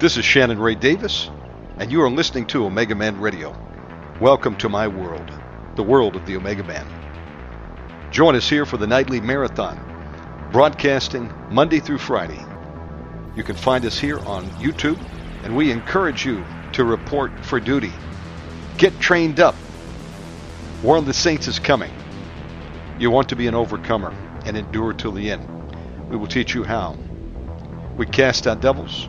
This is Shannon Ray Davis, and you are listening to Omega Man Radio. Welcome to my world, the world of the Omega Man. Join us here for the nightly marathon, broadcasting Monday through Friday. You can find us here on YouTube, and we encourage you to report for duty. Get trained up. War of the Saints is coming. You want to be an overcomer and endure till the end. We will teach you how. We cast out devils.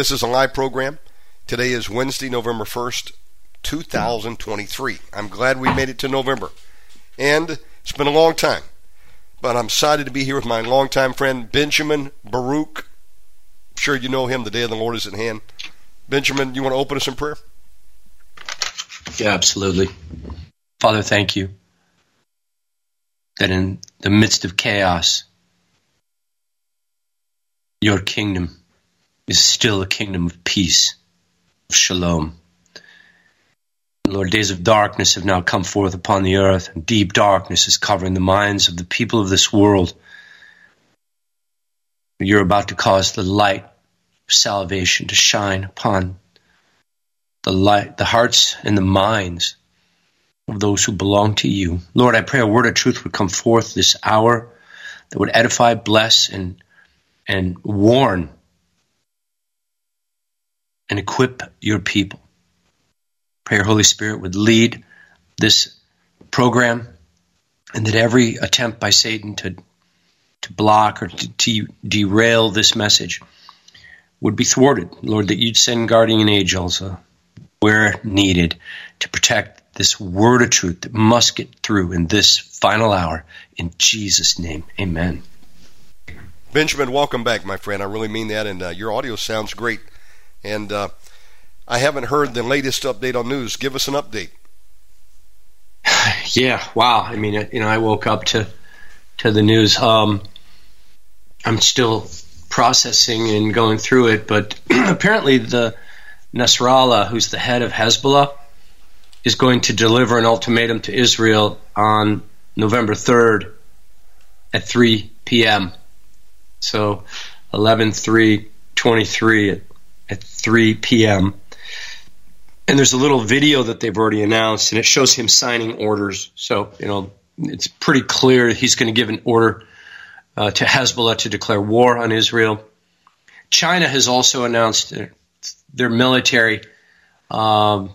This is a live program. Today is Wednesday, November 1st, 2023. I'm glad we made it to November. And it's been a long time. But I'm excited to be here with my longtime friend, Benjamin Baruch. I'm sure you know him. The day of the Lord is at hand. Benjamin, you want to open us in prayer? Yeah, absolutely. Father, thank you that in the midst of chaos, your kingdom is still a kingdom of peace, of shalom. Lord, days of darkness have now come forth upon the earth, and deep darkness is covering the minds of the people of this world. You're about to cause the light of salvation to shine upon the light, the hearts and the minds of those who belong to you. Lord, I pray a word of truth would come forth this hour that would edify, bless, and and warn and equip your people. Pray your Holy Spirit would lead this program and that every attempt by Satan to to block or to, to derail this message would be thwarted. Lord, that you'd send guardian angels uh, where needed to protect this word of truth that must get through in this final hour. In Jesus' name, amen. Benjamin, welcome back, my friend. I really mean that, and uh, your audio sounds great. And uh, I haven't heard the latest update on news. Give us an update. Yeah, wow. I mean, you know, I woke up to to the news. Um, I'm still processing and going through it, but apparently the Nasrallah, who's the head of Hezbollah, is going to deliver an ultimatum to Israel on November 3rd at 3 p.m. So 11 3 23 at at 3 p.m. And there's a little video that they've already announced, and it shows him signing orders. So, you know, it's pretty clear he's going to give an order uh, to Hezbollah to declare war on Israel. China has also announced their, military. Um,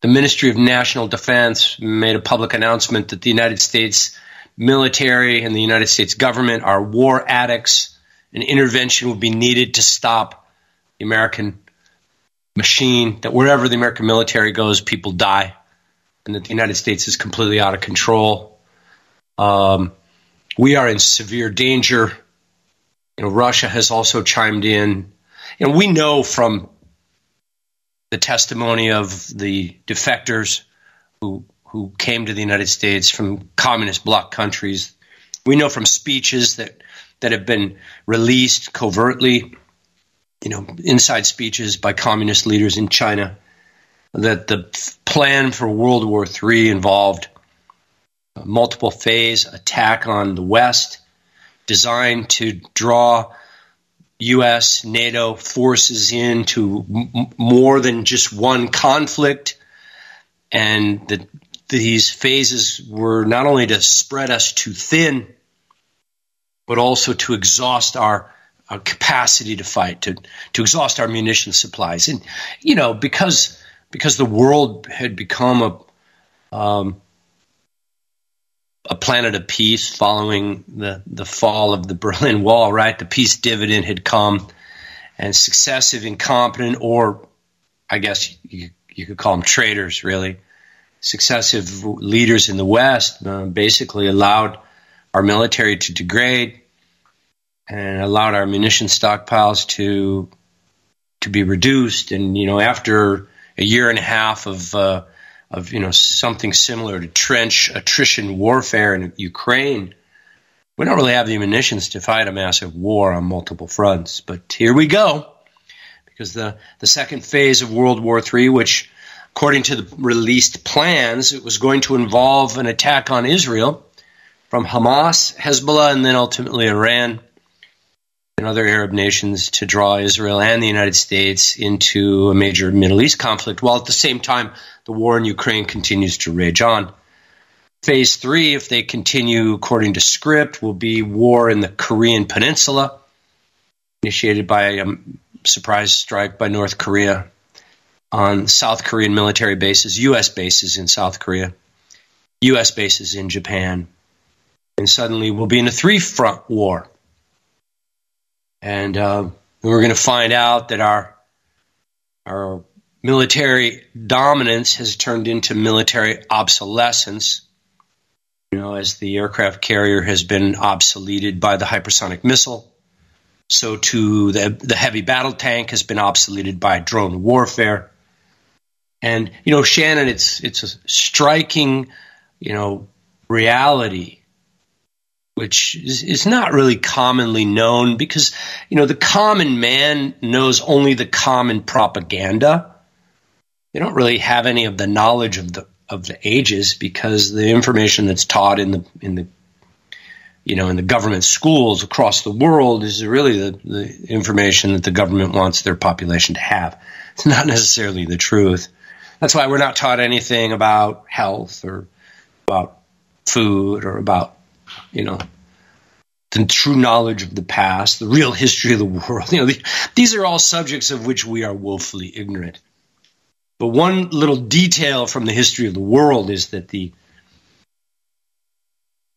the Ministry of National Defense made a public announcement that the United States military and the United States government are war addicts, and intervention will be needed to stop the American machine, that wherever the American military goes, people die, and that the United States is completely out of control. Um, we are in severe danger. You know, Russia has also chimed in. And we know from the testimony of the defectors who who came to the United States from communist bloc countries. We know from speeches that that have been released covertly, you know, inside speeches by communist leaders in China, that the plan for World War III involved a multiple phase attack on the West designed to draw U.S. NATO forces into m- more than just one conflict, and that these phases were not only to spread us too thin, but also to exhaust our, our capacity to fight, to to exhaust our munition supplies, and you know because because the world had become a um, a planet of peace following the, the fall of the Berlin Wall, right? The peace dividend had come, and successive incompetent, or I guess you, you could call them traitors, really, successive leaders in the West uh, basically allowed our military to degrade and allowed our munition stockpiles to to be reduced. And you know, after a year and a half of uh, of you know something similar to trench attrition warfare in Ukraine. We don't really have the munitions to fight a massive war on multiple fronts, but here we go. Because the, the second phase of World War III, which according to the released plans, it was going to involve an attack on Israel from Hamas, Hezbollah, and then ultimately Iran and other Arab nations to draw Israel and the United States into a major Middle East conflict, while at the same time the war in Ukraine continues to rage on. Phase three, if they continue according to script, will be war in the Korean Peninsula, initiated by a surprise strike by North Korea on South Korean military bases, U.S. bases in South Korea, U.S. bases in Japan, and suddenly we'll be in a three front war and uh, we're going to find out that our our military dominance has turned into military obsolescence. You know, as the aircraft carrier has been obsoleted by the hypersonic missile, so too the the heavy battle tank has been obsoleted by drone warfare. And you know, Shannon, it's it's a striking, you know, reality which is, is not really commonly known because, you know, the common man knows only the common propaganda. They don't really have any of the knowledge of the of the ages because the information that's taught in the in the you know in the government schools across the world is really the, the information that the government wants their population to have. It's not necessarily the truth. That's why we're not taught anything about health or about food or about you know, the true knowledge of the past, the real history of the world. You know, these are all subjects of which we are woefully ignorant. But one little detail from the history of the world is that the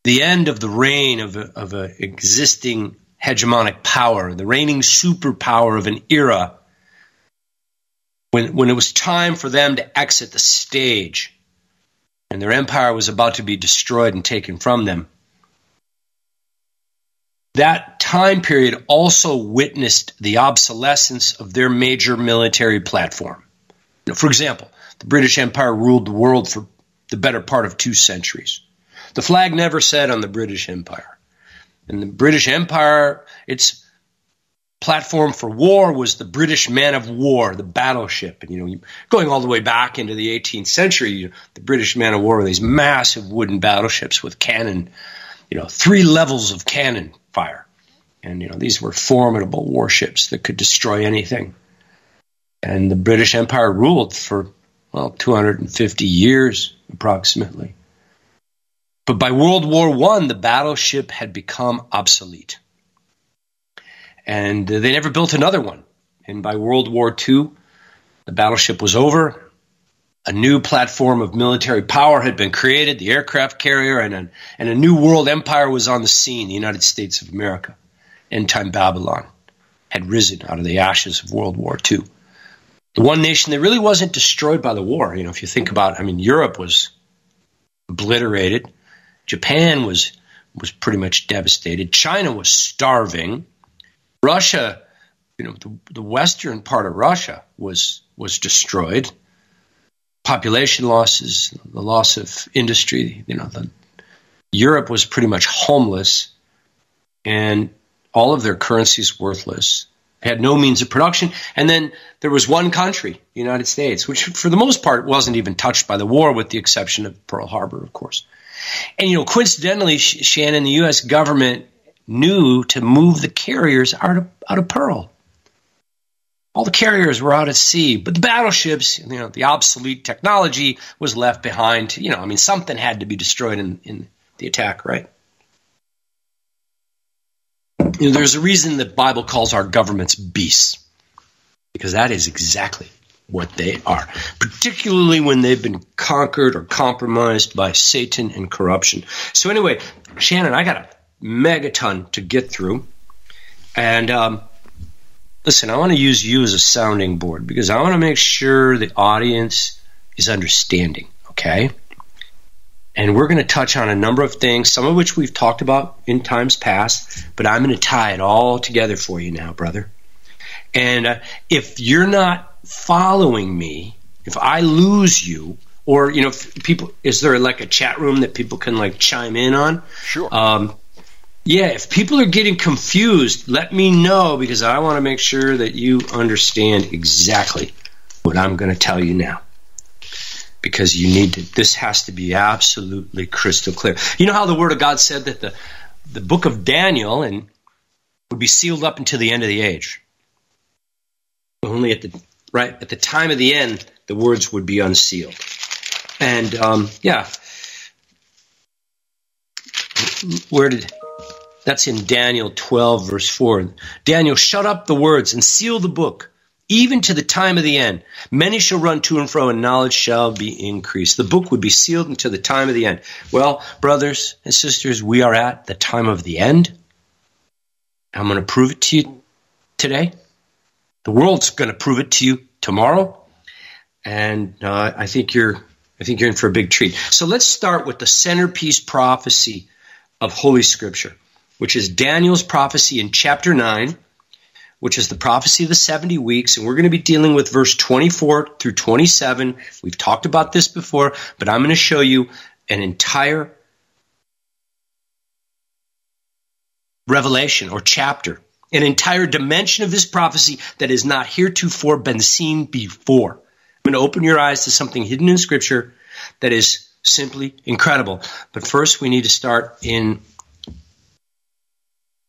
the end of the reign of a, of an existing hegemonic power, the reigning superpower of an era, when, when it was time for them to exit the stage and their empire was about to be destroyed and taken from them, that time period also witnessed the obsolescence of their major military platform. For example, the British Empire ruled the world for the better part of two centuries. The flag never said on the British Empire. And the British Empire, its platform for war was the British man of war, the battleship. And, you know, going all the way back into the 18th century, you know, the British man of war were these massive wooden battleships with cannon, you know, three levels of cannon fire. And, you know, these were formidable warships that could destroy anything. And the British Empire ruled for, well, 250 years approximately. But by World War I, the battleship had become obsolete. And they never built another one. And by World War II, the battleship was over a new platform of military power had been created, the aircraft carrier, and a, and a new world empire was on the scene, the United States of America. End time Babylon had risen out of the ashes of World War II. The one nation that really wasn't destroyed by the war, you know, if you think about, I mean, Europe was obliterated, Japan was was pretty much devastated, China was starving, Russia, you know, the, the western part of Russia was was destroyed population losses, the loss of industry. You know, the, Europe was pretty much homeless, and all of their currencies worthless, had no means of production. And then there was one country, the United States, which for the most part wasn't even touched by the war, with the exception of Pearl Harbor, of course. And, you know, coincidentally, Shannon, the U.S. government knew to move the carriers out of, out of Pearl. All the carriers were out at sea, but the battleships, you know, the obsolete technology was left behind. You know, I mean, something had to be destroyed in, in the attack, right? You know, there's a reason the Bible calls our governments beasts, because that is exactly what they are, particularly when they've been conquered or compromised by Satan and corruption. So, anyway, Shannon, I got a megaton to get through. And um, listen, I want to use you as a sounding board because I want to make sure the audience is understanding, okay? And we're going to touch on a number of things, some of which we've talked about in times past, but I'm going to tie it all together for you now, brother. And uh, if you're not following me, if I lose you, or you know, people, is there like a chat room that people can like chime in on? Sure. Um, yeah, if people are getting confused, let me know because I want to make sure that you understand exactly what I'm going to tell you now because you need to, this has to be absolutely crystal clear. You know how the Word of God said that the, the book of Daniel and would be sealed up until the end of the age. Only at the right at the time of the end, the words would be unsealed. And um, yeah, where did that's in Daniel 12 verse 4. Daniel, shut up the words and seal the book even to the time of the end. Many shall run to and fro, and knowledge shall be increased. The book would be sealed until the time of the end. Well, brothers and sisters, we are at the time of the end. I'm going to prove it to you today. The world's going to prove it to you tomorrow, and uh, I think you're. I think you're in for a big treat. So let's start with the centerpiece prophecy of Holy Scripture, which is Daniel's prophecy in chapter 9 which is the prophecy of the 70 weeks. And we're going to be dealing with verse 24 through 27. We've talked about this before, but I'm going to show you an entire revelation or chapter, an entire dimension of this prophecy that has not heretofore been seen before. I'm going to open your eyes to something hidden in Scripture that is simply incredible. But first, we need to start in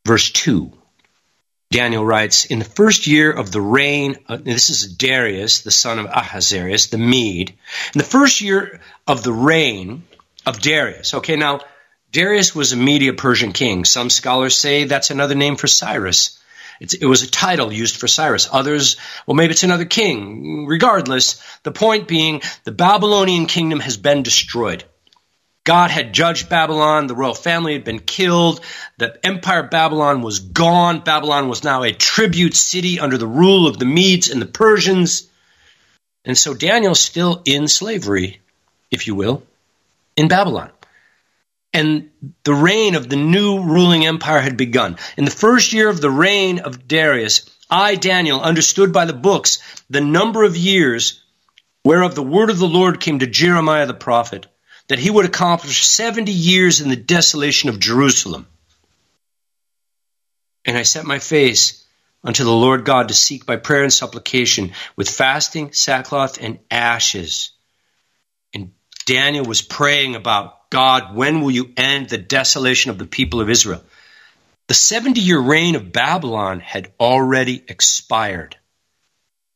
verse 2. Daniel writes, In the first year of the reign, this is Darius, the son of Ahasuerus, the Mede. In the first year of the reign of Darius. Okay, now, Darius was a Media Persian king. Some scholars say that's another name for Cyrus. It's, it was a title used for Cyrus. Others, well, maybe it's another king. Regardless, the point being, the Babylonian kingdom has been destroyed. God had judged Babylon. The royal family had been killed. The empire of Babylon was gone. Babylon was now a tribute city under the rule of the Medes and the Persians. And so Daniel's still in slavery, if you will, in Babylon. And the reign of the new ruling empire had begun. In the first year of the reign of Darius, I, Daniel, understood by the books the number of years whereof the word of the Lord came to Jeremiah the prophet that he would accomplish 70 years in the desolation of Jerusalem. And I set my face unto the Lord God to seek by prayer and supplication with fasting, sackcloth, and ashes. And Daniel was praying about God, when will you end the desolation of the people of Israel? The 70 year reign of Babylon had already expired.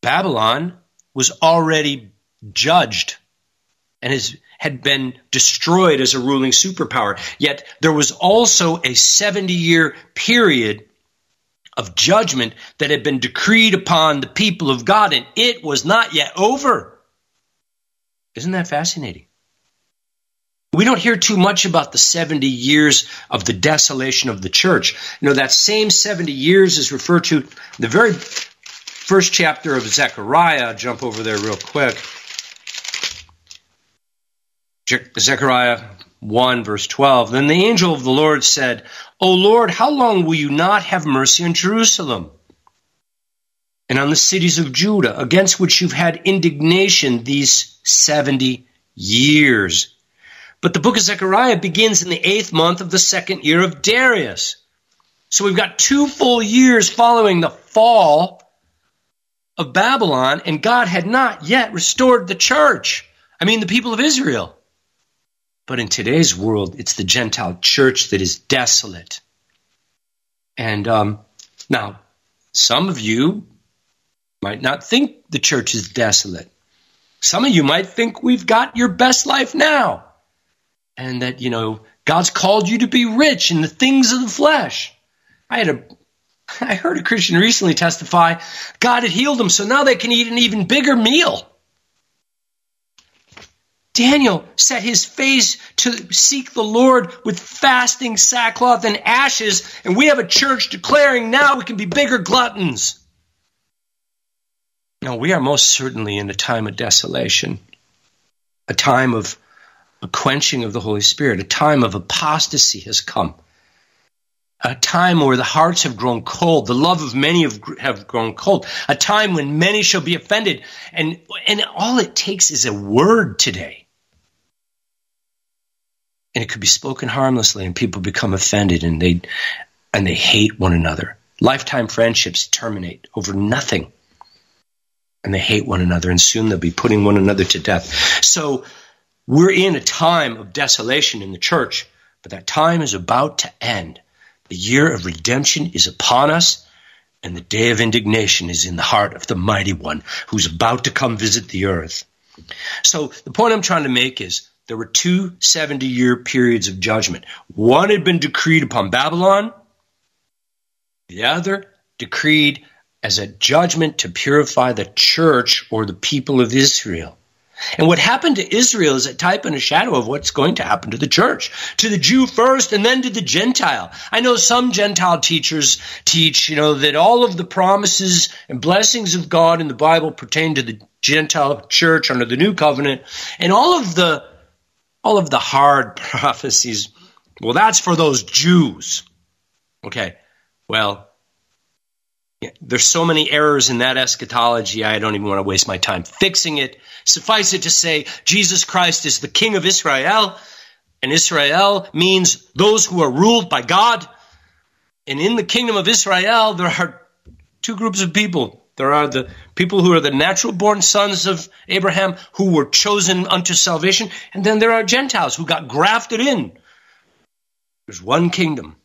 Babylon was already judged and his, had been destroyed as a ruling superpower. Yet there was also a 70 year period of judgment that had been decreed upon the people of God, and it was not yet over. Isn't that fascinating? We don't hear too much about the 70 years of the desolation of the church. You know, that same 70 years is referred to the very first chapter of Zechariah. jump over there real quick. Zechariah 1, verse 12. Then the angel of the Lord said, O Lord, how long will you not have mercy on Jerusalem and on the cities of Judah, against which you've had indignation these 70 years? But the book of Zechariah begins in the eighth month of the second year of Darius. So we've got two full years following the fall of Babylon, and God had not yet restored the church. I mean, the people of Israel. But in today's world, it's the Gentile church that is desolate. And um, now, some of you might not think the church is desolate. Some of you might think we've got your best life now. And that, you know, God's called you to be rich in the things of the flesh. I had a I heard a Christian recently testify God had healed them, so now they can eat an even bigger meal. Daniel set his face to seek the Lord with fasting, sackcloth, and ashes, and we have a church declaring now we can be bigger gluttons. No, we are most certainly in a time of desolation, a time of a quenching of the Holy Spirit, a time of apostasy has come a time where the hearts have grown cold, the love of many have, have grown cold, a time when many shall be offended. And, and all it takes is a word today. And it could be spoken harmlessly and people become offended and they, and they hate one another. Lifetime friendships terminate over nothing. And they hate one another and soon they'll be putting one another to death. So we're in a time of desolation in the church, but that time is about to end. The year of redemption is upon us, and the day of indignation is in the heart of the mighty one who's about to come visit the earth. So the point I'm trying to make is there were two 70 year periods of judgment. One had been decreed upon Babylon, the other decreed as a judgment to purify the church or the people of Israel. And what happened to Israel is a type and a shadow of what's going to happen to the church, to the Jew first and then to the Gentile. I know some Gentile teachers teach, you know, that all of the promises and blessings of God in the Bible pertain to the Gentile church under the new covenant and all of the all of the hard prophecies, well that's for those Jews. Okay. Well, there's so many errors in that eschatology, I don't even want to waste my time fixing it. Suffice it to say, Jesus Christ is the King of Israel, and Israel means those who are ruled by God. And in the kingdom of Israel, there are two groups of people. There are the people who are the natural born sons of Abraham who were chosen unto salvation, and then there are Gentiles who got grafted in. There's one kingdom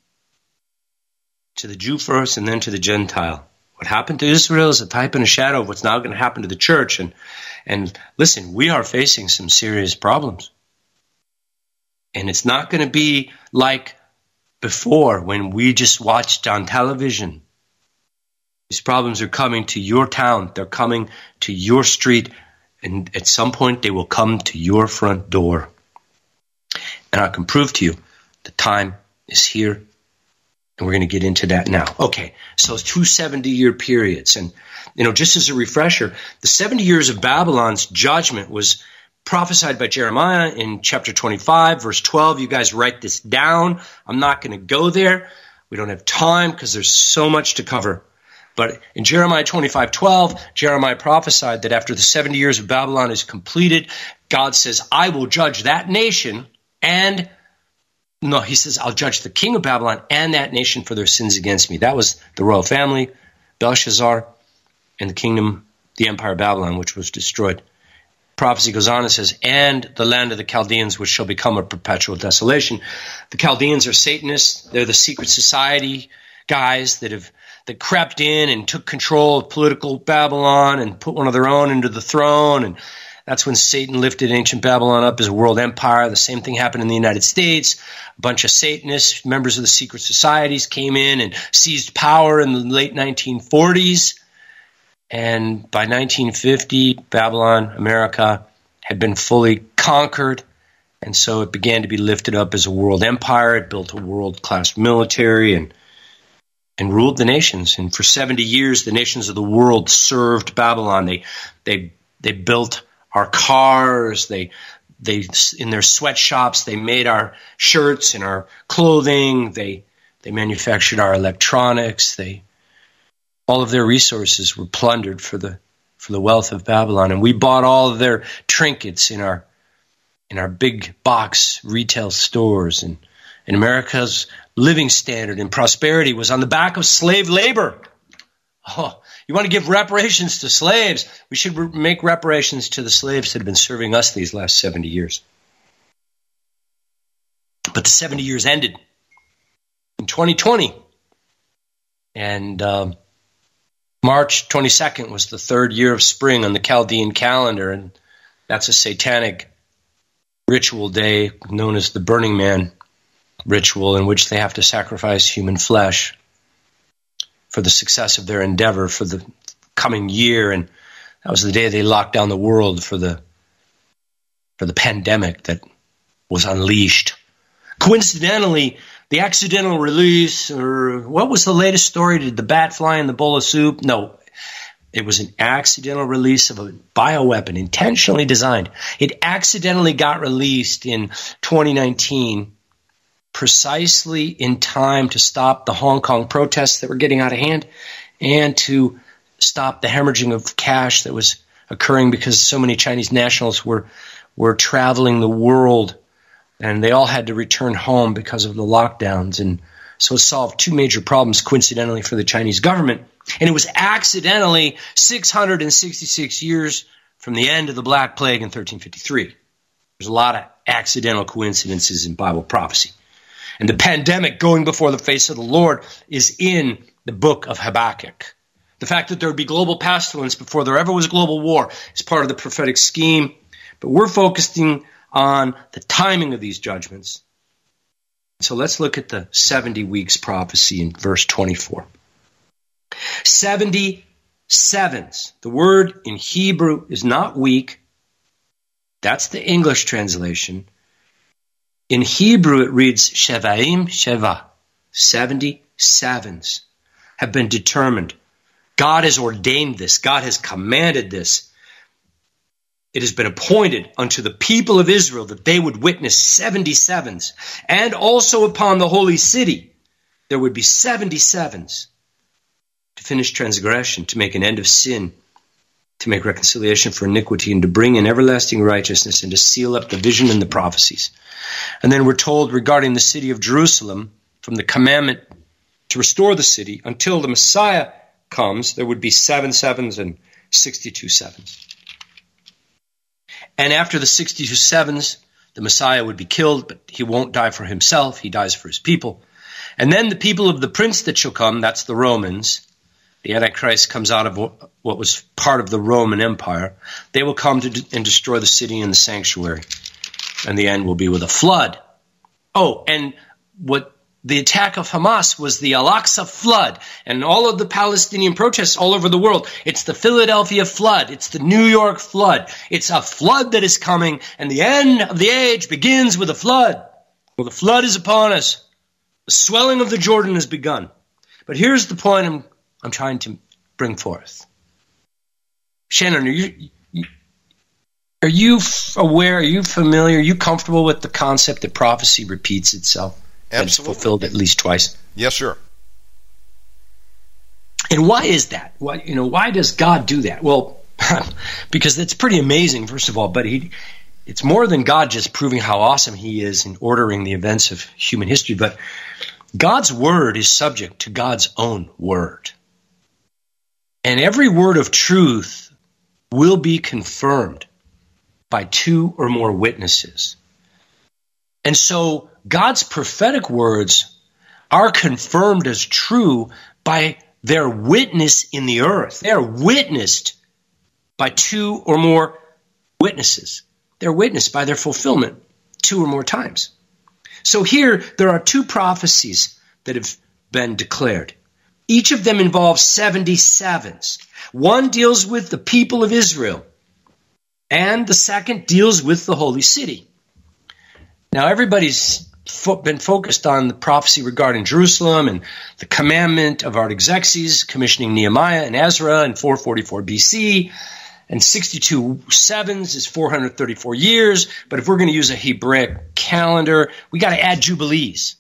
to the Jew first and then to the Gentile. What happened to Israel is a type and a shadow of what's now going to happen to the church. And, and listen, we are facing some serious problems. And it's not going to be like before when we just watched on television. These problems are coming to your town, they're coming to your street, and at some point they will come to your front door. And I can prove to you the time is here and we're going to get into that now. Okay, so two 70 year periods. And, you know, just as a refresher, the 70 years of Babylon's judgment was prophesied by Jeremiah in chapter 25, verse 12. You guys write this down. I'm not going to go there. We don't have time because there's so much to cover. But in Jeremiah 25, 12, Jeremiah prophesied that after the 70 years of Babylon is completed, God says, I will judge that nation and no, he says, I'll judge the king of Babylon and that nation for their sins against me. That was the royal family, Belshazzar, and the kingdom, the empire of Babylon, which was destroyed. Prophecy goes on and says, and the land of the Chaldeans, which shall become a perpetual desolation. The Chaldeans are Satanists. They're the secret society guys that have that crept in and took control of political Babylon and put one of their own into the throne and that's when Satan lifted ancient Babylon up as a world empire. The same thing happened in the United States. A bunch of Satanists, members of the secret societies, came in and seized power in the late 1940s. And by 1950, Babylon, America, had been fully conquered. And so it began to be lifted up as a world empire. It built a world class military and and ruled the nations. And for 70 years, the nations of the world served Babylon. They, they, they built our cars. They they in their sweatshops they made our shirts and our clothing. They they manufactured our electronics. They all of their resources were plundered for the for the wealth of Babylon, and we bought all of their trinkets in our in our big box retail stores and And America's living standard and prosperity was on the back of slave labor. Oh, you want to give reparations to slaves? We should re- make reparations to the slaves that have been serving us these last 70 years. But the 70 years ended in 2020. And um, March 22nd was the third year of spring on the Chaldean calendar. And that's a satanic ritual day known as the Burning Man ritual, in which they have to sacrifice human flesh for the success of their endeavor for the coming year. And that was the day they locked down the world for the for the pandemic that was unleashed. Coincidentally, the accidental release, or what was the latest story? Did the bat fly in the bowl of soup? No, it was an accidental release of a bioweapon intentionally designed. It accidentally got released in 2019, precisely in time to stop the Hong Kong protests that were getting out of hand and to stop the hemorrhaging of cash that was occurring because so many Chinese nationals were were traveling the world and they all had to return home because of the lockdowns. And so it solved two major problems, coincidentally, for the Chinese government. And it was accidentally 666 years from the end of the Black Plague in 1353. There's a lot of accidental coincidences in Bible prophecy. And the pandemic going before the face of the Lord is in the book of Habakkuk. The fact that there would be global pestilence before there ever was global war is part of the prophetic scheme. But we're focusing on the timing of these judgments. So let's look at the 70 weeks prophecy in verse 24. 70 sevens. The word in Hebrew is not week. That's the English translation. In Hebrew, it reads Shevaim Sheva. 70 sevens have been determined. God has ordained this. God has commanded this it has been appointed unto the people of Israel that they would witness 77s, and also upon the holy city there would be 77s to finish transgression, to make an end of sin, to make reconciliation for iniquity, and to bring in everlasting righteousness, and to seal up the vision and the prophecies. And then we're told regarding the city of Jerusalem, from the commandment to restore the city until the Messiah comes, there would be seven sevens and 62 sevens. And after the 62 sevens, the Messiah would be killed, but he won't die for himself. He dies for his people. And then the people of the prince that shall come, that's the Romans, the Antichrist comes out of what was part of the Roman Empire. They will come to and destroy the city and the sanctuary. And the end will be with a flood. Oh, and what the attack of Hamas was the Al-Aqsa flood and all of the Palestinian protests all over the world. It's the Philadelphia flood. It's the New York flood. It's a flood that is coming and the end of the age begins with a flood. Well, the flood is upon us. The swelling of the Jordan has begun. But here's the point I'm, I'm trying to bring forth. Shannon, are you, are you aware, are you familiar, are you comfortable with the concept that prophecy repeats itself? Absolutely. fulfilled at least twice. Yes, sir. And why is that? Why you know why does God do that? Well, because it's pretty amazing, first of all. But he, it's more than God just proving how awesome He is in ordering the events of human history. But God's word is subject to God's own word, and every word of truth will be confirmed by two or more witnesses. And so God's prophetic words are confirmed as true by their witness in the earth. They are witnessed by two or more witnesses. They're witnessed by their fulfillment two or more times. So here, there are two prophecies that have been declared. Each of them involves 77s. One deals with the people of Israel, and the second deals with the holy city. Now, everybody's fo- been focused on the prophecy regarding Jerusalem and the commandment of Artaxerxes commissioning Nehemiah and Ezra in 444 BC. And 62 sevens is 434 years. But if we're going to use a Hebraic calendar, we got to add jubilees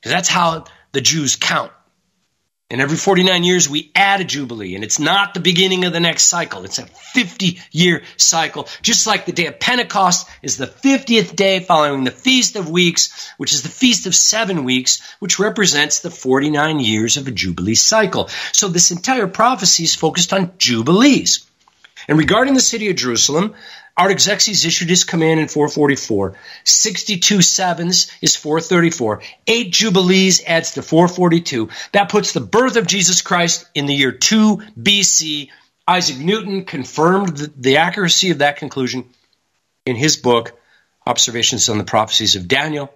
because that's how the Jews count. And every 49 years, we add a Jubilee. And it's not the beginning of the next cycle. It's a 50 year cycle. Just like the day of Pentecost is the 50th day following the Feast of Weeks, which is the Feast of Seven Weeks, which represents the 49 years of a Jubilee cycle. So this entire prophecy is focused on Jubilees. And regarding the city of Jerusalem, Artaxerxes issued his command in 444. 62 sevens is 434. Eight jubilees adds to 442. That puts the birth of Jesus Christ in the year 2 BC. Isaac Newton confirmed the accuracy of that conclusion in his book, Observations on the Prophecies of Daniel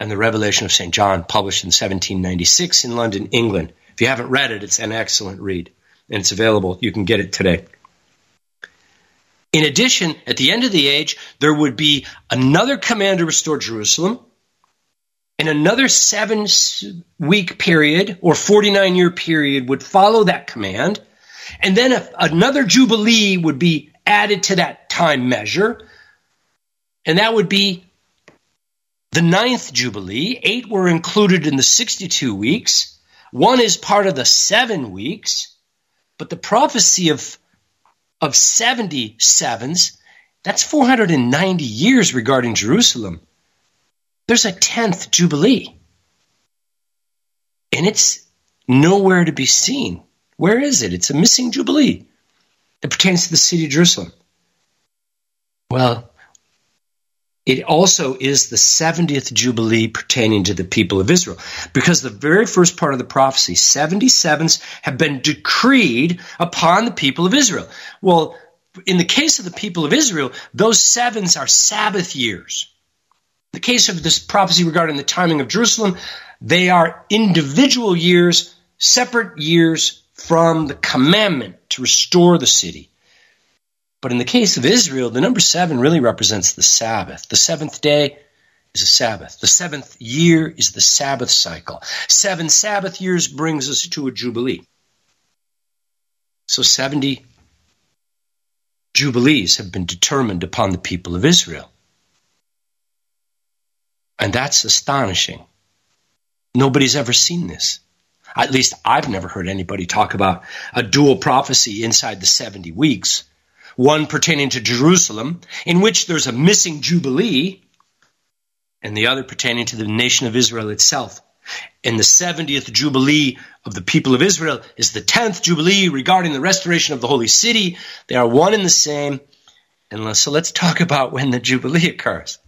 and the Revelation of St. John, published in 1796 in London, England. If you haven't read it, it's an excellent read, and it's available. You can get it today. In addition, at the end of the age, there would be another command to restore Jerusalem, and another seven week period or 49 year period would follow that command. And then another Jubilee would be added to that time measure. And that would be the ninth Jubilee. Eight were included in the 62 weeks. One is part of the seven weeks. But the prophecy of of 77s, that's 490 years regarding Jerusalem. There's a 10th Jubilee. And it's nowhere to be seen. Where is it? It's a missing Jubilee. It pertains to the city of Jerusalem. Well, it also is the 70th Jubilee pertaining to the people of Israel. Because the very first part of the prophecy, 77s have been decreed upon the people of Israel. Well, in the case of the people of Israel, those sevens are Sabbath years. In the case of this prophecy regarding the timing of Jerusalem, they are individual years, separate years from the commandment to restore the city. But in the case of Israel, the number seven really represents the Sabbath. The seventh day is a Sabbath. The seventh year is the Sabbath cycle. Seven Sabbath years brings us to a Jubilee. So 70 Jubilees have been determined upon the people of Israel. And that's astonishing. Nobody's ever seen this. At least I've never heard anybody talk about a dual prophecy inside the 70 weeks one pertaining to Jerusalem, in which there's a missing Jubilee, and the other pertaining to the nation of Israel itself. And the 70th Jubilee of the people of Israel is the 10th Jubilee regarding the restoration of the holy city. They are one and the same. And so let's talk about when the Jubilee occurs.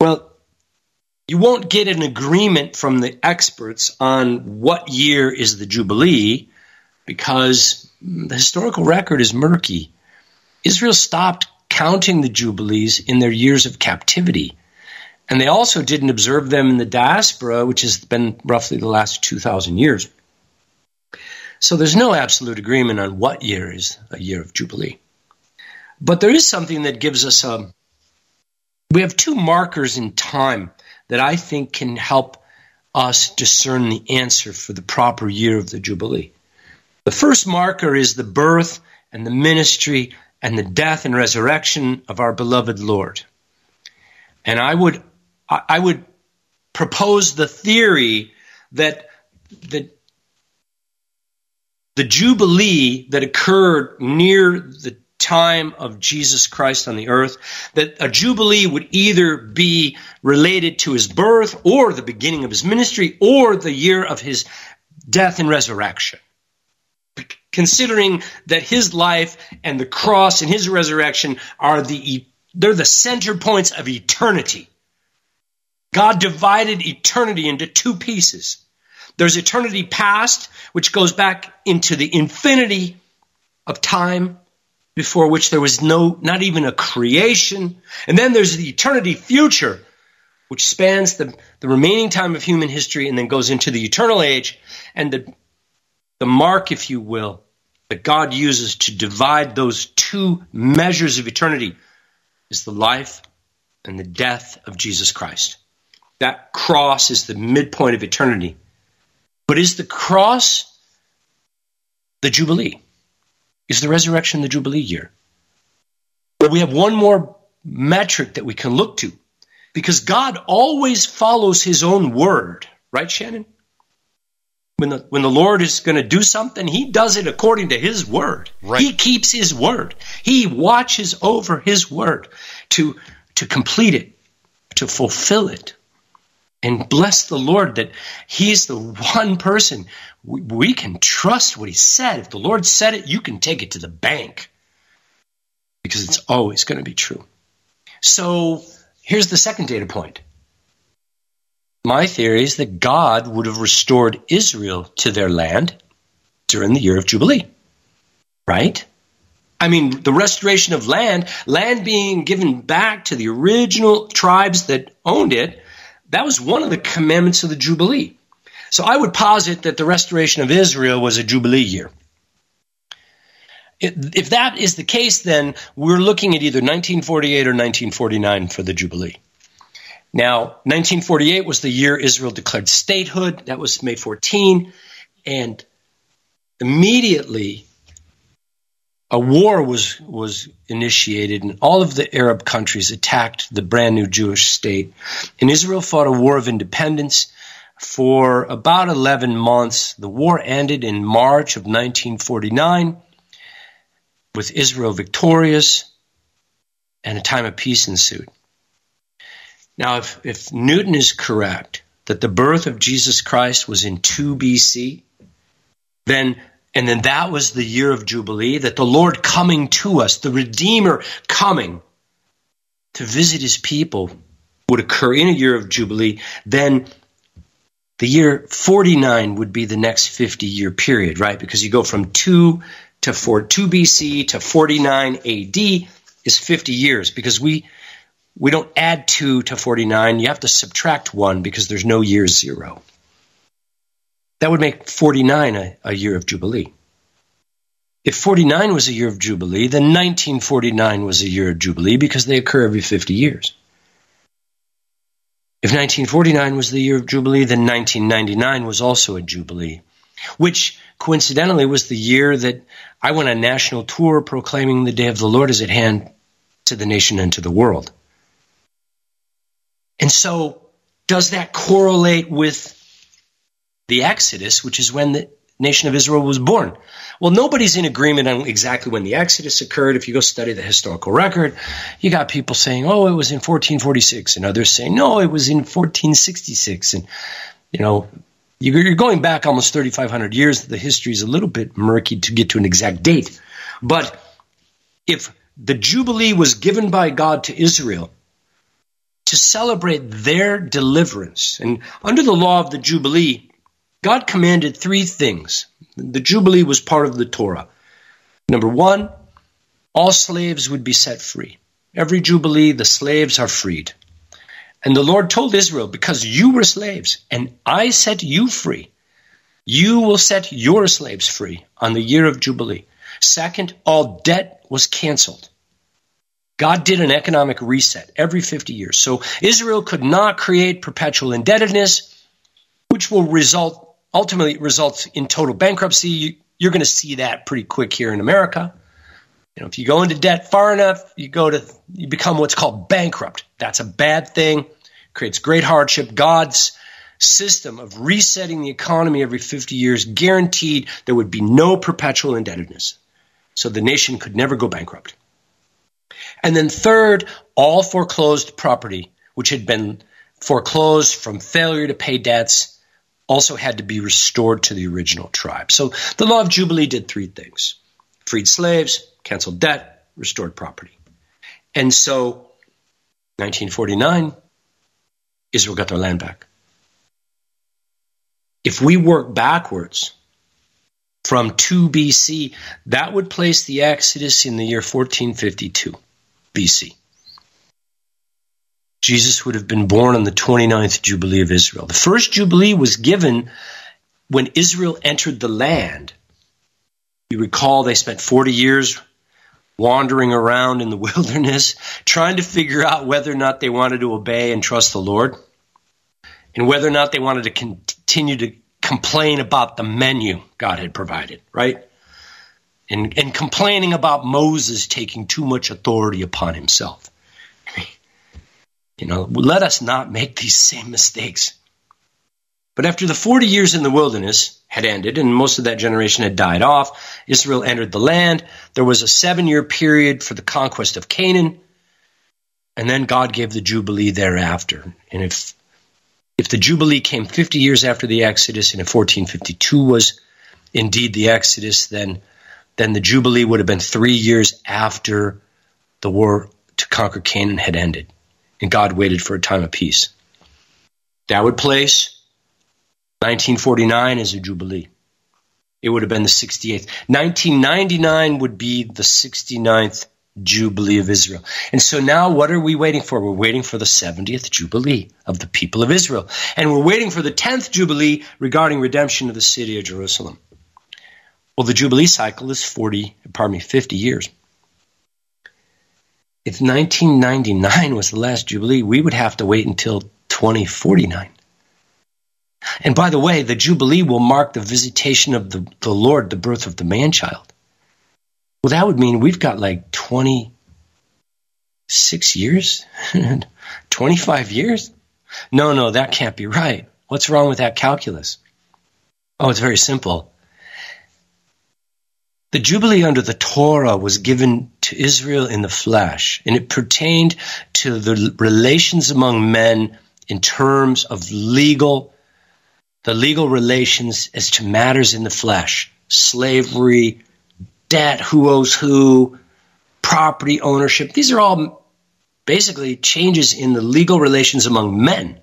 Well, you won't get an agreement from the experts on what year is the Jubilee because the historical record is murky. Israel stopped counting the Jubilees in their years of captivity. And they also didn't observe them in the diaspora, which has been roughly the last 2,000 years. So there's no absolute agreement on what year is a year of Jubilee. But there is something that gives us a. We have two markers in time that I think can help us discern the answer for the proper year of the Jubilee. The first marker is the birth and the ministry and the death and resurrection of our beloved Lord. And I would, I would propose the theory that the, the Jubilee that occurred near the time of Jesus Christ on the earth, that a Jubilee would either be related to his birth or the beginning of his ministry or the year of his death and resurrection considering that his life and the cross and his resurrection are the they're the center points of eternity. God divided eternity into two pieces. There's eternity past, which goes back into the infinity of time before which there was no, not even a creation. And then there's the eternity future, which spans the, the remaining time of human history and then goes into the eternal age. And the the mark, if you will, that God uses to divide those two measures of eternity is the life and the death of Jesus Christ. That cross is the midpoint of eternity. But is the cross the Jubilee? Is the resurrection the Jubilee year? Well, we have one more metric that we can look to because God always follows his own word, right, Shannon? When the when the Lord is going to do something, He does it according to His word. Right. He keeps His word. He watches over His word to to complete it, to fulfill it. And bless the Lord that He's the one person we, we can trust what He said. If the Lord said it, you can take it to the bank because it's always going to be true. So here's the second data point. My theory is that God would have restored Israel to their land during the year of Jubilee. Right? I mean, the restoration of land, land being given back to the original tribes that owned it, that was one of the commandments of the Jubilee. So I would posit that the restoration of Israel was a Jubilee year. If that is the case, then we're looking at either 1948 or 1949 for the Jubilee. Now, 1948 was the year Israel declared statehood. That was May 14. And immediately, a war was, was initiated, and all of the Arab countries attacked the brand new Jewish state. And Israel fought a war of independence for about 11 months. The war ended in March of 1949 with Israel victorious, and a time of peace ensued. Now, if, if Newton is correct that the birth of Jesus Christ was in 2 BC, then and then that was the year of Jubilee, that the Lord coming to us, the Redeemer coming to visit his people would occur in a year of Jubilee, then the year 49 would be the next 50 year period, right? Because you go from 2 to 4, 2 BC to 49 AD is 50 years because we we don't add 2 to 49. You have to subtract 1 because there's no year 0. That would make 49 a, a year of Jubilee. If 49 was a year of Jubilee, then 1949 was a year of Jubilee because they occur every 50 years. If 1949 was the year of Jubilee, then 1999 was also a Jubilee, which coincidentally was the year that I went on national tour proclaiming the day of the Lord is at hand to the nation and to the world. And so, does that correlate with the Exodus, which is when the nation of Israel was born? Well, nobody's in agreement on exactly when the Exodus occurred. If you go study the historical record, you got people saying, oh, it was in 1446, and others saying, no, it was in 1466. And, you know, you're going back almost 3,500 years. The history is a little bit murky to get to an exact date. But if the Jubilee was given by God to Israel to celebrate their deliverance, and under the law of the Jubilee, God commanded three things. The Jubilee was part of the Torah. Number one, all slaves would be set free. Every Jubilee, the slaves are freed. And the Lord told Israel, because you were slaves and I set you free, you will set your slaves free on the year of Jubilee. Second, all debt was canceled. God did an economic reset every 50 years. So Israel could not create perpetual indebtedness, which will result, ultimately results in total bankruptcy. You're going to see that pretty quick here in America. You know, if you go into debt far enough, you go to you become what's called bankrupt. That's a bad thing. Creates great hardship. God's system of resetting the economy every 50 years guaranteed there would be no perpetual indebtedness. So the nation could never go bankrupt. And then third, all foreclosed property, which had been foreclosed from failure to pay debts, also had to be restored to the original tribe. So the law of Jubilee did three things freed slaves, canceled debt, restored property. And so, 1949, Israel got their land back. If we work backwards from 2 BC, that would place the Exodus in the year 1452 BC. Jesus would have been born on the 29th Jubilee of Israel. The first Jubilee was given when Israel entered the land. You recall they spent 40 years wandering around in the wilderness, trying to figure out whether or not they wanted to obey and trust the Lord, and whether or not they wanted to continue to complain about the menu God had provided, right? And, and complaining about Moses taking too much authority upon himself. You know, let us not make these same mistakes. But after the 40 years in the wilderness had ended and most of that generation had died off, Israel entered the land. There was a seven year period for the conquest of Canaan. And then God gave the Jubilee thereafter. And if, if the Jubilee came 50 years after the Exodus and if 1452 was indeed the Exodus, then, then the Jubilee would have been three years after the war to conquer Canaan had ended. And God waited for a time of peace. That would place 1949 as a Jubilee. It would have been the 68th. 1999 would be the 69th Jubilee of Israel. And so now what are we waiting for? We're waiting for the 70th Jubilee of the people of Israel. And we're waiting for the 10th Jubilee regarding redemption of the city of Jerusalem. Well, the Jubilee cycle is 40, pardon me, 50 years. If 1999 was the last Jubilee, we would have to wait until 2049. And by the way, the Jubilee will mark the visitation of the, the Lord, the birth of the man child. Well, that would mean we've got like 26 years? 25 years? No, no, that can't be right. What's wrong with that calculus? Oh, it's very simple. The Jubilee under the Torah was given to Israel in the flesh, and it pertained to the relations among men in terms of legal the legal relations as to matters in the flesh slavery, debt, who owes who, property ownership. These are all basically changes in the legal relations among men.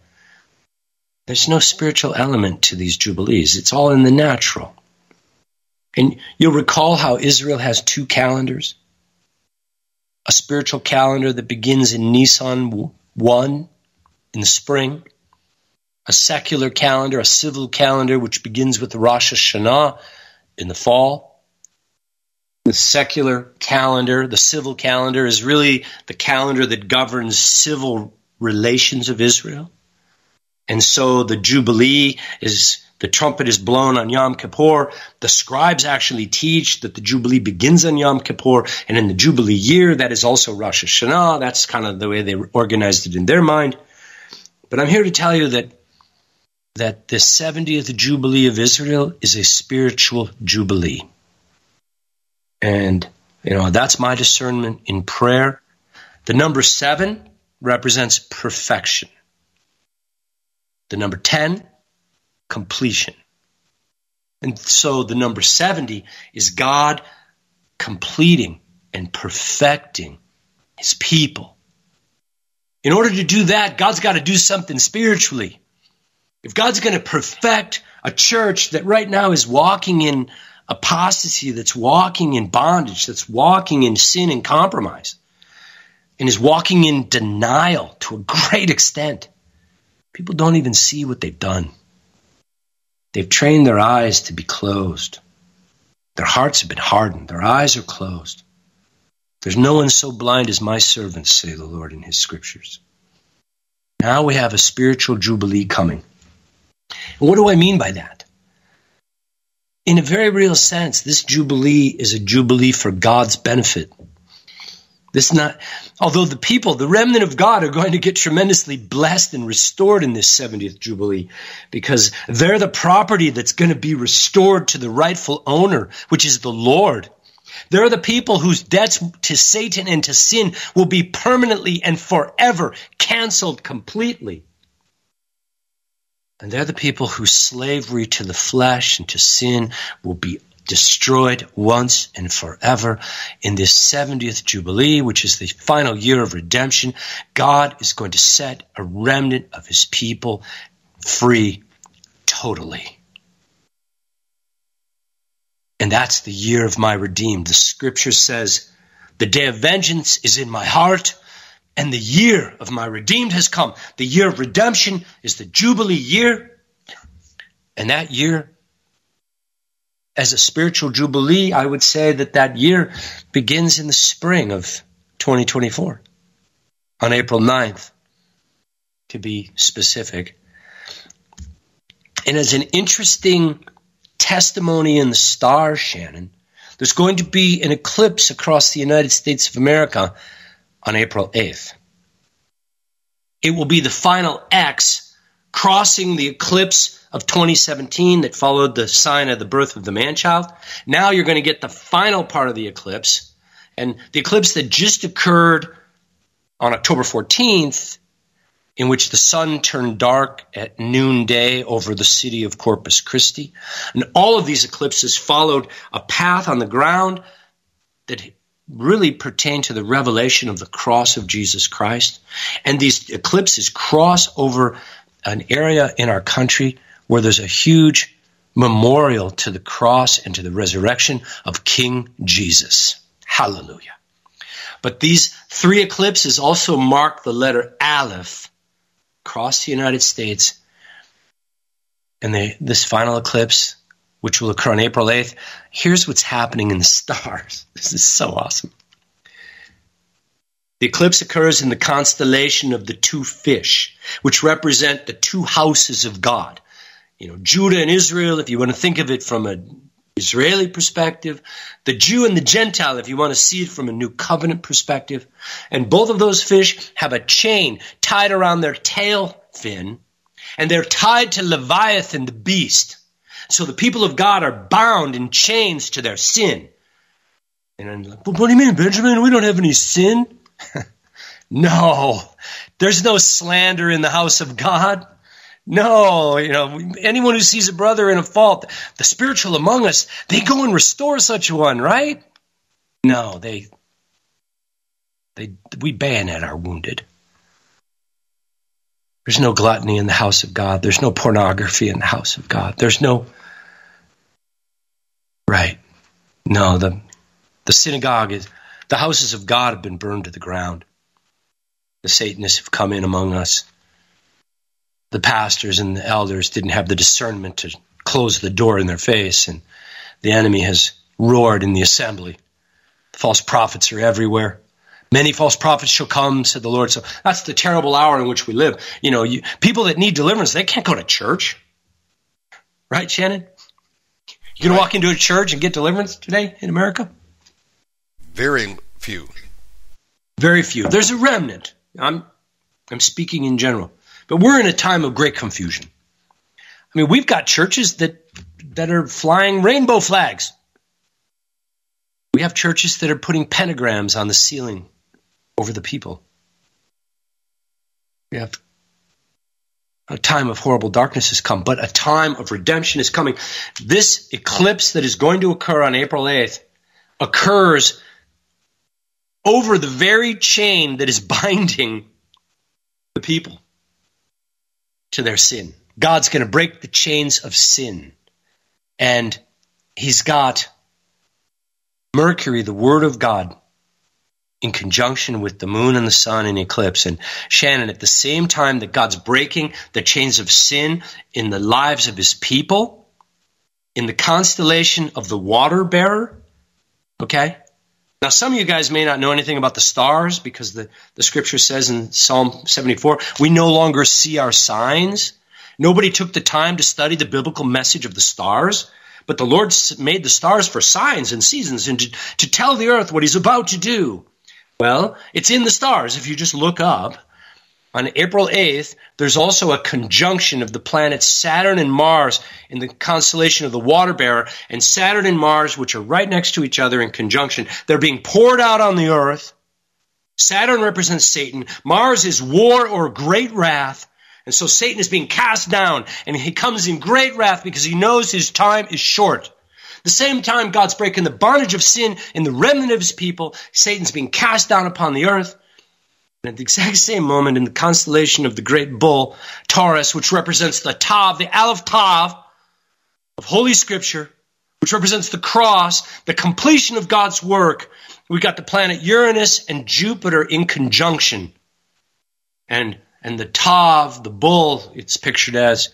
There's no spiritual element to these jubilees, it's all in the natural. And you'll recall how Israel has two calendars a spiritual calendar that begins in Nisan 1 in the spring a secular calendar, a civil calendar, which begins with Rosh Hashanah in the fall. The secular calendar, the civil calendar, is really the calendar that governs civil relations of Israel. And so the Jubilee is the trumpet is blown on Yom Kippur. The scribes actually teach that the Jubilee begins on Yom Kippur, and in the Jubilee year, that is also Rosh Hashanah. That's kind of the way they organized it in their mind. But I'm here to tell you that that the 70th Jubilee of Israel is a spiritual jubilee. And, you know, that's my discernment in prayer. The number seven represents perfection. The number 10, completion. And so the number 70 is God completing and perfecting his people. In order to do that, God's got to do something spiritually. If God's going to perfect a church that right now is walking in apostasy, that's walking in bondage, that's walking in sin and compromise, and is walking in denial to a great extent, people don't even see what they've done. They've trained their eyes to be closed. Their hearts have been hardened. Their eyes are closed. There's no one so blind as my servants, say the Lord in his scriptures. Now we have a spiritual jubilee coming. And what do I mean by that? In a very real sense, this Jubilee is a Jubilee for God's benefit. This not, although the people, the remnant of God, are going to get tremendously blessed and restored in this 70th Jubilee because they're the property that's going to be restored to the rightful owner, which is the Lord. They're the people whose debts to Satan and to sin will be permanently and forever canceled completely. And they're the people whose slavery to the flesh and to sin will be destroyed once and forever. In this 70th Jubilee, which is the final year of redemption, God is going to set a remnant of his people free totally. And that's the year of my redeemed. The scripture says, The day of vengeance is in my heart and the year of my redeemed has come. The year of redemption is the Jubilee year. And that year, as a spiritual Jubilee, I would say that that year begins in the spring of 2024, on April 9th, to be specific. And as an interesting testimony in the stars, Shannon, there's going to be an eclipse across the United States of America on April 8th. It will be the final X crossing the eclipse of 2017 that followed the sign of the birth of the man child. Now you're going to get the final part of the eclipse. And the eclipse that just occurred on October 14th, in which the sun turned dark at noonday over the city of Corpus Christi. And all of these eclipses followed a path on the ground that really pertain to the revelation of the cross of Jesus Christ. And these eclipses cross over an area in our country where there's a huge memorial to the cross and to the resurrection of King Jesus. Hallelujah. But these three eclipses also mark the letter Aleph across the United States. And they, this final eclipse, which will occur on April 8th, here's what's happening in the stars. This is so awesome. The eclipse occurs in the constellation of the two fish, which represent the two houses of God. You know, Judah and Israel, if you want to think of it from an Israeli perspective, the Jew and the Gentile, if you want to see it from a new covenant perspective. And both of those fish have a chain tied around their tail fin, and they're tied to Leviathan, the beast. So the people of God are bound in chains to their sin. And I'm like, what do you mean, Benjamin? We don't have any sin. no, there's no slander in the house of God. No, you know, anyone who sees a brother in a fault, the spiritual among us, they go and restore such one, right? No, they, they, we bayonet our wounded. There's no gluttony in the house of God. There's no pornography in the house of God. There's no, right? No, the, the synagogue is, the houses of God have been burned to the ground. The Satanists have come in among us. The pastors and the elders didn't have the discernment to close the door in their face, and the enemy has roared in the assembly. False prophets are everywhere. Many false prophets shall come, said the Lord. So that's the terrible hour in which we live. You know, you, people that need deliverance, they can't go to church. Right, Shannon? You can right. walk into a church and get deliverance today in America? Very few. Very few. There's a remnant. I'm, I'm speaking in general. But we're in a time of great confusion. I mean, we've got churches that, that are flying rainbow flags. We have churches that are putting pentagrams on the ceiling over the people. We have a time of horrible darkness has come, but a time of redemption is coming. This eclipse that is going to occur on April 8th occurs over the very chain that is binding the people to their sin. God's going to break the chains of sin. And he's got Mercury, the Word of God, in conjunction with the moon and the sun in eclipse. And Shannon, at the same time that God's breaking the chains of sin in the lives of his people, in the constellation of the water bearer, okay? Now, some of you guys may not know anything about the stars because the, the scripture says in Psalm 74, we no longer see our signs. Nobody took the time to study the biblical message of the stars, but the Lord made the stars for signs and seasons and to, to tell the earth what he's about to do. Well, it's in the stars if you just look up. On April 8th, there's also a conjunction of the planets Saturn and Mars in the constellation of the Water Bearer, and Saturn and Mars, which are right next to each other in conjunction, they're being poured out on the earth. Saturn represents Satan. Mars is war or great wrath. And so Satan is being cast down, and he comes in great wrath because he knows his time is short. The same time God's breaking the bondage of sin in the remnant of his people, Satan's being cast down upon the earth. And at the exact same moment, in the constellation of the great bull, Taurus, which represents the Tav, the Aleph Tav of Holy Scripture, which represents the cross, the completion of God's work, we got the planet Uranus and Jupiter in conjunction. And, and the Tav, the bull, it's pictured as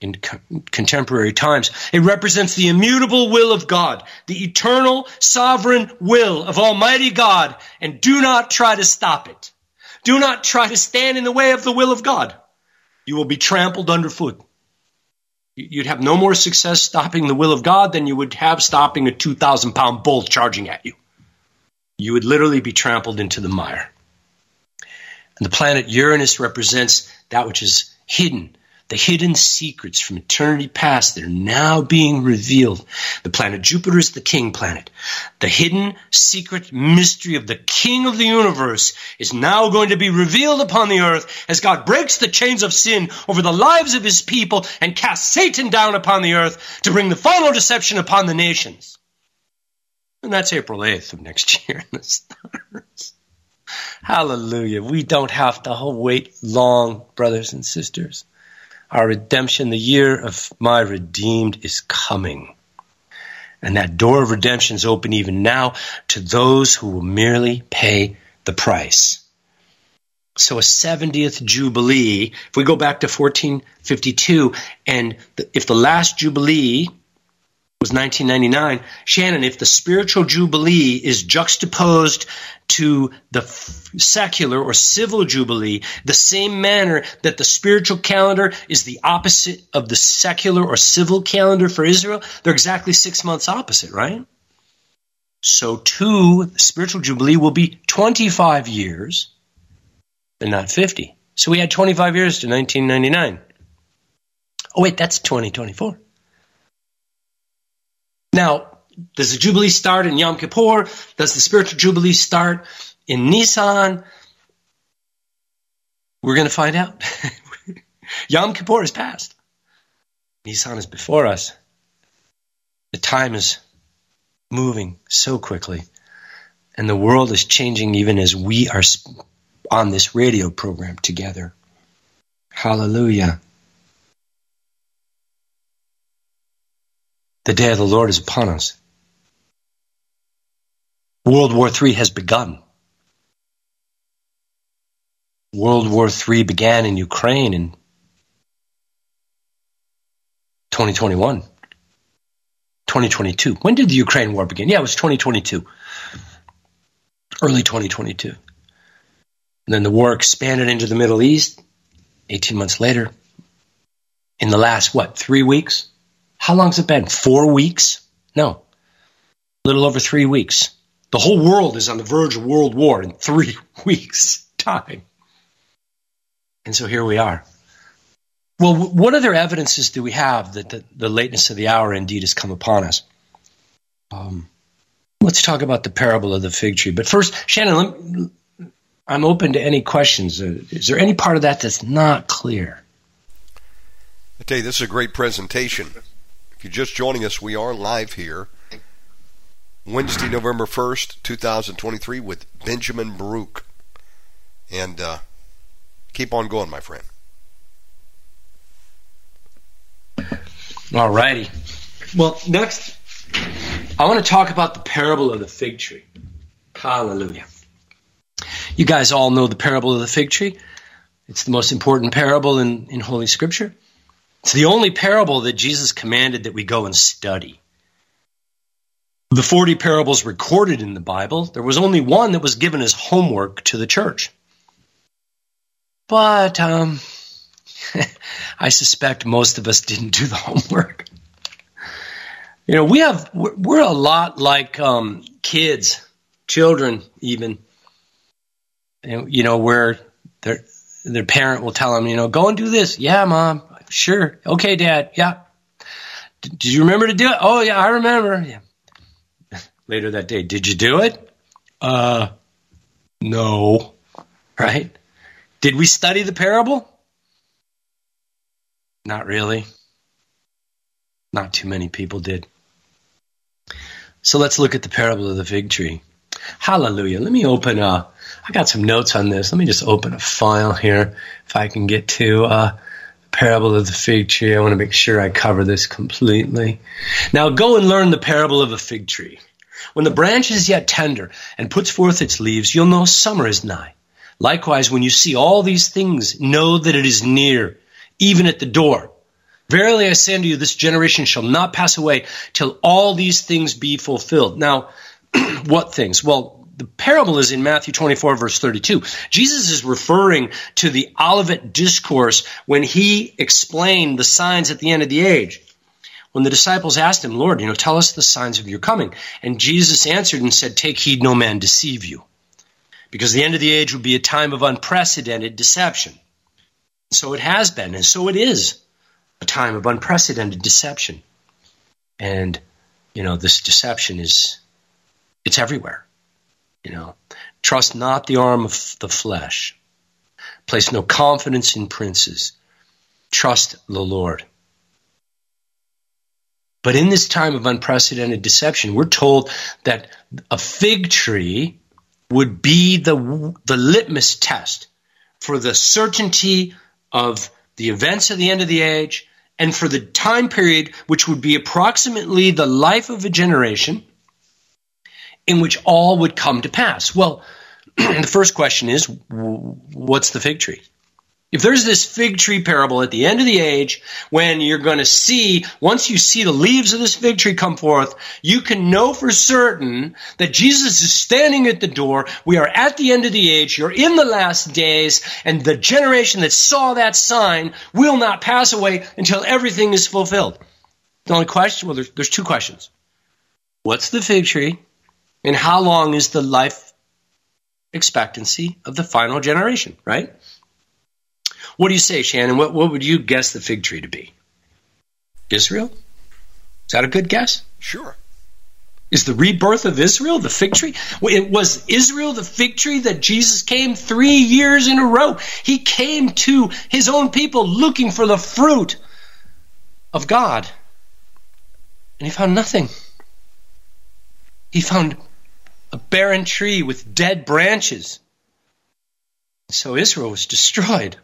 in co- contemporary times. It represents the immutable will of God, the eternal sovereign will of Almighty God, and do not try to stop it. Do not try to stand in the way of the will of God. You will be trampled underfoot. You'd have no more success stopping the will of God than you would have stopping a 2,000 pound bull charging at you. You would literally be trampled into the mire. And the planet Uranus represents that which is hidden, the hidden secrets from eternity past that are now being revealed. The planet Jupiter is the king planet. The hidden secret mystery of the king of the universe is now going to be revealed upon the earth as God breaks the chains of sin over the lives of his people and casts Satan down upon the earth to bring the final deception upon the nations. And that's April 8th of next year in the stars. Hallelujah. We don't have to wait long, brothers and sisters. Our redemption, the year of my redeemed, is coming. And that door of redemption is open even now to those who will merely pay the price. So a 70th Jubilee, if we go back to 1452, and if the last Jubilee was 1999. Shannon, if the spiritual jubilee is juxtaposed to the secular or civil jubilee, the same manner that the spiritual calendar is the opposite of the secular or civil calendar for Israel, they're exactly six months opposite, right? So, too, the spiritual jubilee will be 25 years, but not 50. So we had 25 years to 1999. Oh, wait, that's 2024. Now, does the Jubilee start in Yom Kippur? Does the spiritual Jubilee start in Nisan? We're going to find out. Yom Kippur is past. Nisan is before us. The time is moving so quickly, and the world is changing even as we are on this radio program together. Hallelujah. The day of the Lord is upon us. World War III has begun. World War III began in Ukraine in 2021. 2022. When did the Ukraine war begin? Yeah, it was 2022. Early 2022. And then the war expanded into the Middle East 18 months later. In the last, what, three weeks? How long's it been? Four weeks? No. A little over three weeks. The whole world is on the verge of world war in three weeks' time. And so here we are. Well, what other evidences do we have that the, the lateness of the hour indeed has come upon us? Um, let's talk about the parable of the fig tree. But first, Shannon, I'm open to any questions. Uh, is there any part of that that's not clear? I tell you, this is a great presentation. If you're just joining us, we are live here Wednesday, November 1st, 2023, with Benjamin Baruch. And uh, keep on going, my friend. All righty. Well, next, I want to talk about the parable of the fig tree. Hallelujah. You guys all know the parable of the fig tree. It's the most important parable in, in Holy Scripture. It's the only parable that Jesus commanded that we go and study. The 40 parables recorded in the Bible, there was only one that was given as homework to the church. But um, I suspect most of us didn't do the homework. You know, we have, we're a lot like um, kids, children, even. You know, where their their parent will tell them, you know, go and do this. Yeah, mom. Sure. Okay, Dad. Yeah. Did you remember to do it? Oh, yeah, I remember. Yeah. Later that day, did you do it? Uh, no. Right? Did we study the parable? Not really. Not too many people did. So let's look at the parable of the fig tree. Hallelujah. Let me open, uh, I got some notes on this. Let me just open a file here if I can get to, uh, parable of the fig tree. I want to make sure I cover this completely. Now go and learn the parable of a fig tree. When the branch is yet tender and puts forth its leaves, you'll know summer is nigh. Likewise, when you see all these things, know that it is near, even at the door. Verily I say unto you, this generation shall not pass away till all these things be fulfilled. Now, what things? Well, the parable is in Matthew 24, verse 32. Jesus is referring to the Olivet Discourse when he explained the signs at the end of the age. When the disciples asked him, Lord, you know, tell us the signs of your coming. And Jesus answered and said, Take heed no man deceive you. Because the end of the age would be a time of unprecedented deception. So it has been, and so it is a time of unprecedented deception. And, you know, this deception is, it's everywhere. You know, trust not the arm of the flesh. Place no confidence in princes. Trust the Lord. But in this time of unprecedented deception, we're told that a fig tree would be the, the litmus test for the certainty of the events of the end of the age and for the time period which would be approximately the life of a generation in which all would come to pass. Well, the first question is what's the fig tree? If there's this fig tree parable at the end of the age, when you're going to see, once you see the leaves of this fig tree come forth, you can know for certain that Jesus is standing at the door. We are at the end of the age. You're in the last days, and the generation that saw that sign will not pass away until everything is fulfilled. The only question, well, there's, there's two questions. What's the fig tree? And how long is the life expectancy of the final generation, right? What do you say, Shannon? What, what would you guess the fig tree to be? Israel? Is that a good guess? Sure. Is the rebirth of Israel the fig tree? It was Israel the fig tree that Jesus came three years in a row. He came to his own people looking for the fruit of God. And he found nothing. He found a barren tree with dead branches. So Israel was destroyed.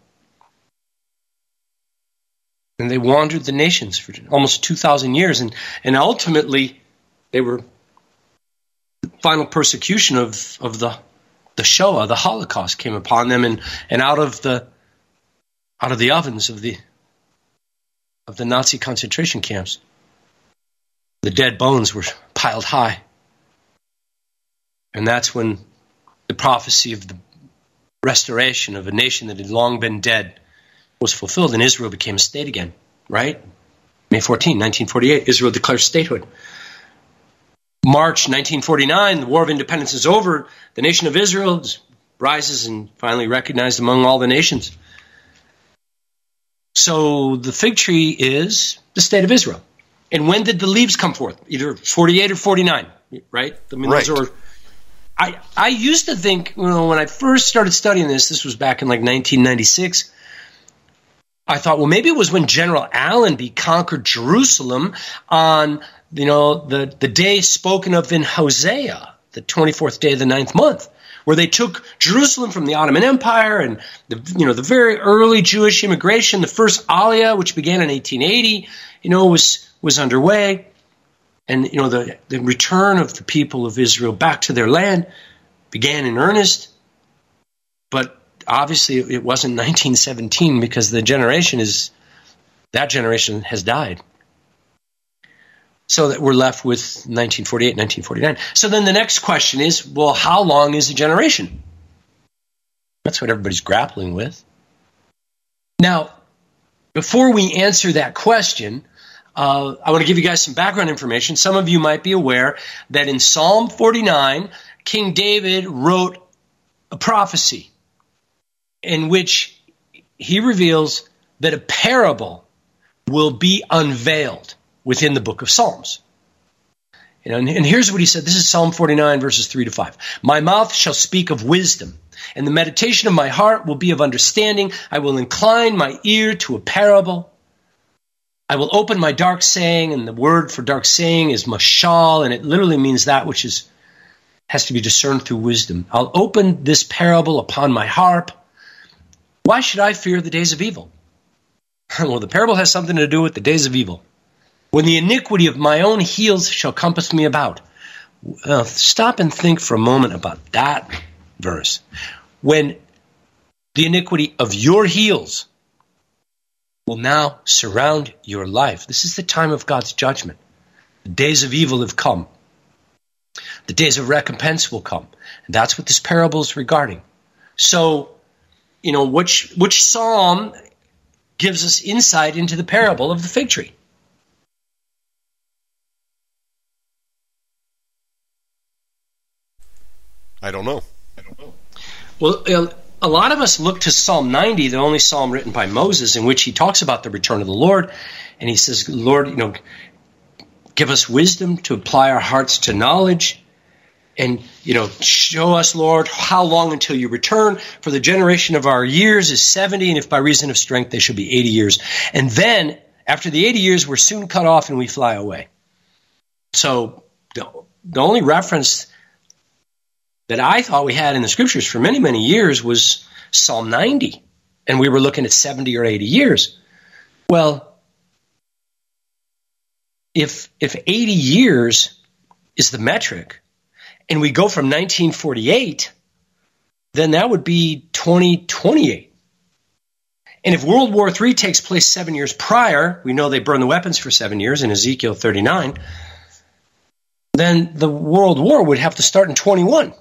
And they wandered the nations for almost 2,000 years. And, and ultimately, they were the final persecution of, of the, the Shoah, the Holocaust came upon them. And, and out of the out of the ovens of the of the Nazi concentration camps, the dead bones were piled high. And that's when the prophecy of the restoration of a nation that had long been dead was fulfilled and Israel became a state again, right? May 14, 1948, Israel declares statehood. March 1949, the War of Independence is over. The nation of Israel rises and finally recognized among all the nations. So the fig tree is the state of Israel. And when did the leaves come forth? Either 48 or 49, right? I mean, right. Are, I, I used to think, you know, when I first started studying this, this was back in like 1996, I thought, well, maybe it was when General Allenby conquered Jerusalem on, you know, the, the day spoken of in Hosea, the 24th day of the ninth month, where they took Jerusalem from the Ottoman Empire and the, you know, the very early Jewish immigration, the first Aliyah, which began in 1880, you know, was, was underway. And, you know, the, the return of the people of Israel back to their land began in earnest. But obviously it wasn't 1917 because the generation is that generation has died. So that we're left with 1948, 1949. So then the next question is, well, how long is a generation? That's what everybody's grappling with. Now, before we answer that question, uh, I want to give you guys some background information. Some of you might be aware that in Psalm 49, King David wrote a prophecy in which he reveals that a parable will be unveiled within the book of Psalms. and, and here's what he said. This is Psalm 49, verses 3 to 5. My mouth shall speak of wisdom, and the meditation of my heart will be of understanding. I will incline my ear to a parable. I will open my dark saying, and the word for dark saying is mashal, and it literally means that which is has to be discerned through wisdom. I'll open this parable upon my harp. Why should I fear the days of evil? well, the parable has something to do with the days of evil. When the iniquity of my own heels shall compass me about. Uh, stop and think for a moment about that verse. When the iniquity of your heels will now surround your life. This is the time of God's judgment. The days of evil have come. The days of recompense will come. And that's what this parable is regarding. So you know, which which psalm gives us insight into the parable of the fig tree? I don't know. I don't know. Well, uh, a lot of us look to Psalm 90, the only psalm written by Moses, in which he talks about the return of the Lord. And he says, Lord, you know, give us wisdom to apply our hearts to knowledge. And, you know, show us, Lord, how long until you return. For the generation of our years is 70, and if by reason of strength they should be 80 years. And then, after the 80 years, we're soon cut off and we fly away. So, the, the only reference that I thought we had in the scriptures for many, many years was Psalm 90. And we were looking at 70 or 80 years. Well, if, if 80 years is the metric, and we go from 1948, then that would be 2028. And if World War III takes place seven years prior, we know they burned the weapons for seven years in Ezekiel 39, then the World War would have to start in 21.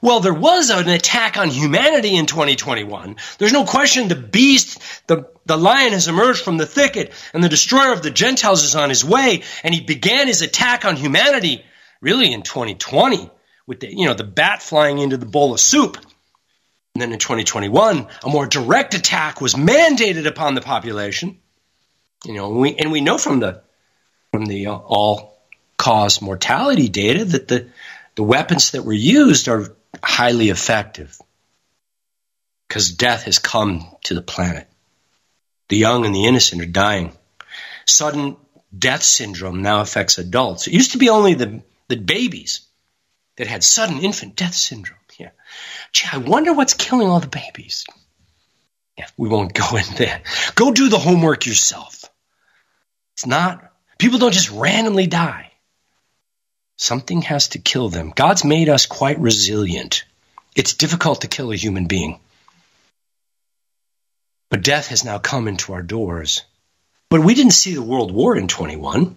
Well, there was an attack on humanity in 2021. There's no question the beast, the, the lion has emerged from the thicket and the destroyer of the Gentiles is on his way. And he began his attack on humanity really in 2020 with the, you know, the bat flying into the bowl of soup. And then in 2021, a more direct attack was mandated upon the population. You know, and we, and we know from the, from the uh, all cause mortality data that the, the weapons that were used are highly effective because death has come to the planet. The young and the innocent are dying. Sudden death syndrome now affects adults. It used to be only the, the babies that had sudden infant death syndrome. Yeah. Gee, I wonder what's killing all the babies. Yeah, we won't go in there. Go do the homework yourself. It's not, people don't just randomly die. Something has to kill them. God's made us quite resilient. It's difficult to kill a human being. But death has now come into our doors. But we didn't see the world war in 21.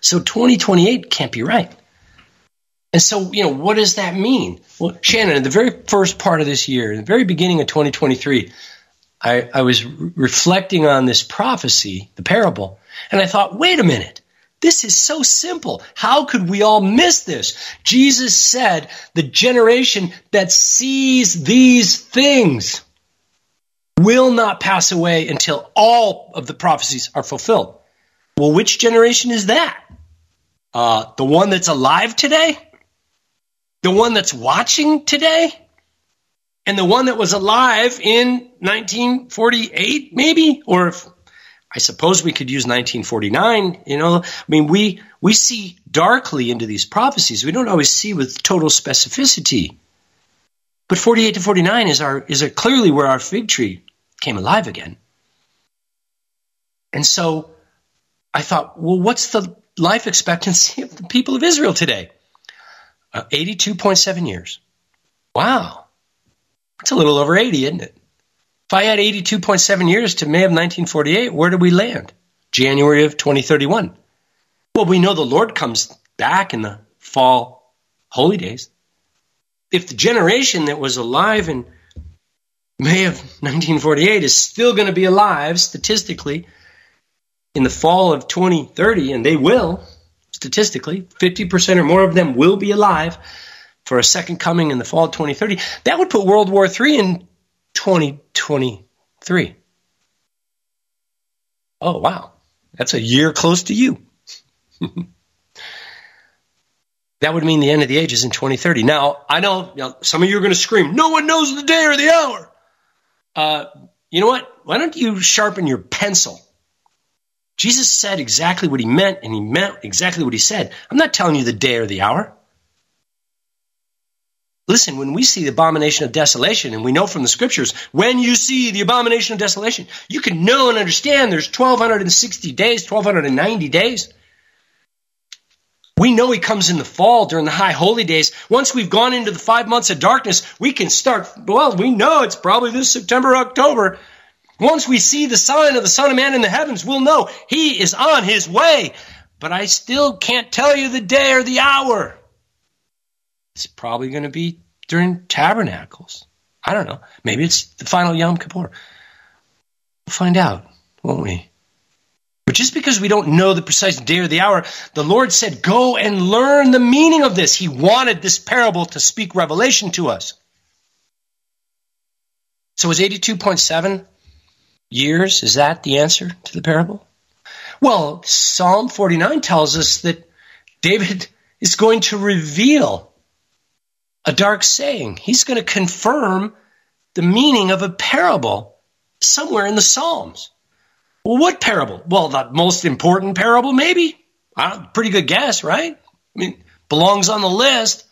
So 2028 can't be right. And so, you know, what does that mean? Well, Shannon, in the very first part of this year, in the very beginning of 2023, I, I was re- reflecting on this prophecy, the parable, and I thought, wait a minute. This is so simple. How could we all miss this? Jesus said, the generation that sees these things will not pass away until all of the prophecies are fulfilled. Well, which generation is that? Uh, the one that's alive today? The one that's watching today? And the one that was alive in 1948, maybe? Or I suppose we could use 1949. You know, I mean, we we see darkly into these prophecies. We don't always see with total specificity. But 48 to 49 is our is clearly where our fig tree came alive again. And so I thought, well, what's the life expectancy of the people of Israel today? Uh, 82.7 years. Wow. It's a little over 80, isn't it? If I add 82.7 years to May of 1948, where do we land? January of 2031. Well, we know the Lord comes back in the fall holy days. If the generation that was alive in May of 1948 is still going to be alive statistically in the fall of 2030, and they will, statistically, 50% or more of them will be alive for a second coming in the fall of 2030, that would put World War III in 2023. Oh, wow. That's a year close to you. that would mean the end of the ages in 2030. Now, I know, you know some of you are going to scream, no one knows the day or the hour. Uh, you know what? Why don't you sharpen your pencil? Jesus said exactly what he meant, and he meant exactly what he said. I'm not telling you the day or the hour. Listen, when we see the abomination of desolation, and we know from the scriptures, when you see the abomination of desolation, you can know and understand there's 1260 days, 1290 days. We know he comes in the fall during the high holy days. Once we've gone into the five months of darkness, we can start, well, we know it's probably this September, October. Once we see the sign of the Son of Man in the heavens, we'll know he is on his way. But I still can't tell you the day or the hour. It's probably going to be during tabernacles. I don't know. Maybe it's the final Yom Kippur. We'll find out, won't we? But just because we don't know the precise day or the hour, the Lord said, Go and learn the meaning of this. He wanted this parable to speak revelation to us. So is 82.7 years, is that the answer to the parable? Well, Psalm 49 tells us that David is going to reveal a dark saying. He's going to confirm the meaning of a parable somewhere in the Psalms. Well, what parable? Well, the most important parable, maybe. Uh, pretty good guess, right? I mean, belongs on the list.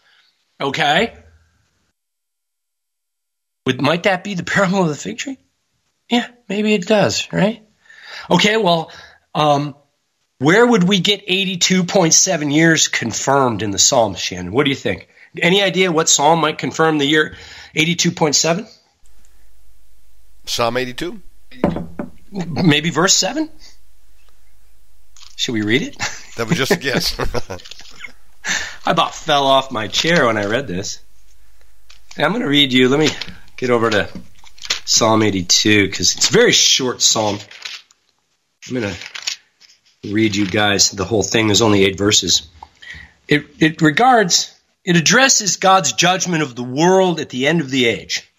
Okay. Would, might that be the parable of the fig tree? Yeah, maybe it does, right? Okay, well, um, where would we get 82.7 years confirmed in the Psalms, Shannon? What do you think? Any idea what Psalm might confirm the year 82.7? Psalm 82? Maybe verse 7? Should we read it? That was just a guess. I about fell off my chair when I read this. I'm going to read you. Let me get over to Psalm 82 because it's a very short psalm. I'm going to read you guys the whole thing. There's only eight verses. It, it regards, it addresses God's judgment of the world at the end of the age.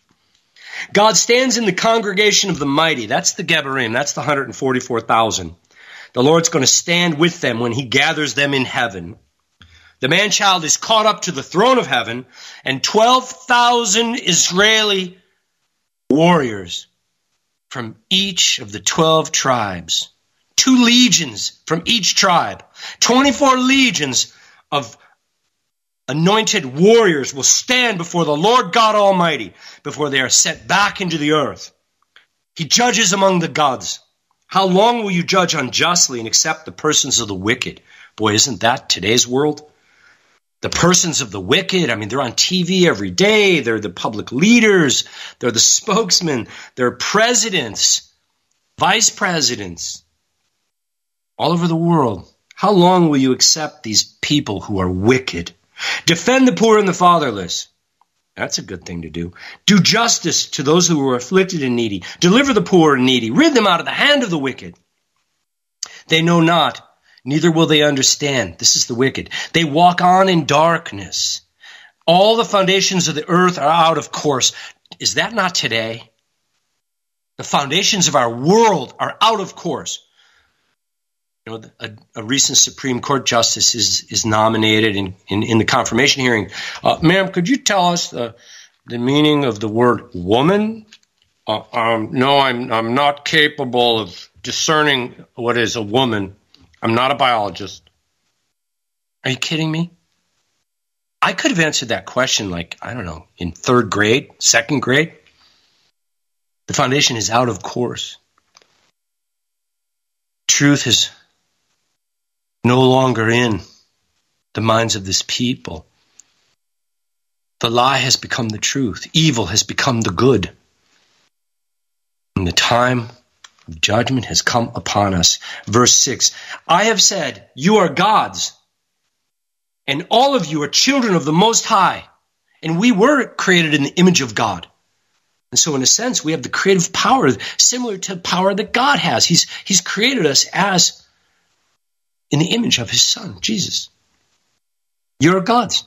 God stands in the congregation of the mighty. That's the Gebarim. That's the 144,000. The Lord's going to stand with them when he gathers them in heaven. The man child is caught up to the throne of heaven, and 12,000 Israeli warriors from each of the 12 tribes, two legions from each tribe, 24 legions of anointed warriors will stand before the Lord God Almighty before they are sent back into the earth. He judges among the gods. How long will you judge unjustly and accept the persons of the wicked? Boy, isn't that today's world? The persons of the wicked, I mean, they're on TV every day. They're the public leaders. They're the spokesmen. They're presidents, vice presidents, all over the world. How long will you accept these people who are wicked? Defend the poor and the fatherless. That's a good thing to do. Do justice to those who are afflicted and needy. Deliver the poor and needy. Rid them out of the hand of the wicked. They know not, neither will they understand. This is the wicked. They walk on in darkness. All the foundations of the earth are out of course. Is that not today? The foundations of our world are out of course you know, a, a, recent Supreme Court justice is is nominated in, in, in the confirmation hearing. Uh, ma'am, could you tell us the, the meaning of the word woman? Uh, um, no, I'm I'm not capable of discerning what is a woman. I'm not a biologist. Are you kidding me? I could have answered that question like, I don't know, in third grade, second grade. The foundation is out of course. Truth has no longer in the minds of this people. The lie has become the truth. Evil has become the good. And the time of judgment has come upon us. Verse 6 I have said, You are gods, and all of you are children of the Most High. And we were created in the image of God. And so, in a sense, we have the creative power similar to the power that God has. He's, he's created us as in the image of his son, Jesus. You're gods,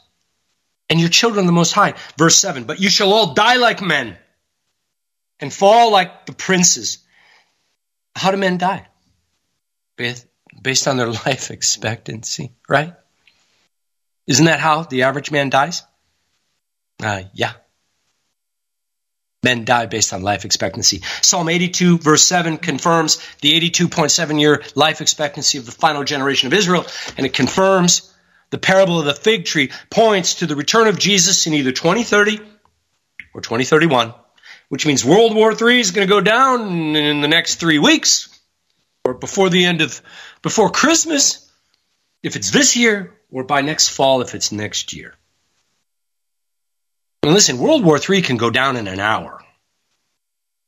and you're children the Most High. Verse 7 But you shall all die like men and fall like the princes. How do men die? Based on their life expectancy, right? Isn't that how the average man dies? Uh, yeah. Men die based on life expectancy. Psalm 82, verse 7 confirms the 82.7 year life expectancy of the final generation of Israel, and it confirms the parable of the fig tree points to the return of Jesus in either 2030 or 2031, which means World War III is going to go down in the next three weeks or before the end of, before Christmas, if it's this year, or by next fall if it's next year. And listen, World War III can go down in an hour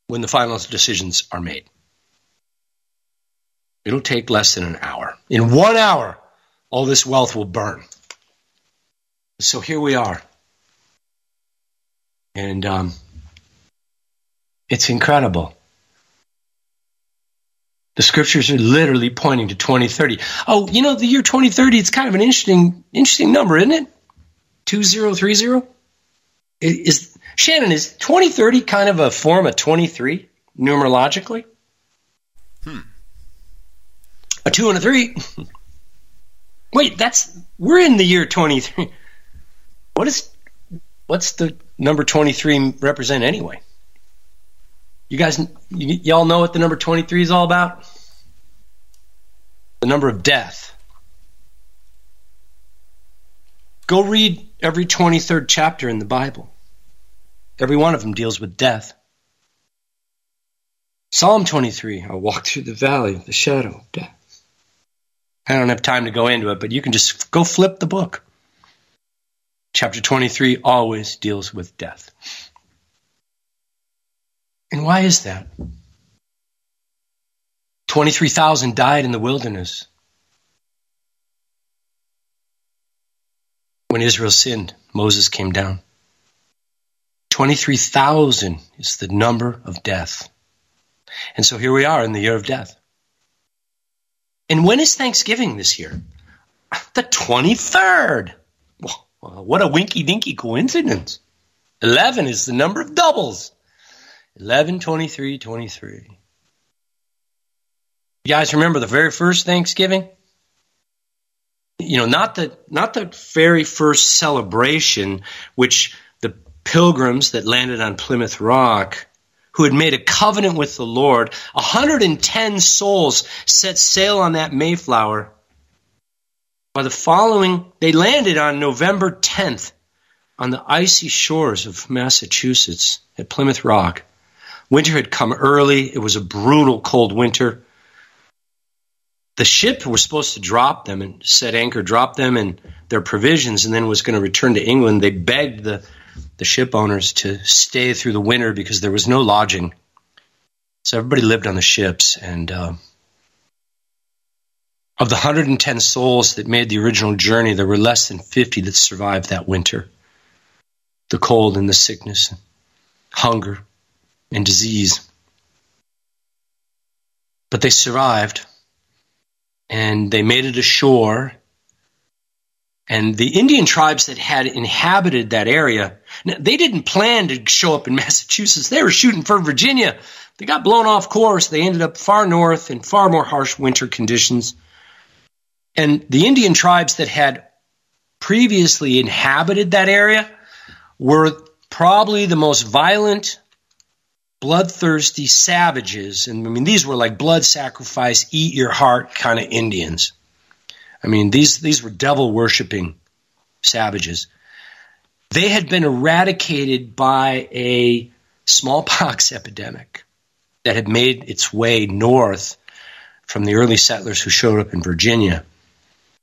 when the final decisions are made. It'll take less than an hour. In one hour, all this wealth will burn. So here we are. And um, it's incredible. The scriptures are literally pointing to 2030. Oh, you know, the year 2030, it's kind of an interesting, interesting number, isn't it? 2030? Is Shannon, is 2030 kind of a form of 23 numerologically? Hmm. A two and a three. Wait, that's we're in the year 23. What is what's the number 23 represent anyway? You guys, y'all know what the number 23 is all about? The number of death. Go read every 23rd chapter in the Bible. Every one of them deals with death. Psalm 23, I'll walk through the valley of the shadow of death. I don't have time to go into it, but you can just go flip the book. Chapter 23 always deals with death. And why is that? 23,000 died in the wilderness when Israel sinned. Moses came down. 23,000 is the number of death. And so here we are in the year of death. And when is Thanksgiving this year? The 23rd. Well, what a winky dinky coincidence. 11 is the number of doubles. 11, 23, 23. You guys remember the very first Thanksgiving? You know, not the not the very first celebration which pilgrims that landed on Plymouth Rock who had made a covenant with the Lord, 110 souls set sail on that Mayflower. By the following, they landed on November 10th on the icy shores of Massachusetts at Plymouth Rock. Winter had come early. It was a brutal cold winter. The ship was supposed to drop them and set anchor, drop them and their provisions, and then was going to return to England. They begged the the ship owners to stay through the winter because there was no lodging. So everybody lived on the ships. And uh, of the 110 souls that made the original journey, there were less than 50 that survived that winter the cold and the sickness, hunger and disease. But they survived and they made it ashore and the Indian tribes that had inhabited that area, they didn't plan to show up in Massachusetts. They were shooting for Virginia. They got blown off course. They ended up far north in far more harsh winter conditions. And the Indian tribes that had previously inhabited that area were probably the most violent, bloodthirsty savages. And I mean, these were like blood sacrifice, eat your heart kind of Indians. I mean, these, these were devil worshiping savages. They had been eradicated by a smallpox epidemic that had made its way north from the early settlers who showed up in Virginia.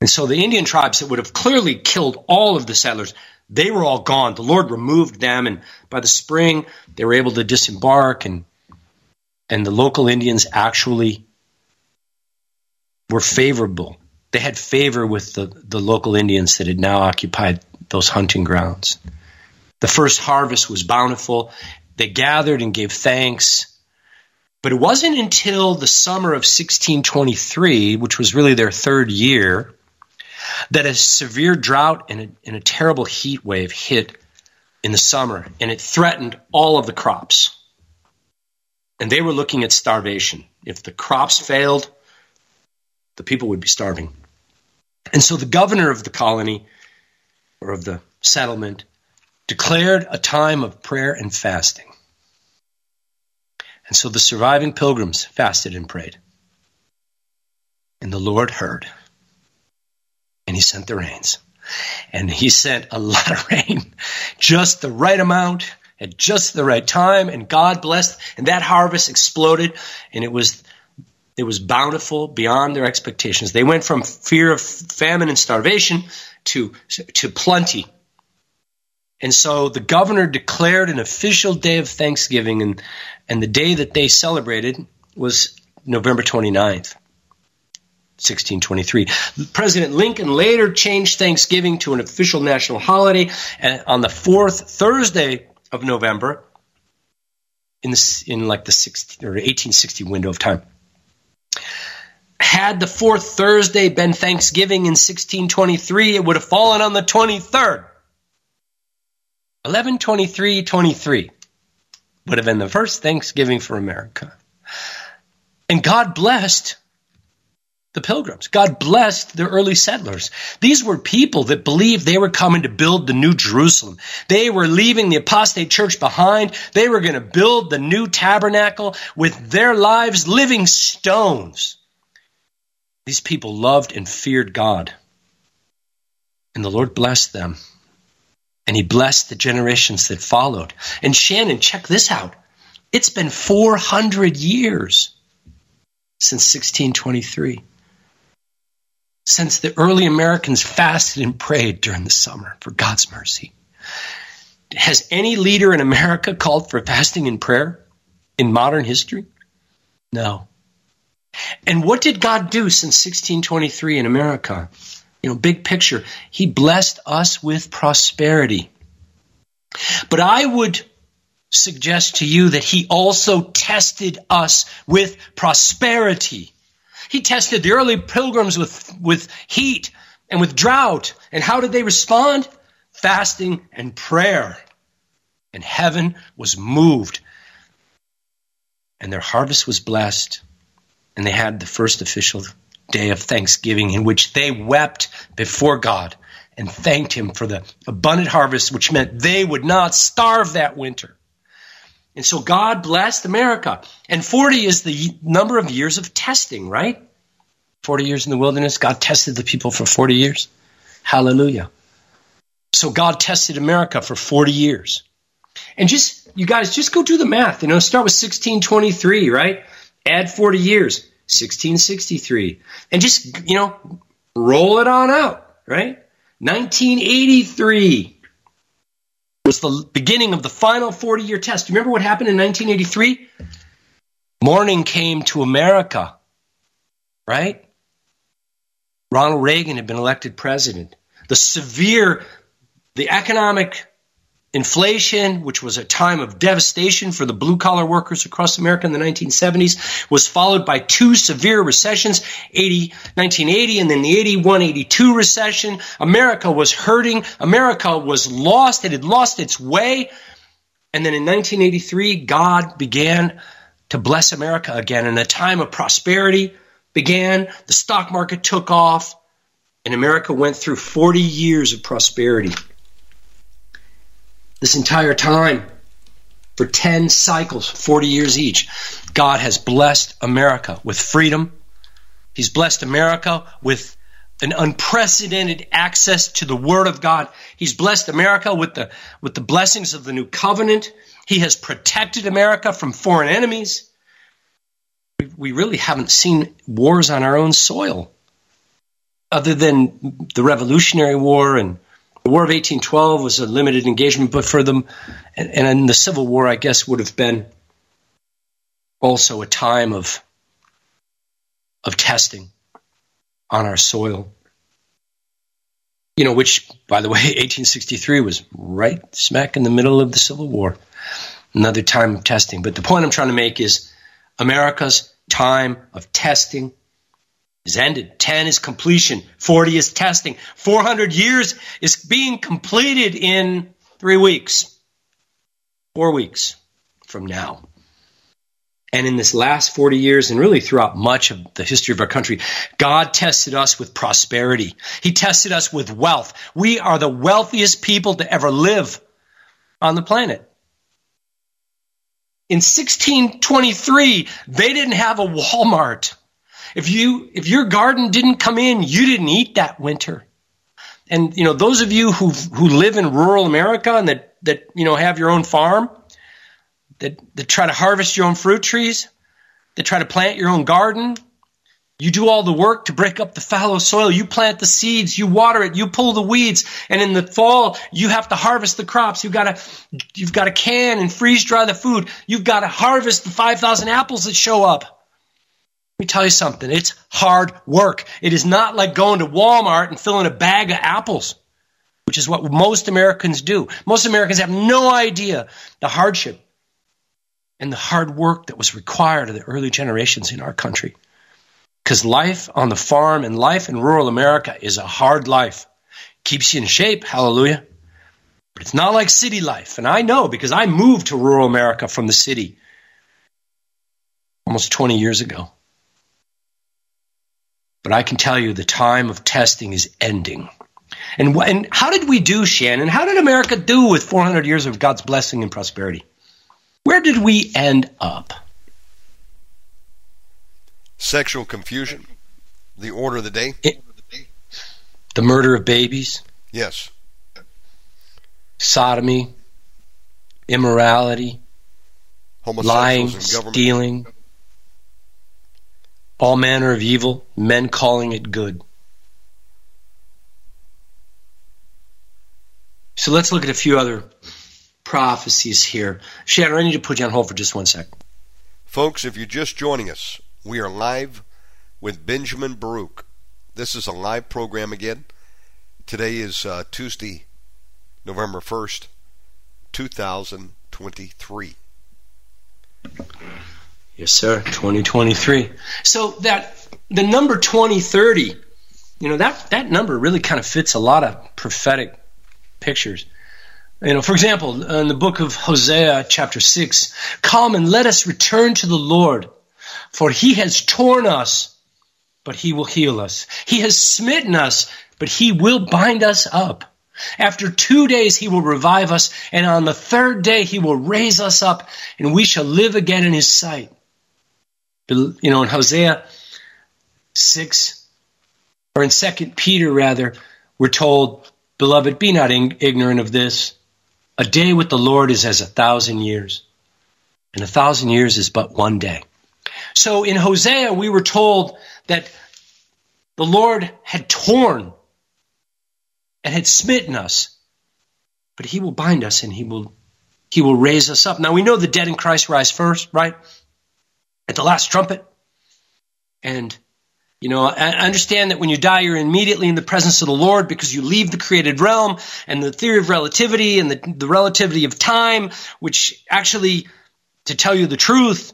And so the Indian tribes that would have clearly killed all of the settlers, they were all gone. The Lord removed them, and by the spring, they were able to disembark, and and the local Indians actually were favorable they had favor with the, the local Indians that had now occupied those hunting grounds. The first harvest was bountiful. They gathered and gave thanks. But it wasn't until the summer of 1623, which was really their third year, that a severe drought and a, and a terrible heat wave hit in the summer, and it threatened all of the crops. And they were looking at starvation. If the crops failed, the people would be starving. And so the governor of the colony or of the settlement declared a time of prayer and fasting. And so the surviving pilgrims fasted and prayed. And the Lord heard. And he sent the rains. And he sent a lot of rain, just the right amount at just the right time. And God blessed. And that harvest exploded. And it was it was bountiful beyond their expectations. They went from fear of famine and starvation to, to plenty. And so the governor declared an official day of Thanksgiving, and, and the day that they celebrated was November 29th. 1623. President Lincoln later changed Thanksgiving to an official national holiday on the fourth Thursday of November in the, in like the 16, or 1860 window of time. Had the fourth Thursday been Thanksgiving in 1623, it would have fallen on the 23rd. 11 23 23 would have been the first Thanksgiving for America. And God blessed the pilgrims. God blessed the early settlers. These were people that believed they were coming to build the new Jerusalem. They were leaving the apostate church behind. They were going to build the new tabernacle with their lives living stones. These people loved and feared God. And the Lord blessed them. And he blessed the generations that followed. And Shannon, check this out. It's been 400 years since 1623 since the early Americans fasted and prayed during the summer for God's mercy. Has any leader in America called for fasting and prayer in modern history? No. And what did God do since 1623 in America? You know, big picture. He blessed us with prosperity. But I would suggest to you that He also tested us with prosperity. He tested the early pilgrims with, with heat and with drought. And how did they respond? Fasting and prayer. And heaven was moved. And their harvest was blessed. And they had the first official day of Thanksgiving in which they wept before God and thanked Him for the abundant harvest, which meant they would not starve that winter. And so God blessed America. And 40 is the number of years of testing, right? 40 years in the wilderness. God tested the people for 40 years. Hallelujah. So God tested America for 40 years. And just, you guys, just go do the math. You know, start with 1623, right? Add 40 years, 1663. And just, you know, roll it on out, right? 1983 was the beginning of the final 40 year test. Remember what happened in 1983? Morning came to America, right? Ronald Reagan had been elected president. The severe, the economic inflation, which was a time of devastation for the blue collar workers across America in the 1970s, was followed by two severe recessions, 80, 1980 and then the 81 82 recession. America was hurting. America was lost. It had lost its way. And then in 1983, God began to bless America again in a time of prosperity began, the stock market took off, and America went through 40 years of prosperity. This entire time, for 10 cycles, 40 years each, God has blessed America with freedom. He's blessed America with an unprecedented access to the Word of God. He's blessed America with the, with the blessings of the new covenant. He has protected America from foreign enemies we really haven't seen wars on our own soil, other than the Revolutionary War and the War of 1812 was a limited engagement, but for them, and, and the Civil War, I guess, would have been also a time of of testing on our soil. You know, which, by the way, 1863 was right smack in the middle of the Civil War. Another time of testing. But the point I'm trying to make is America's time of testing is ended. 10 is completion. 40 is testing. 400 years is being completed in three weeks, four weeks from now. And in this last 40 years, and really throughout much of the history of our country, God tested us with prosperity. He tested us with wealth. We are the wealthiest people to ever live on the planet. In 1623, they didn't have a Walmart. If you, if your garden didn't come in, you didn't eat that winter. And, you know, those of you who, who live in rural America and that, that, you know, have your own farm, that, that try to harvest your own fruit trees, that try to plant your own garden, you do all the work to break up the fallow soil. You plant the seeds, you water it, you pull the weeds, and in the fall you have to harvest the crops. You've got to you've got to can and freeze dry the food. You've got to harvest the 5,000 apples that show up. Let me tell you something. It's hard work. It is not like going to Walmart and filling a bag of apples, which is what most Americans do. Most Americans have no idea the hardship and the hard work that was required of the early generations in our country. Because life on the farm and life in rural America is a hard life. Keeps you in shape, hallelujah. But it's not like city life. And I know because I moved to rural America from the city almost 20 years ago. But I can tell you the time of testing is ending. And, and how did we do, Shannon? How did America do with 400 years of God's blessing and prosperity? Where did we end up? Sexual confusion, the order of the day. It, the murder of babies. Yes. Sodomy, immorality, lying, stealing, all manner of evil, men calling it good. So let's look at a few other prophecies here. Shannon, I need to put you on hold for just one second. Folks, if you're just joining us, we are live with Benjamin Baruch. This is a live program again. Today is uh, Tuesday, November 1st, 2023. Yes, sir, 2023. So that the number 2030, you know, that, that number really kind of fits a lot of prophetic pictures. You know, for example, in the book of Hosea, chapter 6, come and let us return to the Lord, for he has torn us, but he will heal us. He has smitten us, but he will bind us up. After two days, he will revive us, and on the third day, he will raise us up, and we shall live again in his sight. You know, in Hosea 6, or in 2 Peter, rather, we're told, Beloved, be not ignorant of this. A day with the Lord is as a thousand years, and a thousand years is but one day. So in Hosea, we were told that the Lord had torn and had smitten us, but he will bind us and he will he will raise us up. Now we know the dead in Christ rise first, right? At the last trumpet. And you know, I understand that when you die, you're immediately in the presence of the Lord because you leave the created realm and the theory of relativity and the, the relativity of time, which actually, to tell you the truth,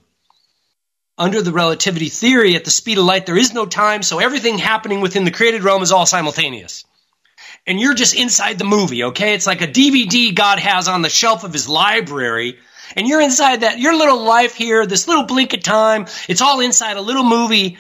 under the relativity theory, at the speed of light, there is no time, so everything happening within the created realm is all simultaneous. And you're just inside the movie, okay? It's like a DVD God has on the shelf of his library, and you're inside that, your little life here, this little blink of time, it's all inside a little movie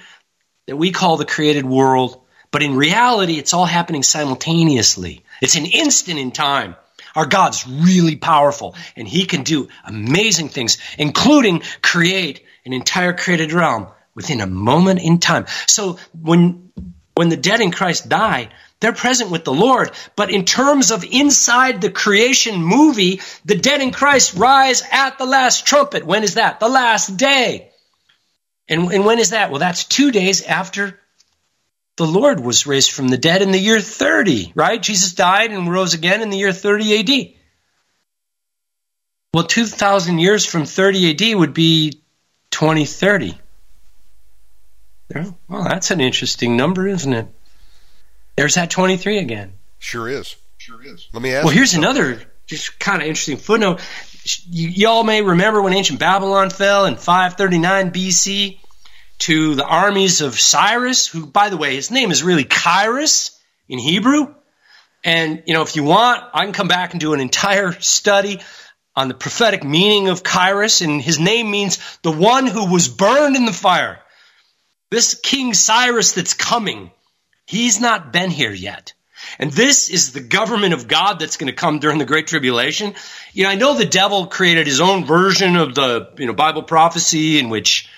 that we call the created world, but in reality, it's all happening simultaneously. It's an instant in time. Our God's really powerful, and He can do amazing things, including create an entire created realm within a moment in time. So when when the dead in Christ die, they're present with the Lord. But in terms of inside the creation movie, the dead in Christ rise at the last trumpet. When is that? The last day. And, and when is that? Well, that's two days after the Lord was raised from the dead in the year 30, right? Jesus died and rose again in the year 30 AD. Well, 2,000 years from 30 AD would be 2030. Well, that's an interesting number, isn't it? There's that 23 again. Sure is. Sure is. Let me ask. Well, here's another just kind of interesting footnote y'all may remember when ancient Babylon fell in 539 BC to the armies of Cyrus, who, by the way, his name is really Kyrus in Hebrew. And, you know, if you want, I can come back and do an entire study on the prophetic meaning of Kyrus. And his name means the one who was burned in the fire. This King Cyrus that's coming, he's not been here yet. And this is the government of God that's going to come during the Great Tribulation. You know, I know the devil created his own version of the, you know, Bible prophecy in which,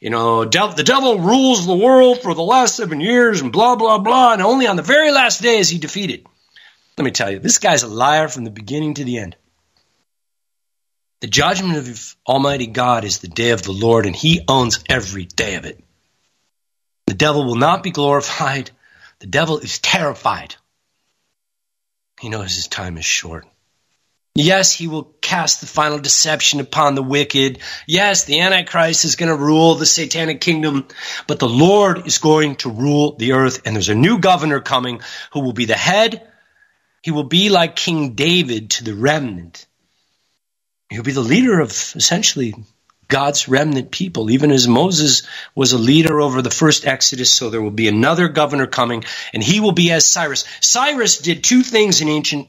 you know, the devil rules the world for the last seven years and blah, blah, blah. And only on the very last day is he defeated. Let me tell you, this guy's a liar from the beginning to the end. The judgment of Almighty God is the day of the Lord, and he owns every day of it. The devil will not be glorified. The devil is terrified he knows his time is short. Yes, he will cast the final deception upon the wicked. Yes, the Antichrist is going to rule the satanic kingdom, but the Lord is going to rule the earth, and there's a new governor coming who will be the head. He will be like King David to the remnant. He'll be the leader of essentially God's remnant people, even as Moses was a leader over the first Exodus, so there will be another governor coming, and he will be as Cyrus. Cyrus did two things in ancient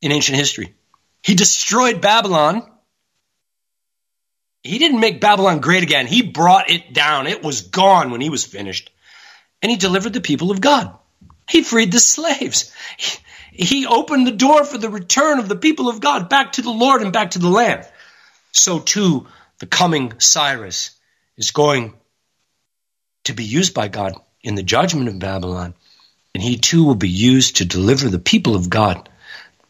in ancient history. He destroyed Babylon. He didn't make Babylon great again. He brought it down. It was gone when he was finished. And he delivered the people of God. He freed the slaves. He, he opened the door for the return of the people of God back to the Lord and back to the land. So too, the coming Cyrus is going to be used by God in the judgment of Babylon. And he too will be used to deliver the people of God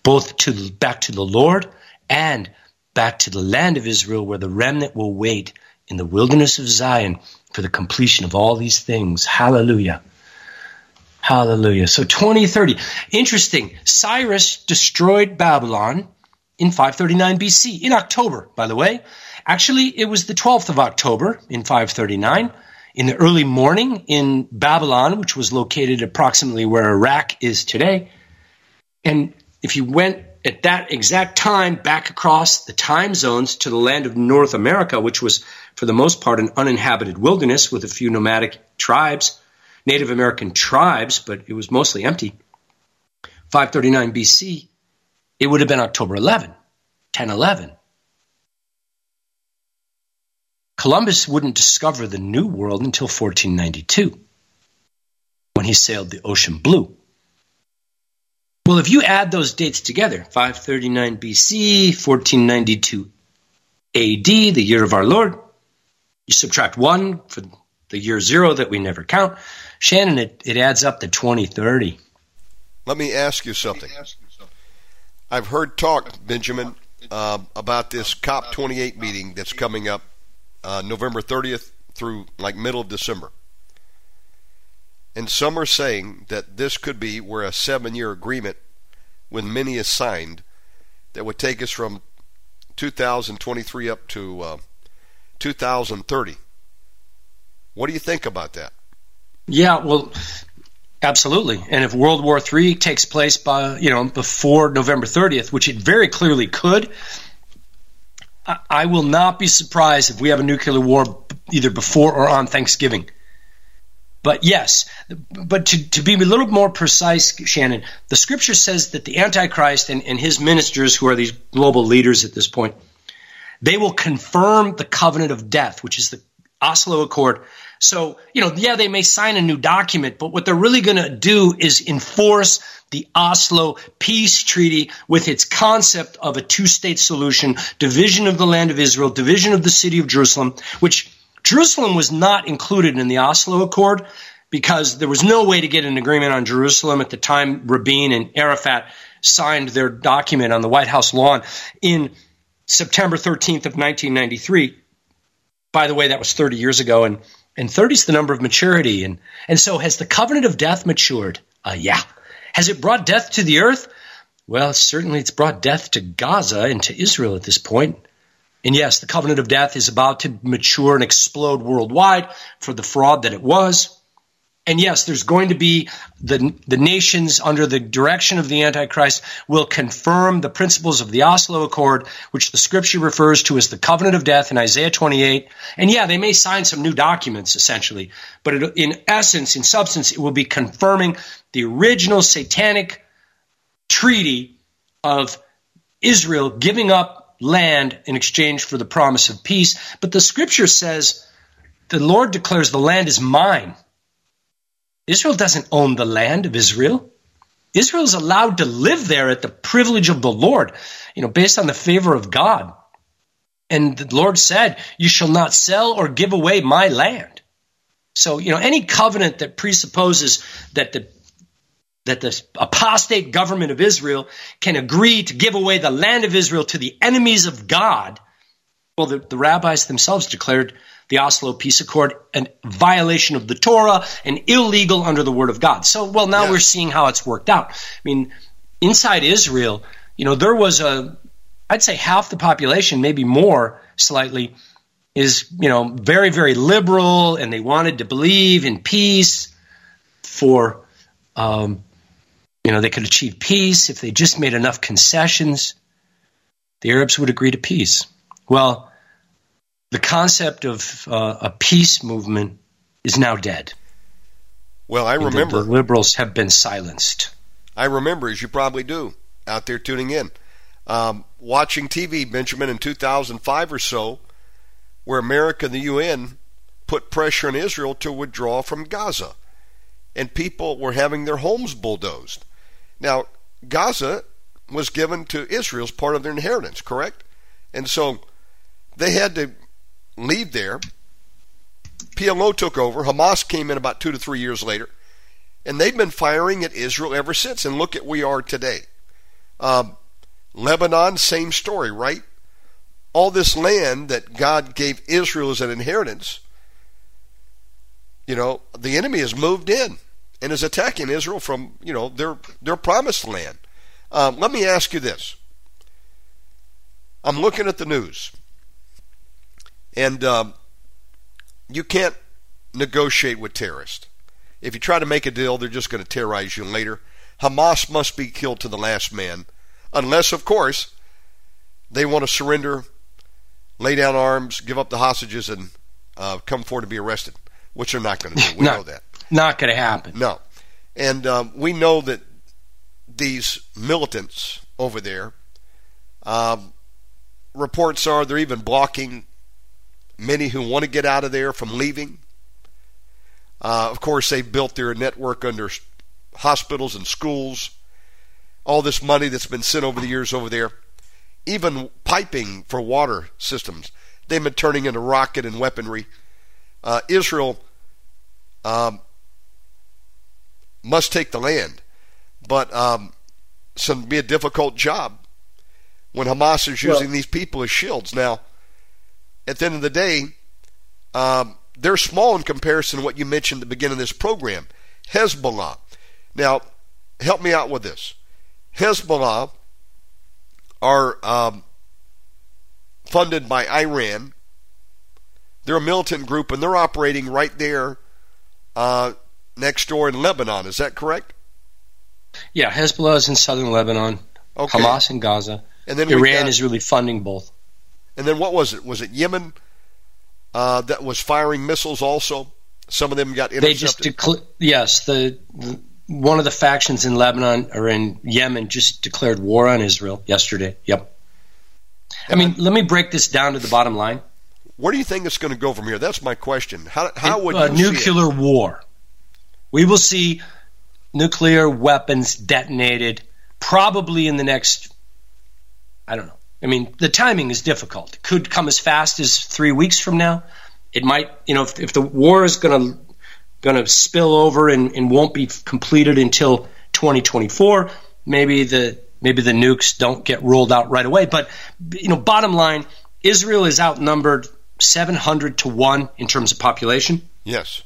both to back to the Lord and back to the land of Israel where the remnant will wait in the wilderness of Zion for the completion of all these things. Hallelujah. Hallelujah. So 2030. Interesting. Cyrus destroyed Babylon in 539 BC, in October, by the way. Actually, it was the 12th of October in 539 in the early morning in Babylon, which was located approximately where Iraq is today. And if you went at that exact time back across the time zones to the land of North America, which was for the most part an uninhabited wilderness with a few nomadic tribes, Native American tribes, but it was mostly empty. 539 BC, it would have been October 11, 1011. Columbus wouldn't discover the New World until 1492 when he sailed the ocean blue. Well, if you add those dates together, 539 BC, 1492 AD, the year of our Lord, you subtract one for the year zero that we never count, Shannon, it, it adds up to 2030. Let me ask you something. I've heard talk, Benjamin, uh, about this COP28 meeting that's coming up uh, November 30th through like middle of December. And some are saying that this could be where a seven year agreement with many is signed that would take us from 2023 up to uh, 2030. What do you think about that? Yeah, well, absolutely. And if World War III takes place by you know before November 30th, which it very clearly could, I, I will not be surprised if we have a nuclear war either before or on Thanksgiving. But yes, but to, to be a little more precise, Shannon, the scripture says that the Antichrist and, and his ministers, who are these global leaders at this point, they will confirm the covenant of death, which is the Oslo Accord, so, you know, yeah, they may sign a new document, but what they're really going to do is enforce the Oslo peace treaty with its concept of a two state solution, division of the land of Israel, division of the city of Jerusalem, which Jerusalem was not included in the Oslo Accord because there was no way to get an agreement on Jerusalem at the time Rabin and Arafat signed their document on the White House lawn in September 13th of 1993. By the way, that was 30 years ago, and and 30 is the number of maturity. And, and so has the covenant of death matured? Uh, yeah. Has it brought death to the earth? Well, certainly it's brought death to Gaza and to Israel at this point. And yes, the covenant of death is about to mature and explode worldwide for the fraud that it was. And yes, there's going to be the, the nations under the direction of the Antichrist will confirm the principles of the Oslo Accord, which the scripture refers to as the covenant of death in Isaiah 28. And yeah, they may sign some new documents essentially, but it, in essence, in substance, it will be confirming the original satanic treaty of Israel giving up land in exchange for the promise of peace. But the scripture says the Lord declares the land is mine Israel doesn't own the land of Israel. Israel is allowed to live there at the privilege of the Lord, you know, based on the favor of God. And the Lord said, You shall not sell or give away my land. So, you know, any covenant that presupposes that the that the apostate government of Israel can agree to give away the land of Israel to the enemies of God, well, the, the rabbis themselves declared the Oslo Peace Accord a violation of the Torah and illegal under the Word of God. So, well, now yeah. we're seeing how it's worked out. I mean, inside Israel, you know, there was a, I'd say half the population, maybe more slightly, is, you know, very, very liberal and they wanted to believe in peace for, um, you know, they could achieve peace if they just made enough concessions. The Arabs would agree to peace. Well, the concept of uh, a peace movement is now dead. Well, I remember the, the liberals have been silenced. I remember, as you probably do, out there tuning in. Um, watching TV, Benjamin, in 2005 or so, where America and the UN put pressure on Israel to withdraw from Gaza. And people were having their homes bulldozed. Now, Gaza was given to Israel as part of their inheritance, correct? And so they had to leave there. PLO took over. Hamas came in about two to three years later. And they've been firing at Israel ever since. And look at we are today. Um, Lebanon, same story, right? All this land that God gave Israel as an inheritance, you know, the enemy has moved in and is attacking Israel from, you know, their, their promised land. Um, let me ask you this. I'm looking at the news, and um, you can't negotiate with terrorists. If you try to make a deal, they're just going to terrorize you later. Hamas must be killed to the last man, unless, of course, they want to surrender, lay down arms, give up the hostages, and uh, come forward to be arrested, which they're not going to do. We not, know that. Not going to happen. No. And um, we know that these militants over there, um, reports are they're even blocking many who want to get out of there from leaving. Uh, of course, they've built their network under hospitals and schools. All this money that's been sent over the years over there, even piping for water systems, they've been turning into rocket and weaponry. Uh, Israel um, must take the land, but um, it's going to be a difficult job when Hamas is using well, these people as shields. Now, at the end of the day, um, they're small in comparison to what you mentioned at the beginning of this program. Hezbollah. Now, help me out with this. Hezbollah are um, funded by Iran. They're a militant group, and they're operating right there uh, next door in Lebanon. Is that correct? Yeah, Hezbollah is in southern Lebanon. Okay. Hamas in Gaza. And then Iran got, is really funding both. And then what was it? Was it Yemen uh, that was firing missiles also? Some of them got intercepted. They just declared. yes, the, the, one of the factions in Lebanon or in Yemen just declared war on Israel yesterday. Yep. I mean, let me break this down to the bottom line. Where do you think it's going to go from here? That's my question. How, how would a nuclear war? We will see nuclear weapons detonated probably in the next I don't know. I mean, the timing is difficult. It could come as fast as three weeks from now. It might, you know, if, if the war is going to going to spill over and, and won't be completed until 2024, maybe the maybe the nukes don't get rolled out right away. But you know, bottom line, Israel is outnumbered 700 to one in terms of population. Yes.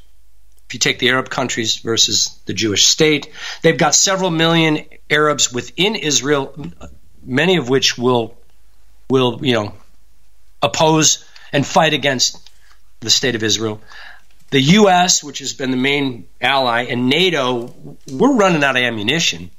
If you take the Arab countries versus the Jewish state, they've got several million Arabs within Israel, many of which will will you know oppose and fight against the state of Israel. The U.S., which has been the main ally, and NATO, we're running out of ammunition.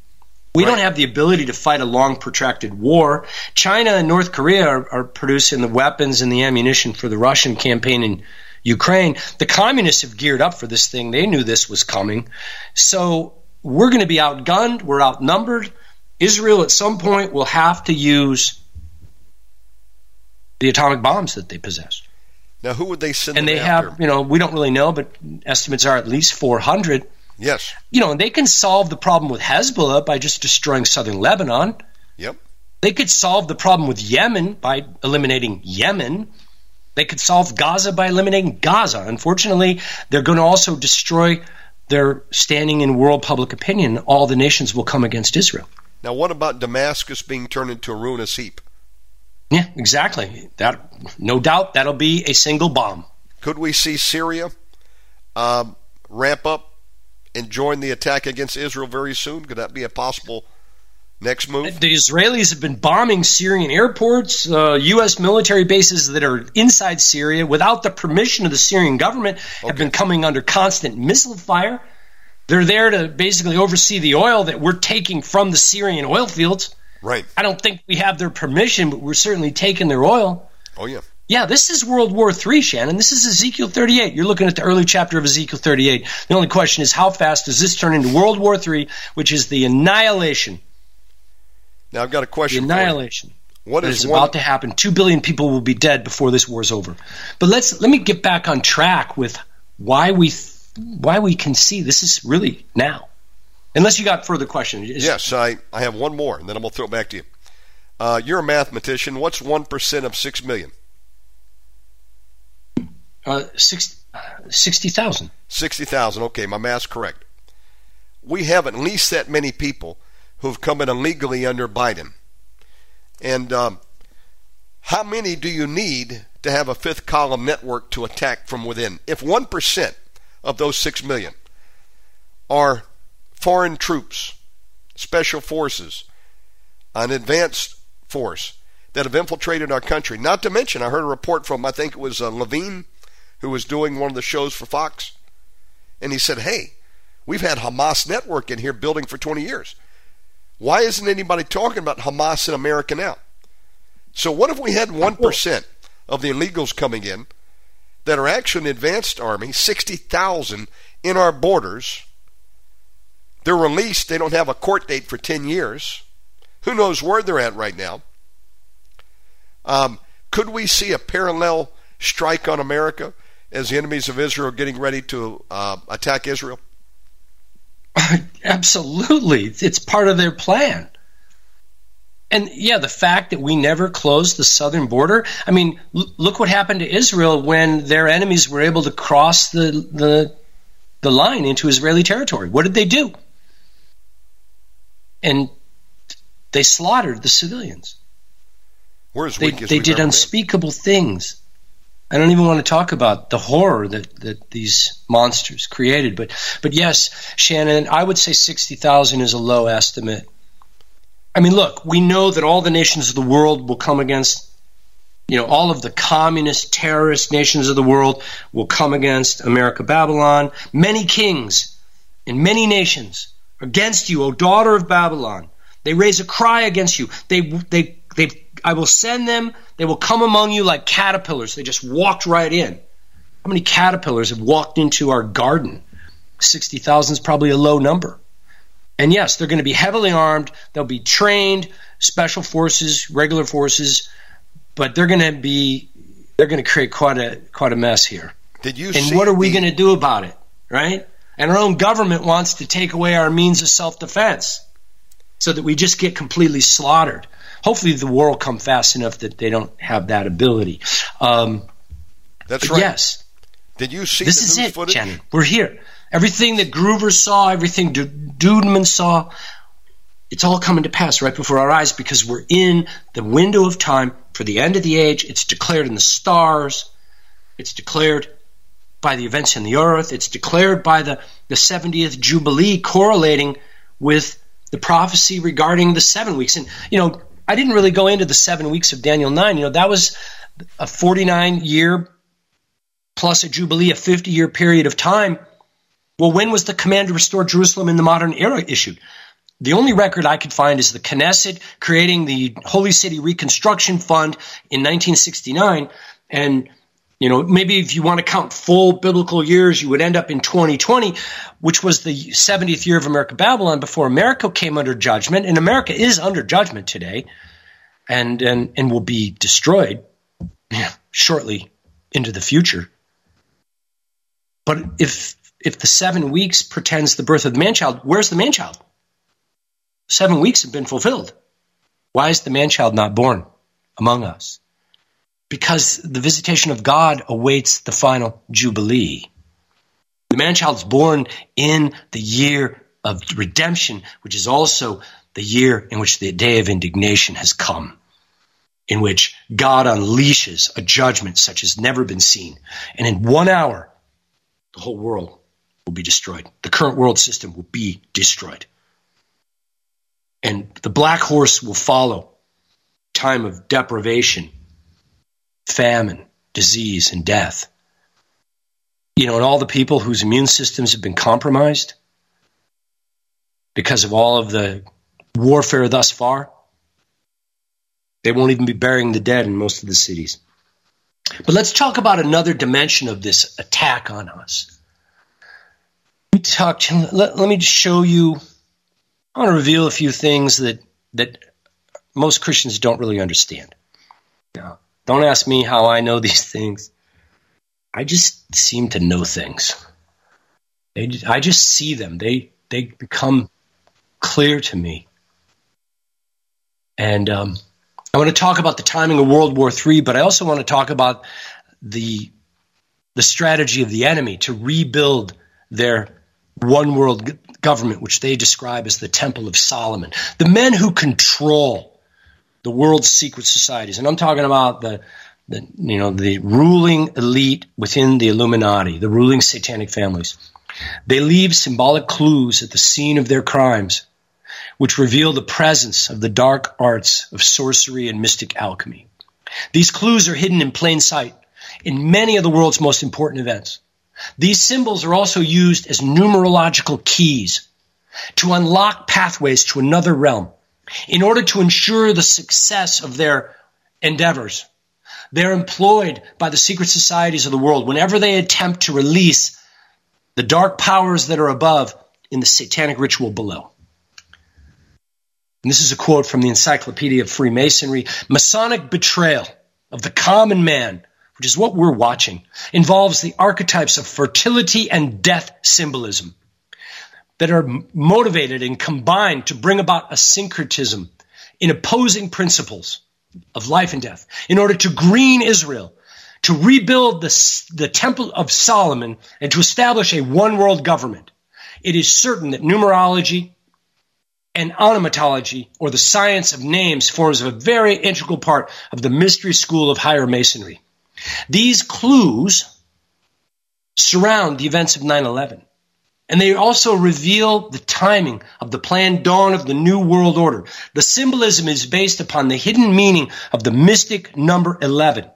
We right. don't have the ability to fight a long, protracted war. China and North Korea are, are producing the weapons and the ammunition for the Russian campaign in Ukraine. The communists have geared up for this thing. They knew this was coming. So we're going to be outgunned. We're outnumbered. Israel at some point will have to use the atomic bombs that they possess. Now, who would they send? And they after? have, you know, we don't really know, but estimates are at least 400. Yes. You know, and they can solve the problem with Hezbollah by just destroying southern Lebanon. Yep. They could solve the problem with Yemen by eliminating Yemen. They could solve Gaza by eliminating Gaza. Unfortunately, they're going to also destroy their standing in world public opinion. All the nations will come against Israel. Now, what about Damascus being turned into a ruinous heap? Yeah, exactly. That no doubt that'll be a single bomb. Could we see Syria um, ramp up and join the attack against Israel very soon? Could that be a possible Next move. The Israelis have been bombing Syrian airports, uh, U.S. military bases that are inside Syria without the permission of the Syrian government have been coming under constant missile fire. They're there to basically oversee the oil that we're taking from the Syrian oil fields. Right. I don't think we have their permission, but we're certainly taking their oil. Oh, yeah. Yeah, this is World War III, Shannon. This is Ezekiel 38. You're looking at the early chapter of Ezekiel 38. The only question is how fast does this turn into World War III, which is the annihilation Now I've got a question. The annihilation. What is, is about to happen? Two billion people will be dead before this war is over. But let's let me get back on track with why we why we can see this is really now. Unless you got further questions. Yes, I, I have one more, and then I'm going to throw it back to you. Uh, you're a mathematician. What's 1% of 6 million? Uh, six, 60,000. 60,000. Okay, my math's correct. We have at least that many people who've come in illegally under Biden. And um, how many do you need to have a fifth column network to attack from within? If 1% of those 6 million are foreign troops, special forces, an advanced force that have infiltrated our country. Not to mention, I heard a report from, I think it was uh, Levine, who was doing one of the shows for Fox, and he said, hey, we've had Hamas network in here building for 20 years. Why isn't anybody talking about Hamas in America now? So what if we had 1% of the illegals coming in that are actually an advanced army, 60,000 in our borders, they're released. They don't have a court date for 10 years. Who knows where they're at right now? Um, could we see a parallel strike on America as the enemies of Israel are getting ready to uh, attack Israel? Absolutely. It's part of their plan. And yeah, the fact that we never closed the southern border. I mean, l- look what happened to Israel when their enemies were able to cross the, the, the line into Israeli territory. What did they do? And they slaughtered the civilians. We're as They, weak as they did ever been. unspeakable things. I don't even want to talk about the horror that, that these monsters created. But but yes, Shannon, I would say sixty thousand is a low estimate. I mean, look, we know that all the nations of the world will come against you know, all of the communist terrorist nations of the world will come against America Babylon. Many kings in many nations against you, O daughter of Babylon. They raise a cry against you. They they they I will send them. They will come among you like caterpillars. They just walked right in. How many caterpillars have walked into our garden? 60,000 is probably a low number. And yes, they're going to be heavily armed. They'll be trained, special forces, regular forces, but they're going to be they're going to create quite a quite a mess here. Did you And what are we the- going to do about it, right? And our own government wants to take away our means of self-defense so that we just get completely slaughtered. Hopefully the war will come fast enough that they don't have that ability. Um, That's right. yes, Did you see this the is it, footage? Shannon. We're here. Everything that Gruver saw, everything D- Duduman saw, it's all coming to pass right before our eyes because we're in the window of time for the end of the age. It's declared in the stars. It's declared by the events in the earth. It's declared by the, the 70th Jubilee correlating with the prophecy regarding the seven weeks. And, you know, I didn't really go into the seven weeks of Daniel 9. You know, that was a 49 year plus a Jubilee, a 50 year period of time. Well, when was the command to restore Jerusalem in the modern era issued? The only record I could find is the Knesset creating the Holy City Reconstruction Fund in 1969. And, you know, maybe if you want to count full biblical years, you would end up in 2020, which was the 70th year of America Babylon before America came under judgment. And America is under judgment today and, and, and will be destroyed shortly into the future. But if if the seven weeks pretends the birth of the man child, where's the man child? Seven weeks have been fulfilled. Why is the man child not born among us? Because the visitation of God awaits the final jubilee. The man child is born in the year of redemption, which is also the year in which the day of indignation has come, in which God unleashes a judgment such as never been seen. And in one hour, the whole world will be destroyed. The current world system will be destroyed. And the black horse will follow time of deprivation, famine, disease, and death. You know, and all the people whose immune systems have been compromised because of all of the warfare thus far, they won't even be burying the dead in most of the cities. But let's talk about another dimension of this attack on us. We talked. Let, let me just show you. I want to reveal a few things that that most Christians don't really understand. Now, don't ask me how I know these things. I just seem to know things. They, I just see them. They they become clear to me. And um, I want to talk about the timing of World War III, but I also want to talk about the the strategy of the enemy to rebuild their one world government, which they describe as the Temple of Solomon. The men who control the world's secret societies, and I'm talking about the, the you know the ruling elite within the Illuminati, the ruling satanic families. They leave symbolic clues at the scene of their crimes, which reveal the presence of the dark arts of sorcery and mystic alchemy. These clues are hidden in plain sight in many of the world's most important events. These symbols are also used as numerological keys to unlock pathways to another realm in order to ensure the success of their endeavors. They're employed by the secret societies of the world whenever they attempt to release the dark powers that are above in the satanic ritual below. And this is a quote from the Encyclopedia of Freemasonry Masonic betrayal of the common man which is what we're watching, involves the archetypes of fertility and death symbolism that are motivated and combined to bring about a syncretism in opposing principles of life and death in order to green Israel, to rebuild the, the Temple of Solomon, and to establish a one world government. It is certain that numerology and onomatology, or the science of names, forms a very integral part of the mystery school of higher masonry. These clues surround the events of 9 11. And they also reveal the timing of the planned dawn of the New World Order. The symbolism is based upon the hidden meaning of the mystic number 11.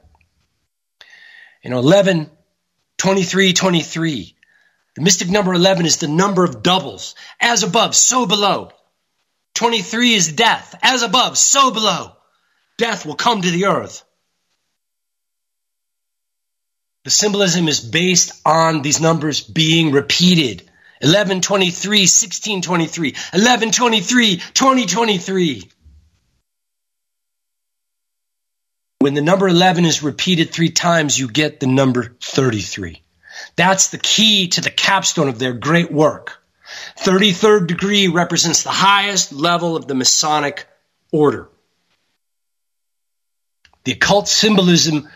You know, 11, 23, 23. The mystic number 11 is the number of doubles. As above, so below. 23 is death. As above, so below. Death will come to the earth. The symbolism is based on these numbers being repeated. 1123, 1623, 1123, 2023. When the number 11 is repeated three times, you get the number 33. That's the key to the capstone of their great work. 33rd degree represents the highest level of the Masonic order. The occult symbolism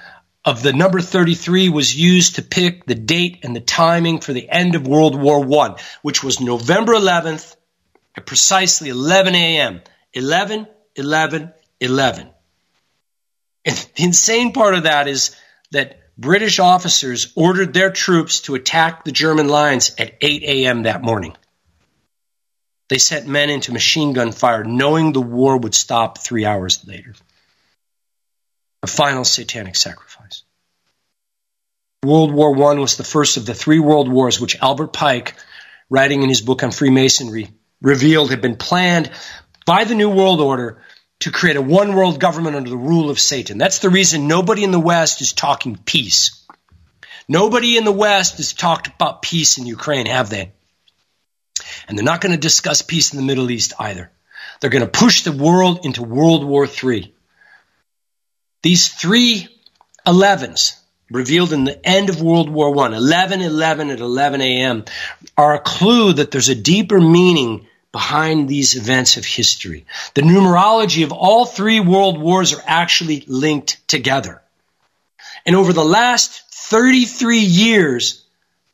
of the number 33 was used to pick the date and the timing for the end of World War I, which was November 11th at precisely 11 a.m. 11, 11, 11. And the insane part of that is that British officers ordered their troops to attack the German lines at 8 a.m. that morning. They sent men into machine gun fire, knowing the war would stop three hours later. A final satanic sacrifice. World War I was the first of the three world wars which Albert Pike, writing in his book on Freemasonry, revealed had been planned by the New World Order to create a one world government under the rule of Satan. That's the reason nobody in the West is talking peace. Nobody in the West has talked about peace in Ukraine, have they? And they're not going to discuss peace in the Middle East either. They're going to push the world into World War III. These three 11s revealed in the end of World War I, 11 11 at 11 a.m., are a clue that there's a deeper meaning behind these events of history. The numerology of all three world wars are actually linked together. And over the last 33 years,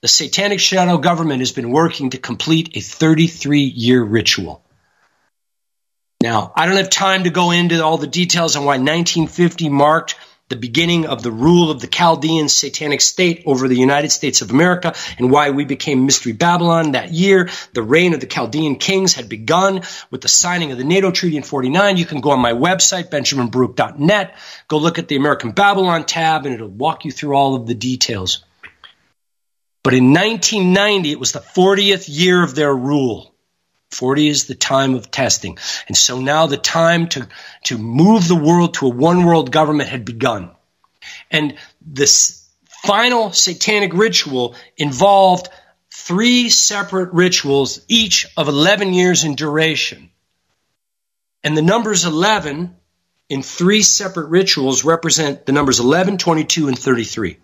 the Satanic Shadow Government has been working to complete a 33 year ritual. Now, I don't have time to go into all the details on why 1950 marked the beginning of the rule of the Chaldean satanic state over the United States of America and why we became Mystery Babylon that year. The reign of the Chaldean kings had begun with the signing of the NATO Treaty in 49. You can go on my website, benjaminbaruch.net, go look at the American Babylon tab, and it'll walk you through all of the details. But in 1990, it was the 40th year of their rule. 40 is the time of testing. And so now the time to, to move the world to a one world government had begun. And this final satanic ritual involved three separate rituals, each of 11 years in duration. And the numbers 11 in three separate rituals represent the numbers 11, 22, and 33.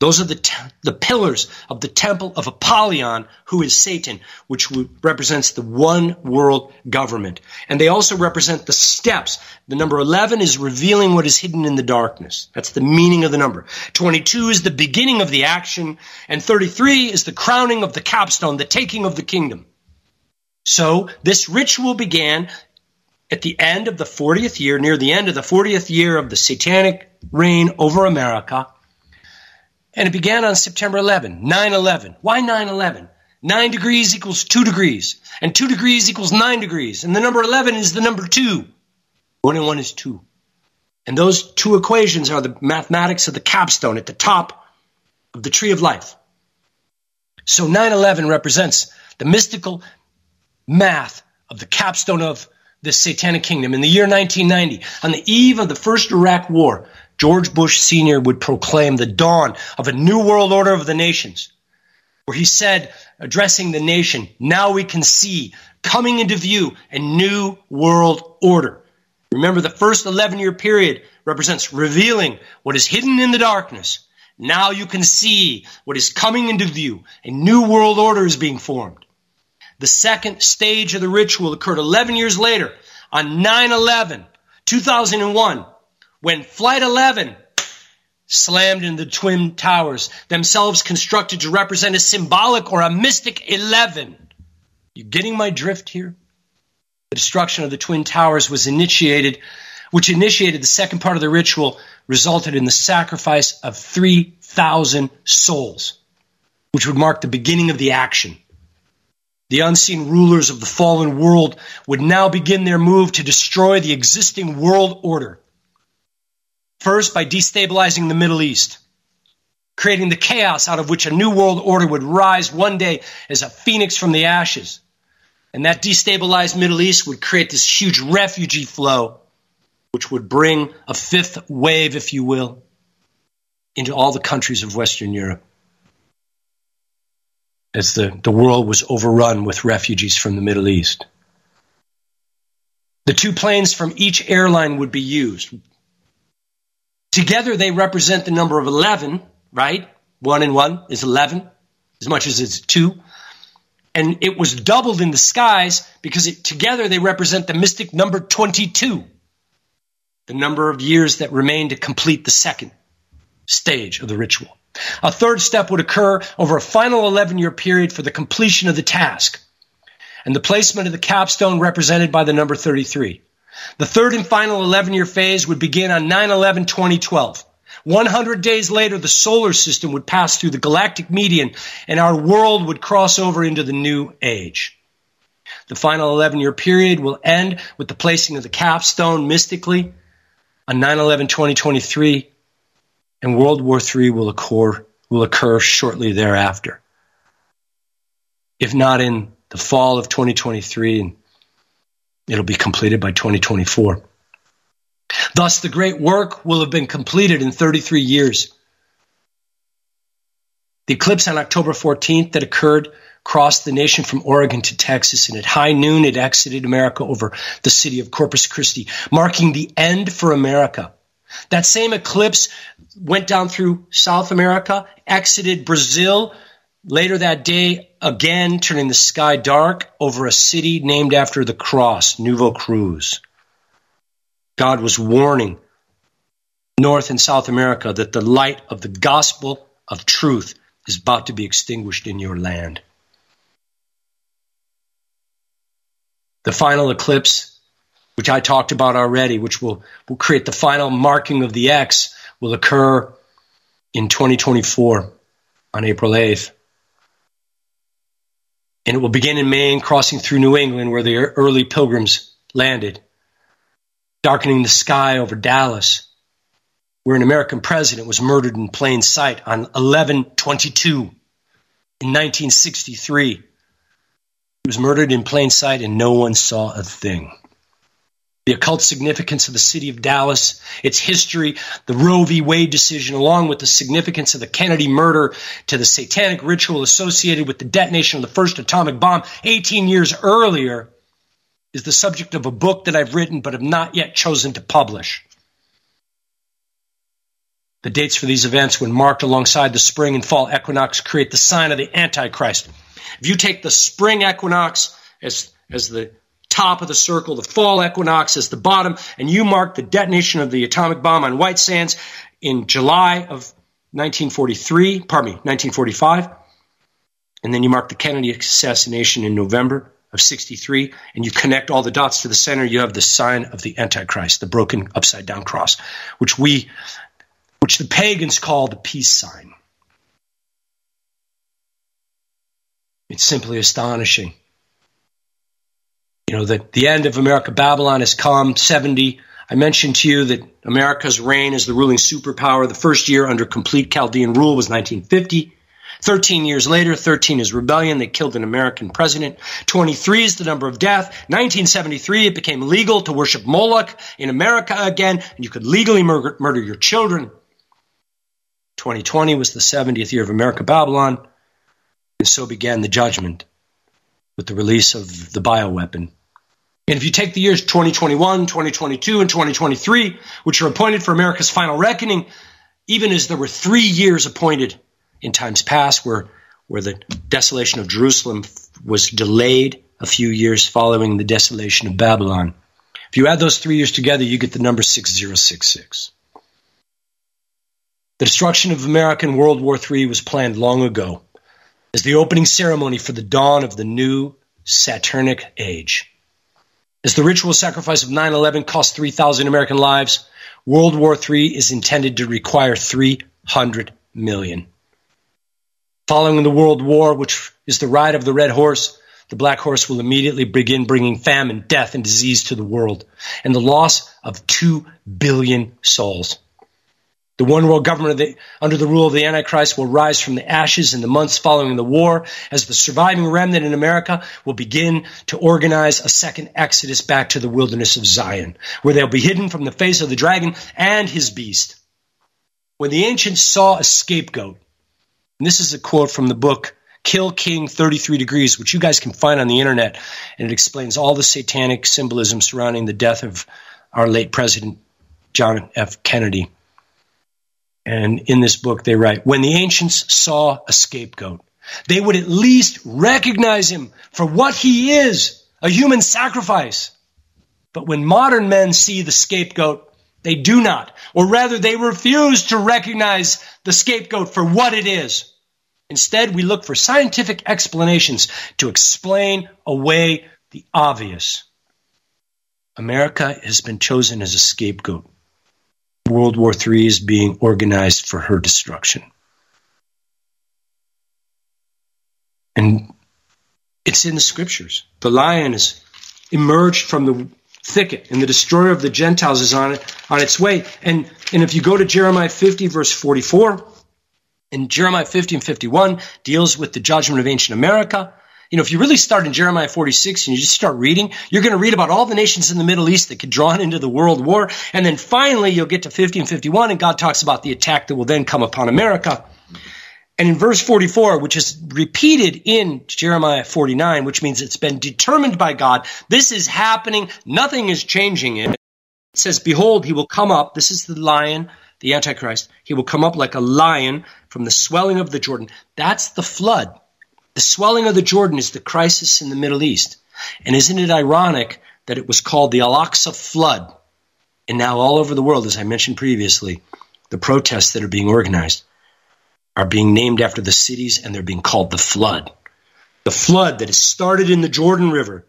Those are the, the pillars of the temple of Apollyon, who is Satan, which represents the one world government. And they also represent the steps. The number 11 is revealing what is hidden in the darkness. That's the meaning of the number. 22 is the beginning of the action, and 33 is the crowning of the capstone, the taking of the kingdom. So this ritual began at the end of the 40th year, near the end of the 40th year of the satanic reign over America. And it began on September 11, 9 11. Why 9 11? 9 degrees equals 2 degrees, and 2 degrees equals 9 degrees, and the number 11 is the number 2. 1 and 1 is 2. And those two equations are the mathematics of the capstone at the top of the tree of life. So 9 11 represents the mystical math of the capstone of this satanic kingdom. In the year 1990, on the eve of the first Iraq war, George Bush Sr. would proclaim the dawn of a new world order of the nations, where he said, addressing the nation, now we can see coming into view a new world order. Remember, the first 11 year period represents revealing what is hidden in the darkness. Now you can see what is coming into view. A new world order is being formed. The second stage of the ritual occurred 11 years later on 9 11, 2001 when Flight 11 slammed into the Twin Towers, themselves constructed to represent a symbolic or a mystic 11. You getting my drift here? The destruction of the Twin Towers was initiated, which initiated the second part of the ritual, resulted in the sacrifice of 3,000 souls, which would mark the beginning of the action. The unseen rulers of the fallen world would now begin their move to destroy the existing world order. First, by destabilizing the Middle East, creating the chaos out of which a new world order would rise one day as a phoenix from the ashes. And that destabilized Middle East would create this huge refugee flow, which would bring a fifth wave, if you will, into all the countries of Western Europe. As the, the world was overrun with refugees from the Middle East. The two planes from each airline would be used. Together they represent the number of 11, right? One and one is 11, as much as it's two. And it was doubled in the skies because it, together they represent the mystic number 22, the number of years that remain to complete the second stage of the ritual. A third step would occur over a final 11 year period for the completion of the task, and the placement of the capstone represented by the number 33. The third and final 11 year phase would begin on 9 11 2012. 100 days later, the solar system would pass through the galactic median and our world would cross over into the new age. The final 11 year period will end with the placing of the capstone mystically on 9 11 2023, and World War III will occur, will occur shortly thereafter. If not in the fall of 2023 and It'll be completed by 2024. Thus, the great work will have been completed in 33 years. The eclipse on October 14th that occurred crossed the nation from Oregon to Texas, and at high noon it exited America over the city of Corpus Christi, marking the end for America. That same eclipse went down through South America, exited Brazil, Later that day, again turning the sky dark over a city named after the cross, Nuevo Cruz. God was warning North and South America that the light of the gospel of truth is about to be extinguished in your land. The final eclipse, which I talked about already, which will, will create the final marking of the X, will occur in 2024 on April 8th. And it will begin in Maine, crossing through New England, where the early pilgrims landed, darkening the sky over Dallas, where an American president was murdered in plain sight on 1122 in 1963. He was murdered in plain sight, and no one saw a thing the occult significance of the city of Dallas, its history, the Roe v. Wade decision, along with the significance of the Kennedy murder to the satanic ritual associated with the detonation of the first atomic bomb 18 years earlier, is the subject of a book that I've written but have not yet chosen to publish. The dates for these events, when marked alongside the spring and fall equinox, create the sign of the Antichrist. If you take the spring equinox as, as the top of the circle, the fall equinox is the bottom, and you mark the detonation of the atomic bomb on White Sands in July of 1943, pardon me, 1945, and then you mark the Kennedy assassination in November of 63, and you connect all the dots to the center, you have the sign of the Antichrist, the broken upside down cross, which we, which the pagans call the peace sign. It's simply astonishing. You know, that the end of America Babylon has come, 70. I mentioned to you that America's reign as the ruling superpower, the first year under complete Chaldean rule was 1950. 13 years later, 13 is rebellion. They killed an American president. 23 is the number of death. 1973, it became legal to worship Moloch in America again, and you could legally murder your children. 2020 was the 70th year of America Babylon, and so began the judgment with the release of the bioweapon. And if you take the years 2021, 2022, and 2023, which are appointed for America's final reckoning, even as there were three years appointed in times past where, where the desolation of Jerusalem was delayed a few years following the desolation of Babylon. If you add those three years together, you get the number 6066. The destruction of American World War III was planned long ago as the opening ceremony for the dawn of the new Saturnic age. As the ritual sacrifice of 9 11 cost 3,000 American lives, World War III is intended to require 300 million. Following the World War, which is the ride of the red horse, the black horse will immediately begin bringing famine, death, and disease to the world, and the loss of 2 billion souls. The one world government the, under the rule of the Antichrist will rise from the ashes in the months following the war as the surviving remnant in America will begin to organize a second exodus back to the wilderness of Zion, where they'll be hidden from the face of the dragon and his beast. When the ancients saw a scapegoat, and this is a quote from the book Kill King 33 Degrees, which you guys can find on the internet. And it explains all the satanic symbolism surrounding the death of our late president, John F. Kennedy. And in this book, they write When the ancients saw a scapegoat, they would at least recognize him for what he is a human sacrifice. But when modern men see the scapegoat, they do not, or rather, they refuse to recognize the scapegoat for what it is. Instead, we look for scientific explanations to explain away the obvious. America has been chosen as a scapegoat. World War III is being organized for her destruction. And it's in the scriptures. The lion has emerged from the thicket, and the destroyer of the Gentiles is on on its way. And and if you go to Jeremiah 50, verse 44, and Jeremiah 50 and 51 deals with the judgment of ancient America. You know, if you really start in Jeremiah 46 and you just start reading, you're going to read about all the nations in the Middle East that get drawn into the world war. And then finally, you'll get to 50 and 51, and God talks about the attack that will then come upon America. And in verse 44, which is repeated in Jeremiah 49, which means it's been determined by God, this is happening, nothing is changing it. It says, Behold, he will come up. This is the lion, the Antichrist. He will come up like a lion from the swelling of the Jordan. That's the flood. The swelling of the Jordan is the crisis in the Middle East. And isn't it ironic that it was called the Al Aqsa flood? And now, all over the world, as I mentioned previously, the protests that are being organized are being named after the cities and they're being called the flood. The flood that has started in the Jordan River.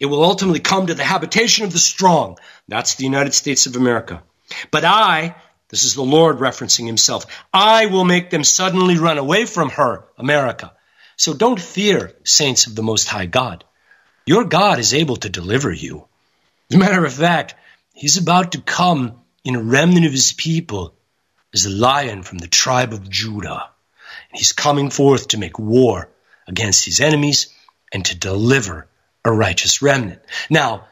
It will ultimately come to the habitation of the strong. That's the United States of America. But I, this is the Lord referencing himself, I will make them suddenly run away from her, America. So don't fear, saints of the Most High God. Your God is able to deliver you. As a matter of fact, he's about to come in a remnant of his people as a lion from the tribe of Judah. And he's coming forth to make war against his enemies and to deliver a righteous remnant. Now,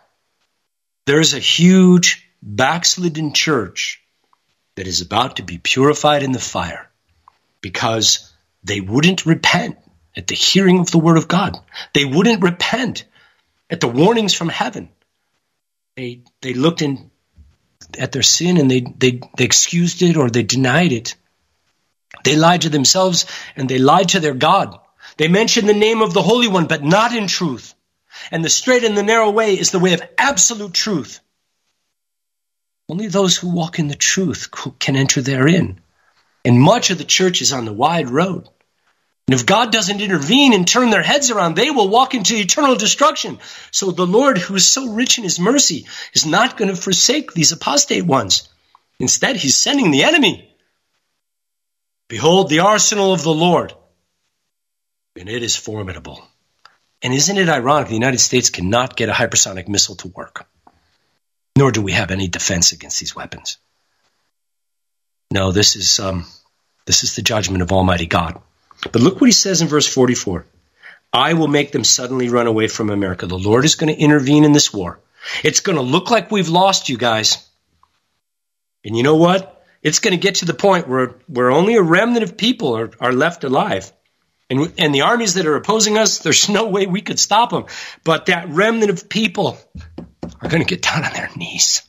there's a huge backslidden church that is about to be purified in the fire because they wouldn't repent at the hearing of the word of God. They wouldn't repent at the warnings from heaven. They, they looked in, at their sin and they, they, they excused it or they denied it. They lied to themselves and they lied to their God. They mentioned the name of the Holy One, but not in truth. And the straight and the narrow way is the way of absolute truth. Only those who walk in the truth can enter therein. And much of the church is on the wide road. And if God doesn't intervene and turn their heads around, they will walk into eternal destruction. So the Lord, who is so rich in his mercy, is not going to forsake these apostate ones. Instead, he's sending the enemy. Behold the arsenal of the Lord, and it is formidable. And isn't it ironic the United States cannot get a hypersonic missile to work? Nor do we have any defense against these weapons. No, this is um, this is the judgment of Almighty God. But look what he says in verse 44. I will make them suddenly run away from America. The Lord is going to intervene in this war. It's going to look like we've lost you guys. And you know what? It's going to get to the point where, where only a remnant of people are, are left alive. And, and the armies that are opposing us, there's no way we could stop them. But that remnant of people are going to get down on their knees.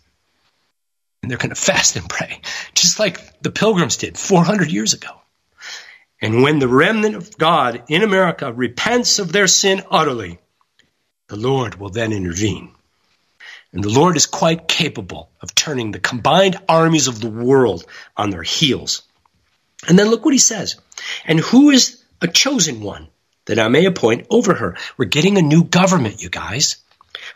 And they're going to fast and pray, just like the pilgrims did 400 years ago. And when the remnant of God in America repents of their sin utterly, the Lord will then intervene. And the Lord is quite capable of turning the combined armies of the world on their heels. And then look what he says. And who is a chosen one that I may appoint over her? We're getting a new government, you guys.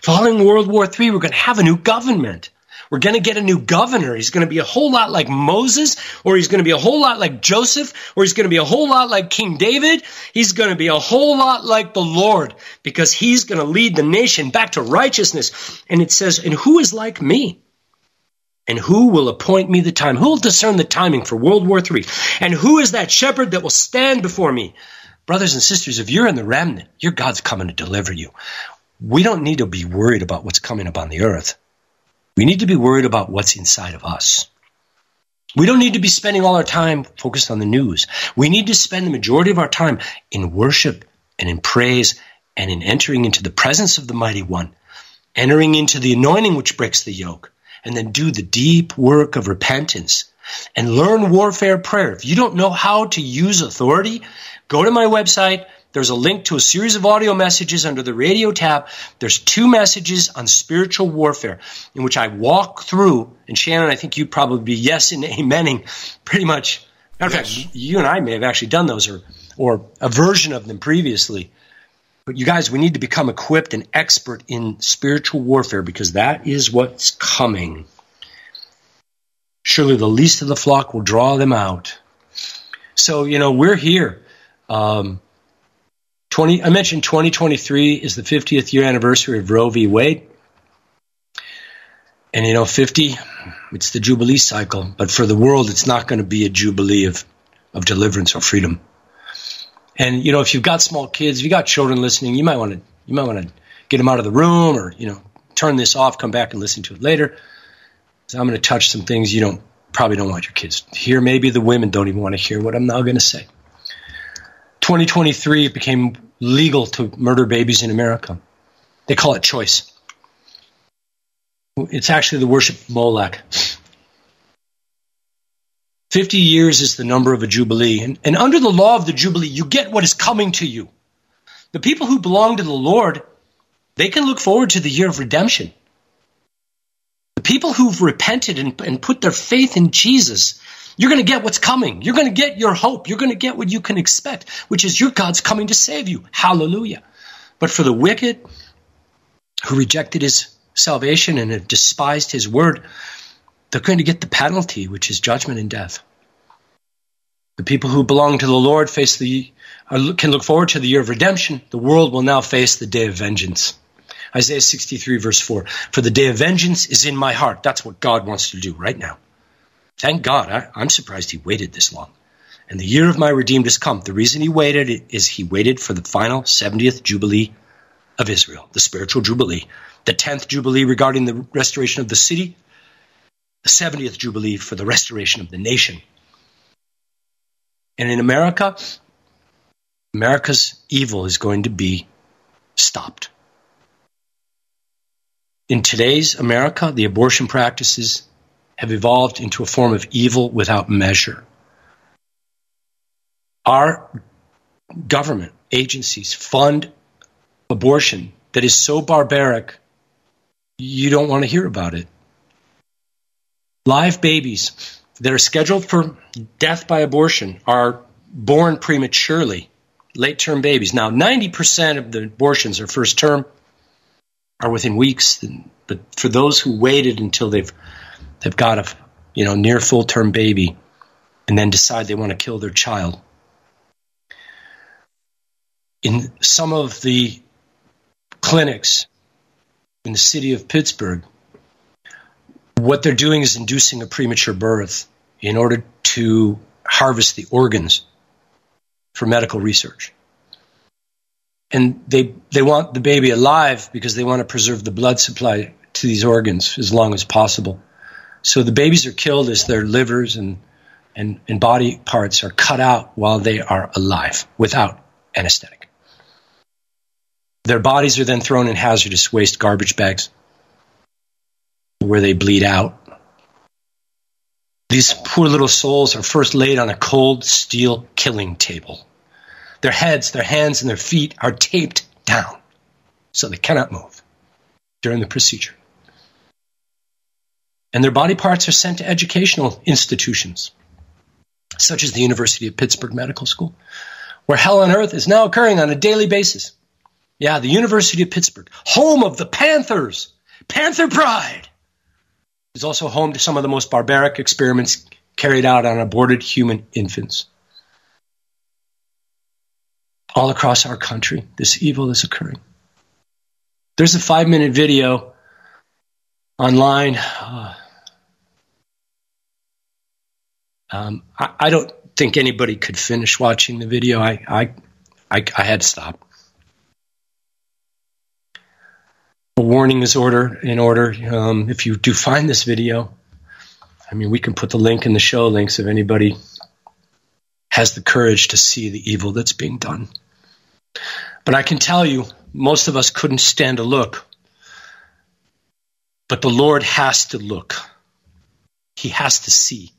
Following World War III, we're going to have a new government. We're going to get a new governor. He's going to be a whole lot like Moses, or he's going to be a whole lot like Joseph, or he's going to be a whole lot like King David. He's going to be a whole lot like the Lord because he's going to lead the nation back to righteousness. And it says, and who is like me? And who will appoint me the time? Who will discern the timing for World War III? And who is that shepherd that will stand before me? Brothers and sisters, if you're in the remnant, your God's coming to deliver you. We don't need to be worried about what's coming upon the earth. We need to be worried about what's inside of us. We don't need to be spending all our time focused on the news. We need to spend the majority of our time in worship and in praise and in entering into the presence of the mighty one, entering into the anointing which breaks the yoke, and then do the deep work of repentance and learn warfare prayer. If you don't know how to use authority, go to my website, there's a link to a series of audio messages under the radio tab. There's two messages on spiritual warfare in which I walk through, and Shannon, I think you'd probably be yes and amening pretty much. Matter of yes. fact, you and I may have actually done those or, or a version of them previously. But you guys, we need to become equipped and expert in spiritual warfare because that is what's coming. Surely the least of the flock will draw them out. So, you know, we're here. Um, 20, I mentioned 2023 is the 50th year anniversary of Roe v. Wade. And you know, 50, it's the Jubilee cycle. But for the world, it's not going to be a Jubilee of, of deliverance or freedom. And you know, if you've got small kids, if you've got children listening, you might want to you might want to get them out of the room or you know turn this off, come back and listen to it later. So I'm going to touch some things you don't probably don't want your kids to hear. Maybe the women don't even want to hear what I'm now going to say. 2023, it became legal to murder babies in America. They call it choice. It's actually the worship of Molech. 50 years is the number of a Jubilee. And, and under the law of the Jubilee, you get what is coming to you. The people who belong to the Lord, they can look forward to the year of redemption. The people who've repented and, and put their faith in Jesus, you're going to get what's coming. You're going to get your hope. You're going to get what you can expect, which is your God's coming to save you. Hallelujah. But for the wicked who rejected his salvation and have despised his word, they're going to get the penalty, which is judgment and death. The people who belong to the Lord face the uh, can look forward to the year of redemption. The world will now face the day of vengeance. Isaiah 63 verse 4. For the day of vengeance is in my heart. That's what God wants to do right now. Thank God. I, am surprised he waited this long. And the year of my redeemed has come. The reason he waited is he waited for the final 70th Jubilee of Israel, the spiritual Jubilee, the 10th Jubilee regarding the restoration of the city, the 70th Jubilee for the restoration of the nation. And in America, America's evil is going to be stopped. in today's America, the abortion practices have evolved into a form of evil without measure. Our government agencies fund abortion that is so barbaric, you don't want to hear about it. Live babies that are scheduled for death by abortion are born prematurely, late term babies. Now, 90% of the abortions are first term are within weeks. But for those who waited until they've they've got a you know near full term baby, and then decide they want to kill their child, in some of the clinics in the city of Pittsburgh, what they're doing is inducing a premature birth in order to harvest the organs for medical research and they they want the baby alive because they want to preserve the blood supply to these organs as long as possible. So the babies are killed as their livers and and, and body parts are cut out while they are alive without anesthetic. Their bodies are then thrown in hazardous waste garbage bags where they bleed out. These poor little souls are first laid on a cold steel killing table their heads, their hands, and their feet are taped down so they cannot move during the procedure. And their body parts are sent to educational institutions, such as the University of Pittsburgh Medical School, where hell on earth is now occurring on a daily basis. Yeah, the University of Pittsburgh, home of the Panthers, Panther Pride, is also home to some of the most barbaric experiments carried out on aborted human infants all across our country. This evil is occurring. There's a five minute video online. Uh, um, I, I, don't think anybody could finish watching the video. I, I, I, I had to stop. A warning is order in order. Um, if you do find this video, I mean, we can put the link in the show links if anybody has the courage to see the evil that's being done. But I can tell you, most of us couldn't stand to look. But the Lord has to look. He has to see.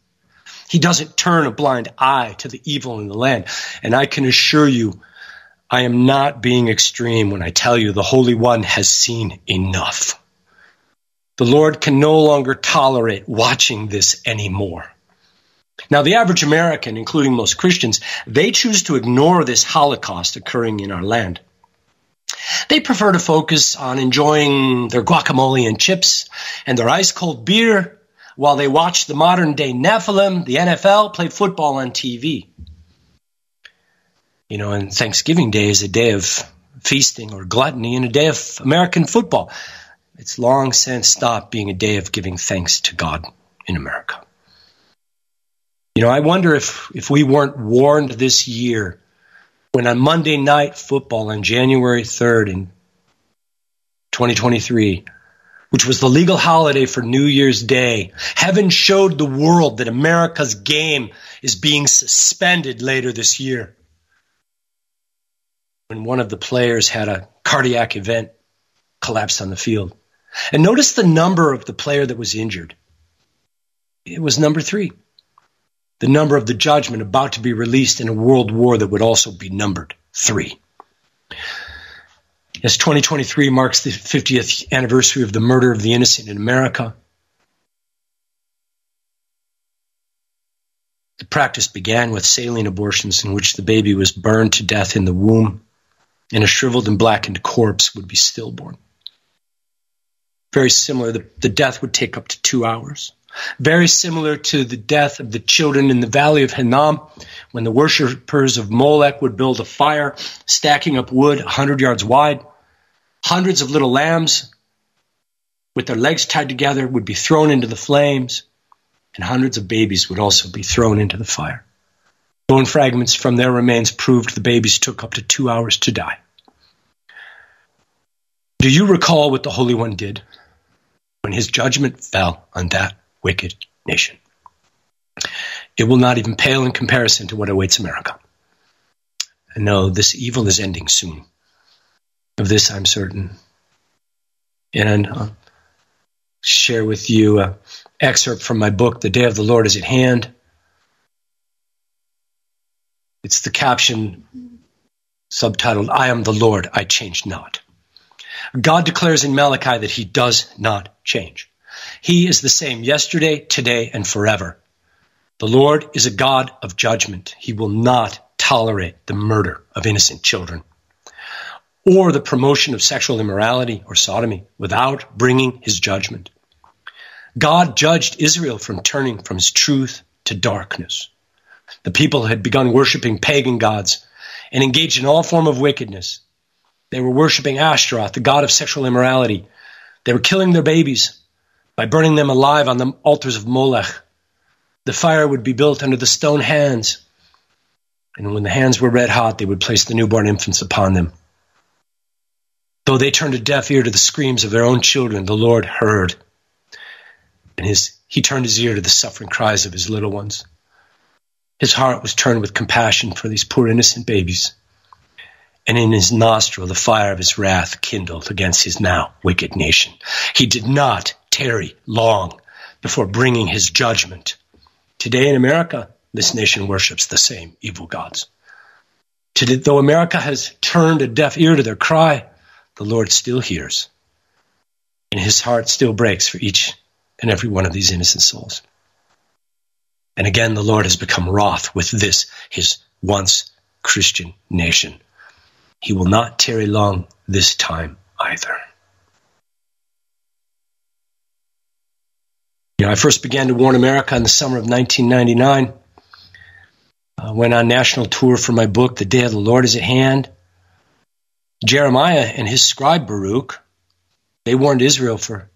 He doesn't turn a blind eye to the evil in the land. And I can assure you, I am not being extreme when I tell you the Holy One has seen enough. The Lord can no longer tolerate watching this anymore. Now, the average American, including most Christians, they choose to ignore this Holocaust occurring in our land. They prefer to focus on enjoying their guacamole and chips and their ice cold beer while they watch the modern day Nephilim, the NFL, play football on TV. You know, and Thanksgiving Day is a day of feasting or gluttony and a day of American football. It's long since stopped being a day of giving thanks to God in America. You know, I wonder if, if we weren't warned this year when on Monday night football on January 3rd in 2023, which was the legal holiday for New Year's Day, heaven showed the world that America's game is being suspended later this year. When one of the players had a cardiac event, collapsed on the field. And notice the number of the player that was injured. It was number three the number of the judgment about to be released in a world war that would also be numbered three. As 2023 marks the 50th anniversary of the murder of the innocent in America, the practice began with saline abortions in which the baby was burned to death in the womb and a shriveled and blackened corpse would be stillborn. Very similar, the, the death would take up to two hours. Very similar to the death of the children in the valley of Hinnom, when the worshippers of Molech would build a fire, stacking up wood 100 yards wide. Hundreds of little lambs with their legs tied together would be thrown into the flames, and hundreds of babies would also be thrown into the fire. Bone fragments from their remains proved the babies took up to two hours to die. Do you recall what the Holy One did when his judgment fell on that wicked nation. It will not even pale in comparison to what awaits America. And no, this evil is ending soon. Of this I'm certain. And uh, share with you an excerpt from my book, The Day of the Lord is at Hand. It's the caption subtitled, I am the Lord, I change not. God declares in Malachi that he does not change. He is the same yesterday, today, and forever. The Lord is a God of judgment. He will not tolerate the murder of innocent children or the promotion of sexual immorality or sodomy without bringing his judgment. God judged Israel from turning from his truth to darkness. The people had begun worshiping pagan gods and engaged in all form of wickedness. They were worshiping Ashtaroth, the god of sexual immorality. They were killing their babies by burning them alive on the altars of Molech. The fire would be built under the stone hands, and when the hands were red hot, they would place the newborn infants upon them. Though they turned a deaf ear to the screams of their own children, the Lord heard, and his, he turned his ear to the suffering cries of his little ones. His heart was turned with compassion for these poor innocent babies and in his nostril the fire of his wrath kindled against his now wicked nation. He did not tarry long before bringing his judgment. Today in America, this nation worships the same evil gods. Today, though America has turned a deaf ear to their cry, the Lord still hears, and his heart still breaks for each and every one of these innocent souls. And again, the Lord has become wroth with this, his once Christian nation. He will not tarry long this time either. You know, I first began to warn America in the summer of 1999. I uh, went on national tour for my book, The Day of the Lord is at Hand. Jeremiah and his scribe Baruch, they warned Israel for,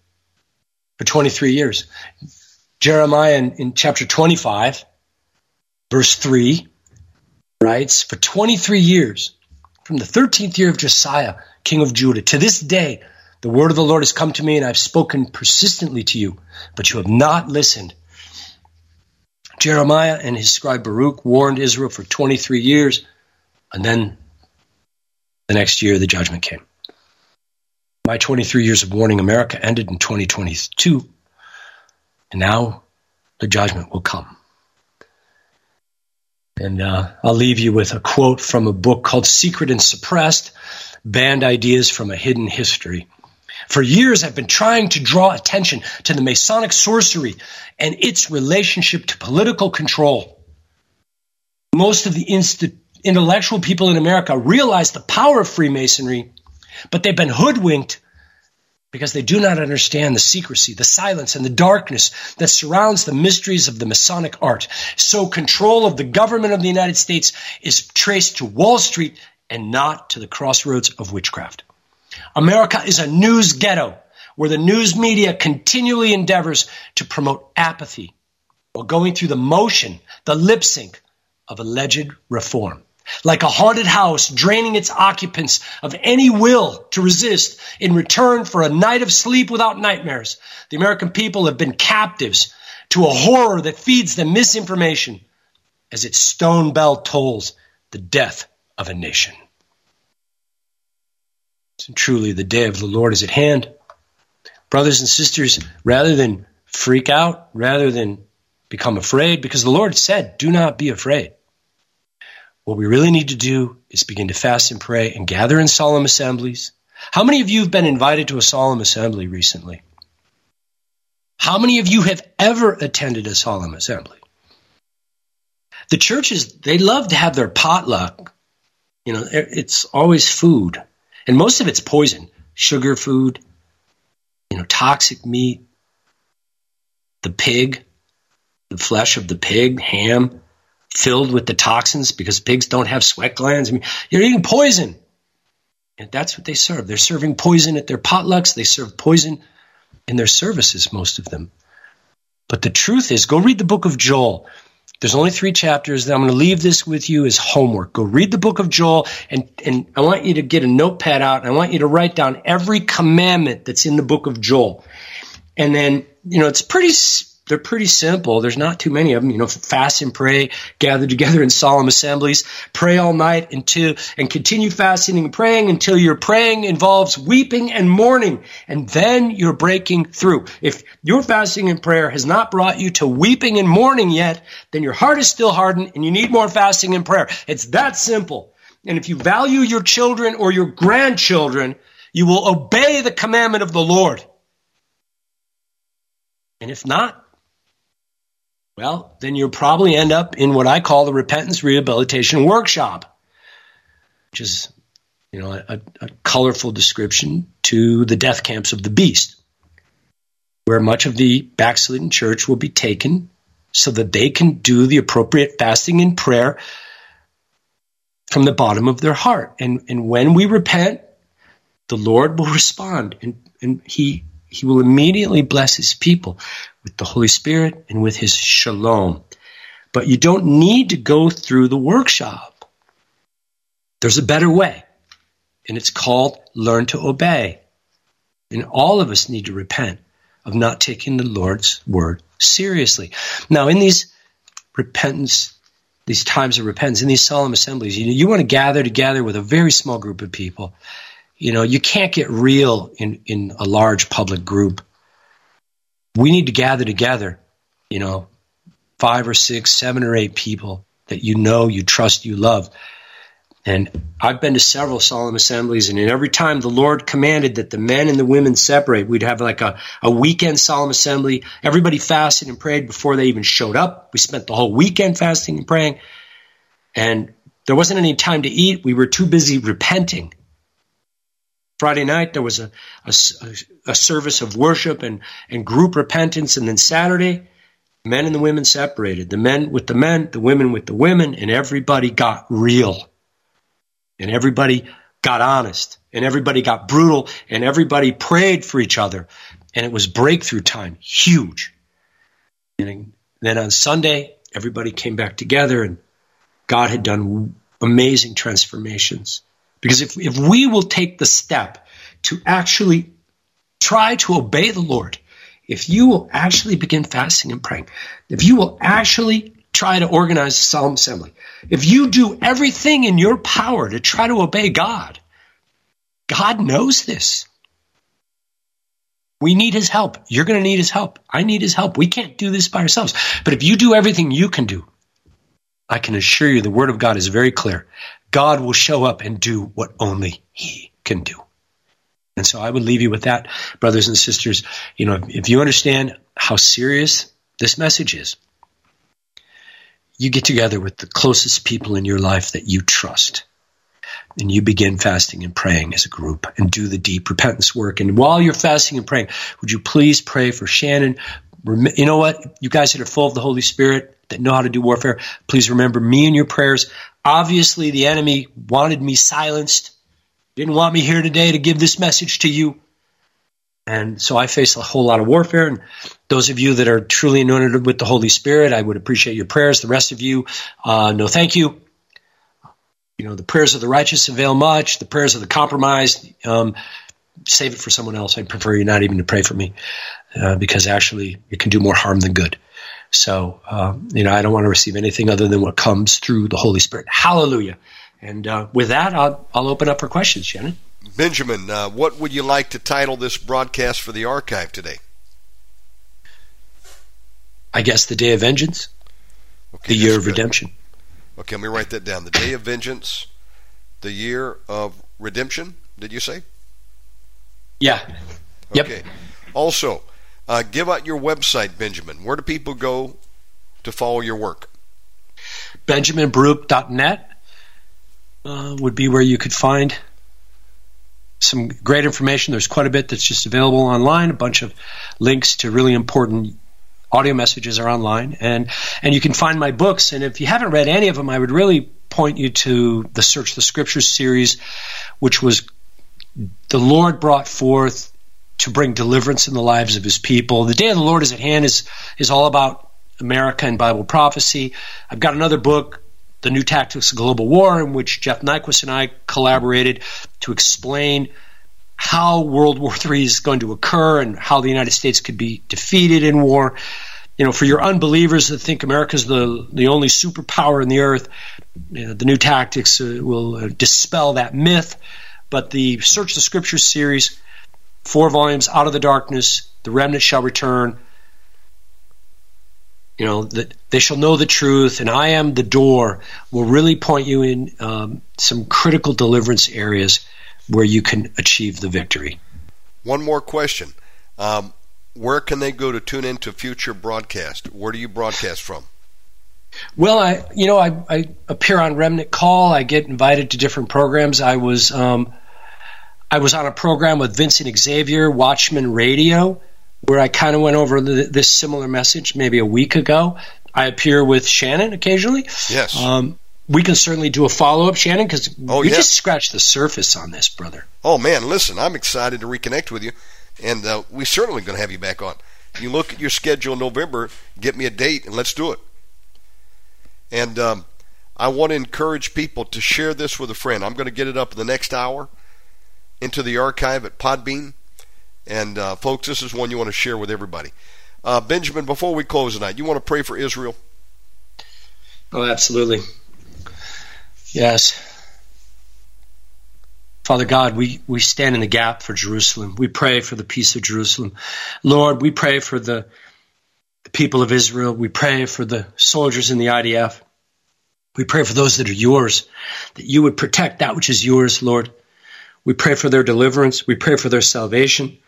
for 23 years. Jeremiah in, in chapter 25, verse 3, writes, For 23 years, from the 13th year of Josiah, king of Judah, to this day, the word of the Lord has come to me, and I've spoken persistently to you, but you have not listened. Jeremiah and his scribe Baruch warned Israel for 23 years, and then the next year the judgment came. My 23 years of warning America ended in 2022, and now the judgment will come. And uh, I'll leave you with a quote from a book called Secret and Suppressed Banned Ideas from a Hidden History. For years, I've been trying to draw attention to the Masonic sorcery and its relationship to political control. Most of the inst- intellectual people in America realize the power of Freemasonry, but they've been hoodwinked because they do not understand the secrecy, the silence, and the darkness that surrounds the mysteries of the Masonic art. So control of the government of the United States is traced to Wall Street and not to the crossroads of witchcraft. America is a news ghetto where the news media continually endeavors to promote apathy while going through the motion, the lip sync of alleged reform like a haunted house draining its occupants of any will to resist in return for a night of sleep without nightmares. The American people have been captives to a horror that feeds them misinformation as its stone bell tolls the death of a nation. And truly, the day of the Lord is at hand. Brothers and sisters, rather than freak out, rather than become afraid, because the Lord said, Do not be afraid. What we really need to do is begin to fast and pray and gather in solemn assemblies. How many of you have been invited to a solemn assembly recently? How many of you have ever attended a solemn assembly? The churches, they love to have their potluck. You know, it's always food. And most of it's poison. Sugar food, you know, toxic meat, the pig, the flesh of the pig, ham, filled with the toxins because pigs don't have sweat glands. I mean, you're eating poison. And that's what they serve. They're serving poison at their potlucks. They serve poison in their services, most of them. But the truth is, go read the book of Joel. There's only three chapters. that I'm going to leave this with you as homework. Go read the book of Joel, and, and I want you to get a notepad out, I want you to write down every commandment that's in the book of Joel. And then, you know, it's pretty they're pretty simple. There's not too many of them. You know, fast and pray, gather together in solemn assemblies, pray all night until, and continue fasting and praying until your praying involves weeping and mourning. And then you're breaking through. If your fasting and prayer has not brought you to weeping and mourning yet, then your heart is still hardened and you need more fasting and prayer. It's that simple. And if you value your children or your grandchildren, you will obey the commandment of the Lord. And if not, well, then you'll probably end up in what I call the repentance rehabilitation workshop, which is, you know, a, a colorful description to the death camps of the beast, where much of the backslidden church will be taken so that they can do the appropriate fasting and prayer from the bottom of their heart. And, and when we repent, the Lord will respond and, and he, he will immediately bless his people with the Holy Spirit and with His shalom. But you don't need to go through the workshop. There's a better way, and it's called learn to obey. And all of us need to repent of not taking the Lord's word seriously. Now, in these repentance, these times of repentance, in these solemn assemblies, you know, you want to gather together with a very small group of people. You know, you can't get real in, in a large public group we need to gather together, you know, five or six, seven or eight people that you know, you trust, you love. And I've been to several solemn assemblies, and every time the Lord commanded that the men and the women separate, we'd have like a, a weekend solemn assembly. Everybody fasted and prayed before they even showed up. We spent the whole weekend fasting and praying. And there wasn't any time to eat. We were too busy repenting. Friday night, there was a, a, a, service of worship and, and group repentance. And then Saturday, men and the women separated. The men with the men, the women with the women, and everybody got real. And everybody got honest. And everybody got brutal. And everybody prayed for each other. And it was breakthrough time. Huge. And then on Sunday, everybody came back together and God had done amazing transformations. Because if, if we will take the step to actually try to obey the Lord, if you will actually begin fasting and praying, if you will actually try to organize a solemn assembly, if you do everything in your power to try to obey God, God knows this. We need his help. You're going to need his help. I need his help. We can't do this by ourselves. But if you do everything you can do, I can assure you the word of God is very clear. God will show up and do what only He can do. And so I would leave you with that, brothers and sisters. You know, if you understand how serious this message is, you get together with the closest people in your life that you trust. And you begin fasting and praying as a group and do the deep repentance work. And while you're fasting and praying, would you please pray for Shannon? You know what? You guys that are full of the Holy Spirit, that know how to do warfare, please remember me in your prayers. Obviously, the enemy wanted me silenced, didn't want me here today to give this message to you. And so I face a whole lot of warfare. And those of you that are truly anointed with the Holy Spirit, I would appreciate your prayers. The rest of you, uh, no thank you. You know, the prayers of the righteous avail much. The prayers of the compromised, um, save it for someone else. I'd prefer you not even to pray for me uh, because actually it can do more harm than good. So, uh, you know, I don't want to receive anything other than what comes through the Holy Spirit. Hallelujah. And uh, with that, I'll, I'll open up for questions, Shannon. Benjamin, uh, what would you like to title this broadcast for the archive today? I guess the Day of Vengeance, okay, the Year of good. Redemption. Okay, let me write that down. The Day of Vengeance, the Year of Redemption, did you say? Yeah. Okay. Yep. Also, uh, give out your website, Benjamin. Where do people go to follow your work? BenjaminBaruch.net uh, would be where you could find some great information. There's quite a bit that's just available online. A bunch of links to really important audio messages are online, and and you can find my books. And if you haven't read any of them, I would really point you to the Search the Scriptures series, which was the Lord brought forth to bring deliverance in the lives of his people. The day of the Lord is at hand is, is all about America and Bible prophecy. I've got another book, The New Tactics of Global War, in which Jeff Nyquist and I collaborated to explain how World War III is going to occur and how the United States could be defeated in war. you know, for your unbelievers that think America's the the only superpower in the earth, you know, the new tactics uh, will uh, dispel that myth. But the Search the Scriptures series, four volumes, Out of the Darkness, The Remnant Shall Return. You know that they shall know the truth, and I am the door. Will really point you in um, some critical deliverance areas where you can achieve the victory. One more question. Um, where can they go to tune into future broadcast? Where do you broadcast from? Well, I you know I, I appear on Remnant Call. I get invited to different programs. I was um, I was on a program with Vincent Xavier, Watchman Radio, where I kind of went over this similar message maybe a week ago. I appear with Shannon occasionally. Yes. Um, we can certainly do a follow up, Shannon, because Oh, we yeah. just scratched the surface on this, brother. Oh man, listen, I'm excited to reconnect with you, and uh, we certainly going to have you back on. You look at your schedule in November, get me a date, and let's do it. And um, I want to encourage people to share this with a friend. I'm going to get it up in the next hour into the archive at Podbean, and uh, folks, this is one you want to share with everybody. Uh, Benjamin, before we close tonight, you want to pray for Israel? Oh, absolutely. Yes. Father God, we, we stand in the gap for Jerusalem. We pray for the peace of Jerusalem. Lord, we pray for the, the people of Israel. We pray for the soldiers in the IDF. We pray for those that are yours, that you would protect that which is yours, Lord. We pray for their deliverance. We pray for their salvation.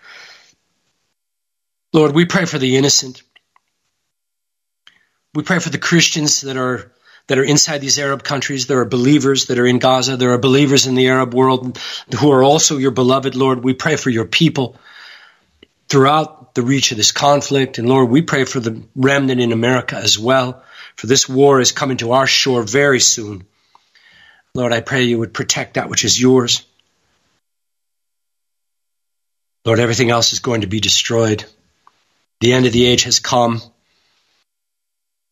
Lord, we pray for the innocent. We pray for the Christians that are that are inside these Arab countries. There are believers that are in Gaza. There are believers in the Arab world who are also your beloved Lord. We pray for your people throughout the reach of this conflict. And Lord, we pray for the remnant in America as well. For this war is coming to our shore very soon. Lord, I pray you would protect that which is yours. Lord, everything else is going to be destroyed. The end of the age has come.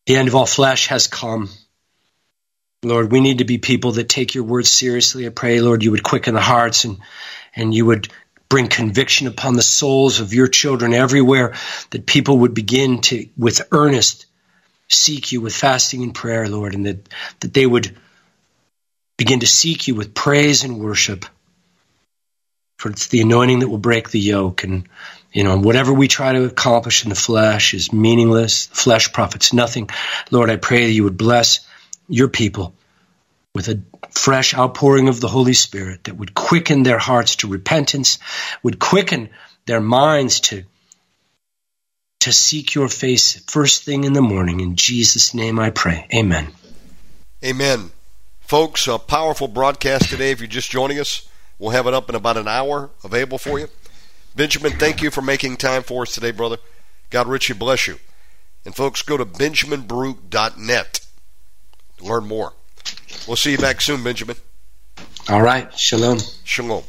The end of all flesh has come. Lord, we need to be people that take your words seriously. I pray, Lord, you would quicken the hearts and, and you would bring conviction upon the souls of your children everywhere, that people would begin to, with earnest, seek you with fasting and prayer, Lord, and that, that they would begin to seek you with praise and worship. For it's the anointing that will break the yoke. And, you know, whatever we try to accomplish in the flesh is meaningless. The flesh profits nothing. Lord, I pray that you would bless your people with a fresh outpouring of the Holy Spirit that would quicken their hearts to repentance, would quicken their minds to to seek your face first thing in the morning. In Jesus' name I pray. Amen. Amen. Folks, a powerful broadcast today. If you're just joining us, we'll have it up in about an hour available for you. Benjamin, thank you for making time for us today, brother. God richly bless you. And folks, go to benjaminbaruch.net to learn more. We'll see you back soon, Benjamin. All right. Shalom. Shalom.